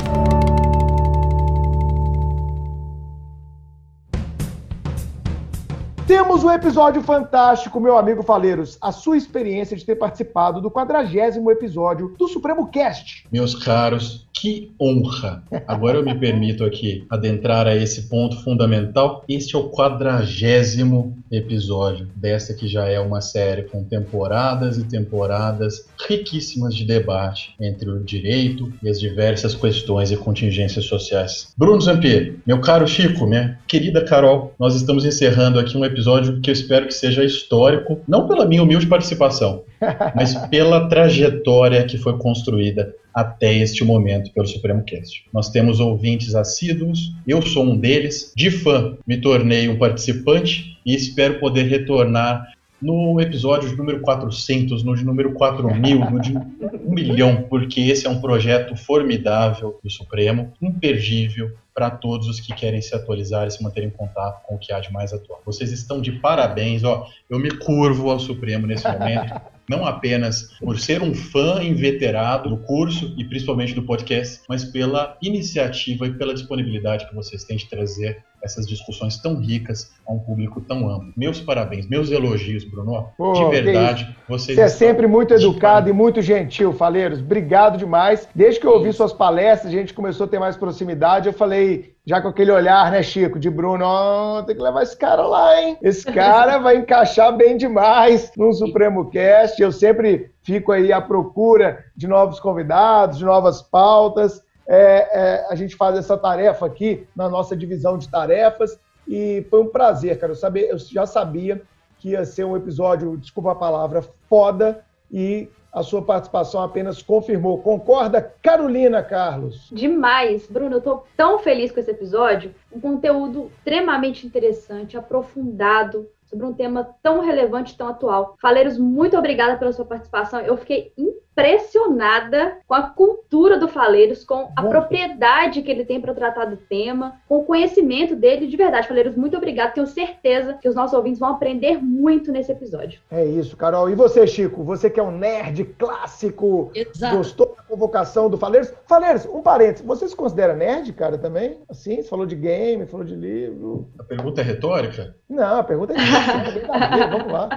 Temos um episódio fantástico, meu amigo Faleiros. A sua experiência de ter participado do quadragésimo episódio do Supremo Cast. Meus caros, que honra! Agora eu me permito aqui adentrar a esse ponto fundamental. Este é o quadragésimo episódio dessa que já é uma série com temporadas e temporadas riquíssimas de debate entre o direito e as diversas questões e contingências sociais. Bruno Zampieri, meu caro Chico, minha querida Carol, nós estamos encerrando aqui um episódio que eu espero que seja histórico, não pela minha humilde participação, mas pela trajetória que foi construída até este momento pelo Supremo Cast. Nós temos ouvintes assíduos, eu sou um deles. De fã, me tornei um participante e espero poder retornar no episódio de número 400, no de número 4000, no de 1 milhão, porque esse é um projeto formidável do Supremo, imperdível para todos os que querem se atualizar e se manter em contato com o que há de mais atual. Vocês estão de parabéns, ó. Eu me curvo ao Supremo nesse momento. não apenas por ser um fã inveterado do curso e principalmente do podcast, mas pela iniciativa e pela disponibilidade que vocês têm de trazer essas discussões tão ricas a um público tão amplo. Meus parabéns, meus elogios, Bruno. De verdade, vocês. Você é sempre muito educado e muito gentil, Faleiros. Obrigado demais. Desde que eu ouvi suas palestras, a gente começou a ter mais proximidade. Eu falei, já com aquele olhar, né, Chico, de Bruno, oh, tem que levar esse cara lá, hein? Esse cara vai encaixar bem demais no Supremo Cast. Eu sempre fico aí à procura de novos convidados, de novas pautas é, é, a gente faz essa tarefa aqui na nossa divisão de tarefas e foi um prazer, cara. Eu, sabia, eu já sabia que ia ser um episódio, desculpa a palavra, foda e a sua participação apenas confirmou. Concorda, Carolina Carlos? Demais, Bruno. Eu tô tão feliz com esse episódio. Um conteúdo extremamente interessante, aprofundado, sobre um tema tão relevante, tão atual. Faleiros, muito obrigada pela sua participação. Eu fiquei impressionada com a cultura do Faleiros, com a Bom. propriedade que ele tem para tratar do tema, com o conhecimento dele. De verdade, Faleiros, muito obrigada. Tenho certeza que os nossos ouvintes vão aprender muito nesse episódio. É isso, Carol. E você, Chico? Você que é um nerd clássico, Exato. gostou da convocação do Faleiros? Faleiros, um parênteses. Você se considera nerd, cara, também? Assim, você falou de game, falou de livro. A pergunta é retórica? Não, a pergunta é Vamos lá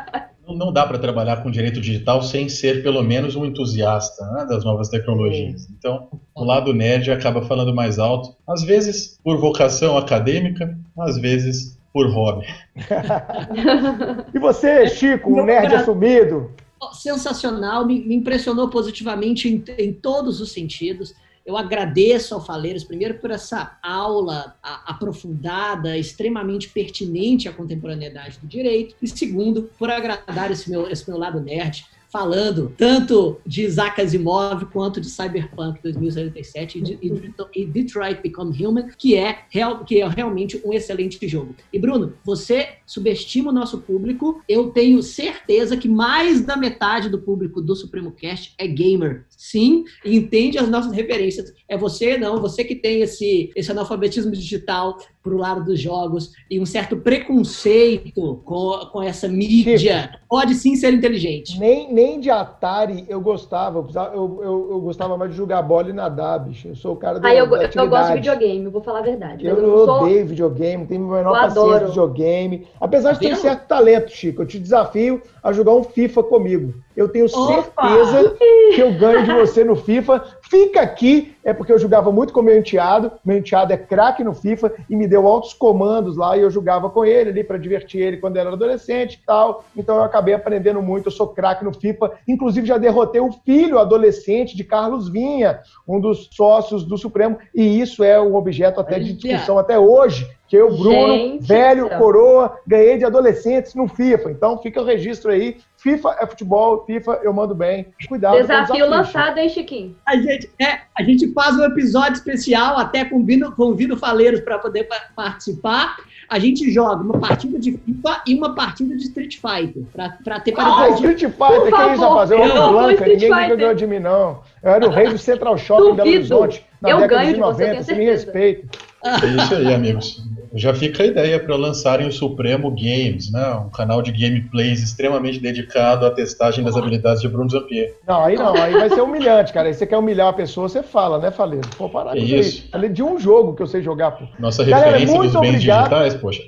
não dá para trabalhar com direito digital sem ser pelo menos um entusiasta né, das novas tecnologias. Então, o lado nerd acaba falando mais alto, às vezes por vocação acadêmica, às vezes por hobby. e você, Chico, um nerd assumido? Sensacional, me, impressionou positivamente em, em todos os sentidos. Eu agradeço ao Faleiros, primeiro, por essa aula aprofundada, extremamente pertinente à contemporaneidade do direito, e segundo, por agradar esse meu, esse meu lado nerd falando tanto de Isaac Asimov quanto de Cyberpunk 2077 e, de, Detroit Become Human, que é, real, que é realmente um excelente jogo. E Bruno, você subestima o nosso público. Eu tenho certeza que mais da metade do público do Supremo Cast é gamer. Sim, entende as nossas referências. É você, não, você que tem esse, esse analfabetismo digital para o lado dos jogos e um certo preconceito com, com essa mídia, tipo, pode sim ser inteligente. Nem, nem de Atari eu gostava. Eu, eu, eu gostava mais de jogar bola e nadar, bicho. Eu sou o cara da, ah, eu, eu gosto de videogame, vou falar a verdade. Eu, eu odeio sou... videogame, tenho a menor paciência de videogame. Apesar de ter um certo talento, Chico, eu te desafio a jogar um FIFA comigo. Eu tenho Opa! certeza que eu ganho de você no FIFA. Fica aqui, é porque eu jogava muito com meu enteado. Meu enteado é craque no FIFA e me deu altos comandos lá e eu jogava com ele ali para divertir ele quando era adolescente e tal. Então eu acabei aprendendo muito. Eu sou craque no FIFA. Inclusive já derrotei o filho adolescente de Carlos Vinha, um dos sócios do Supremo. E isso é um objeto até de discussão até hoje que eu, Bruno, Gente, velho, então. coroa, ganhei de adolescentes no FIFA. Então fica o registro aí. FIFA é futebol, FIFA eu mando bem. Cuidado. Desafio lançado, hein, Chiquinho? A gente, é, a gente faz um episódio especial, até convido, convido faleiros para poder participar. A gente joga uma partida de FIFA e uma partida de Street Fighter. Pra, ter para ah, Street Fighter, que é isso, rapaz? Eu amo Blanca, ninguém ganhou de mim, não. Eu era o rei do Central Shopping Belo Horizonte na eu década de 90, você me respeita. É isso aí, amigos. Já fica a ideia para lançarem o Supremo Games, né? Um canal de gameplays extremamente dedicado à testagem das habilidades de Bruno Zampier. Não, aí não, aí vai ser humilhante, cara. Aí você quer humilhar a pessoa, você fala, né, Faleiro? Pô, parar é isso. Falei de um jogo que eu sei jogar, pô. Nossa Galera, referência dos bens obrigado. digitais, poxa.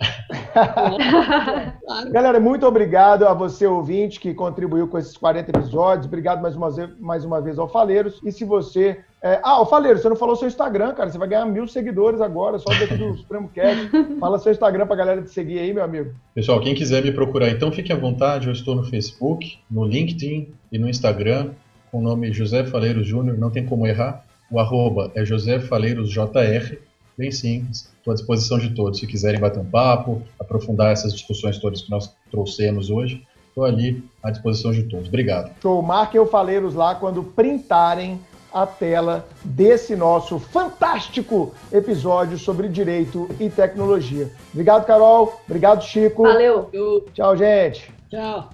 Galera, muito obrigado a você, ouvinte, que contribuiu com esses 40 episódios. Obrigado mais uma vez, mais uma vez ao Faleiros. E se você é, ah, o Faleiro, você não falou seu Instagram, cara. Você vai ganhar mil seguidores agora, só dentro do Supremo Cast. Fala seu Instagram pra galera te seguir aí, meu amigo. Pessoal, quem quiser me procurar, então fique à vontade. Eu estou no Facebook, no LinkedIn e no Instagram, com o nome José Faleiros Júnior, não tem como errar. O arroba é José Faleiros JR, bem simples. Estou à disposição de todos. Se quiserem bater um papo, aprofundar essas discussões todas que nós trouxemos hoje, estou ali à disposição de todos. Obrigado. Show. Marquem o Faleiros lá quando printarem a tela desse nosso fantástico episódio sobre direito e tecnologia. Obrigado, Carol. Obrigado, Chico. Valeu. Tchau, gente. Tchau.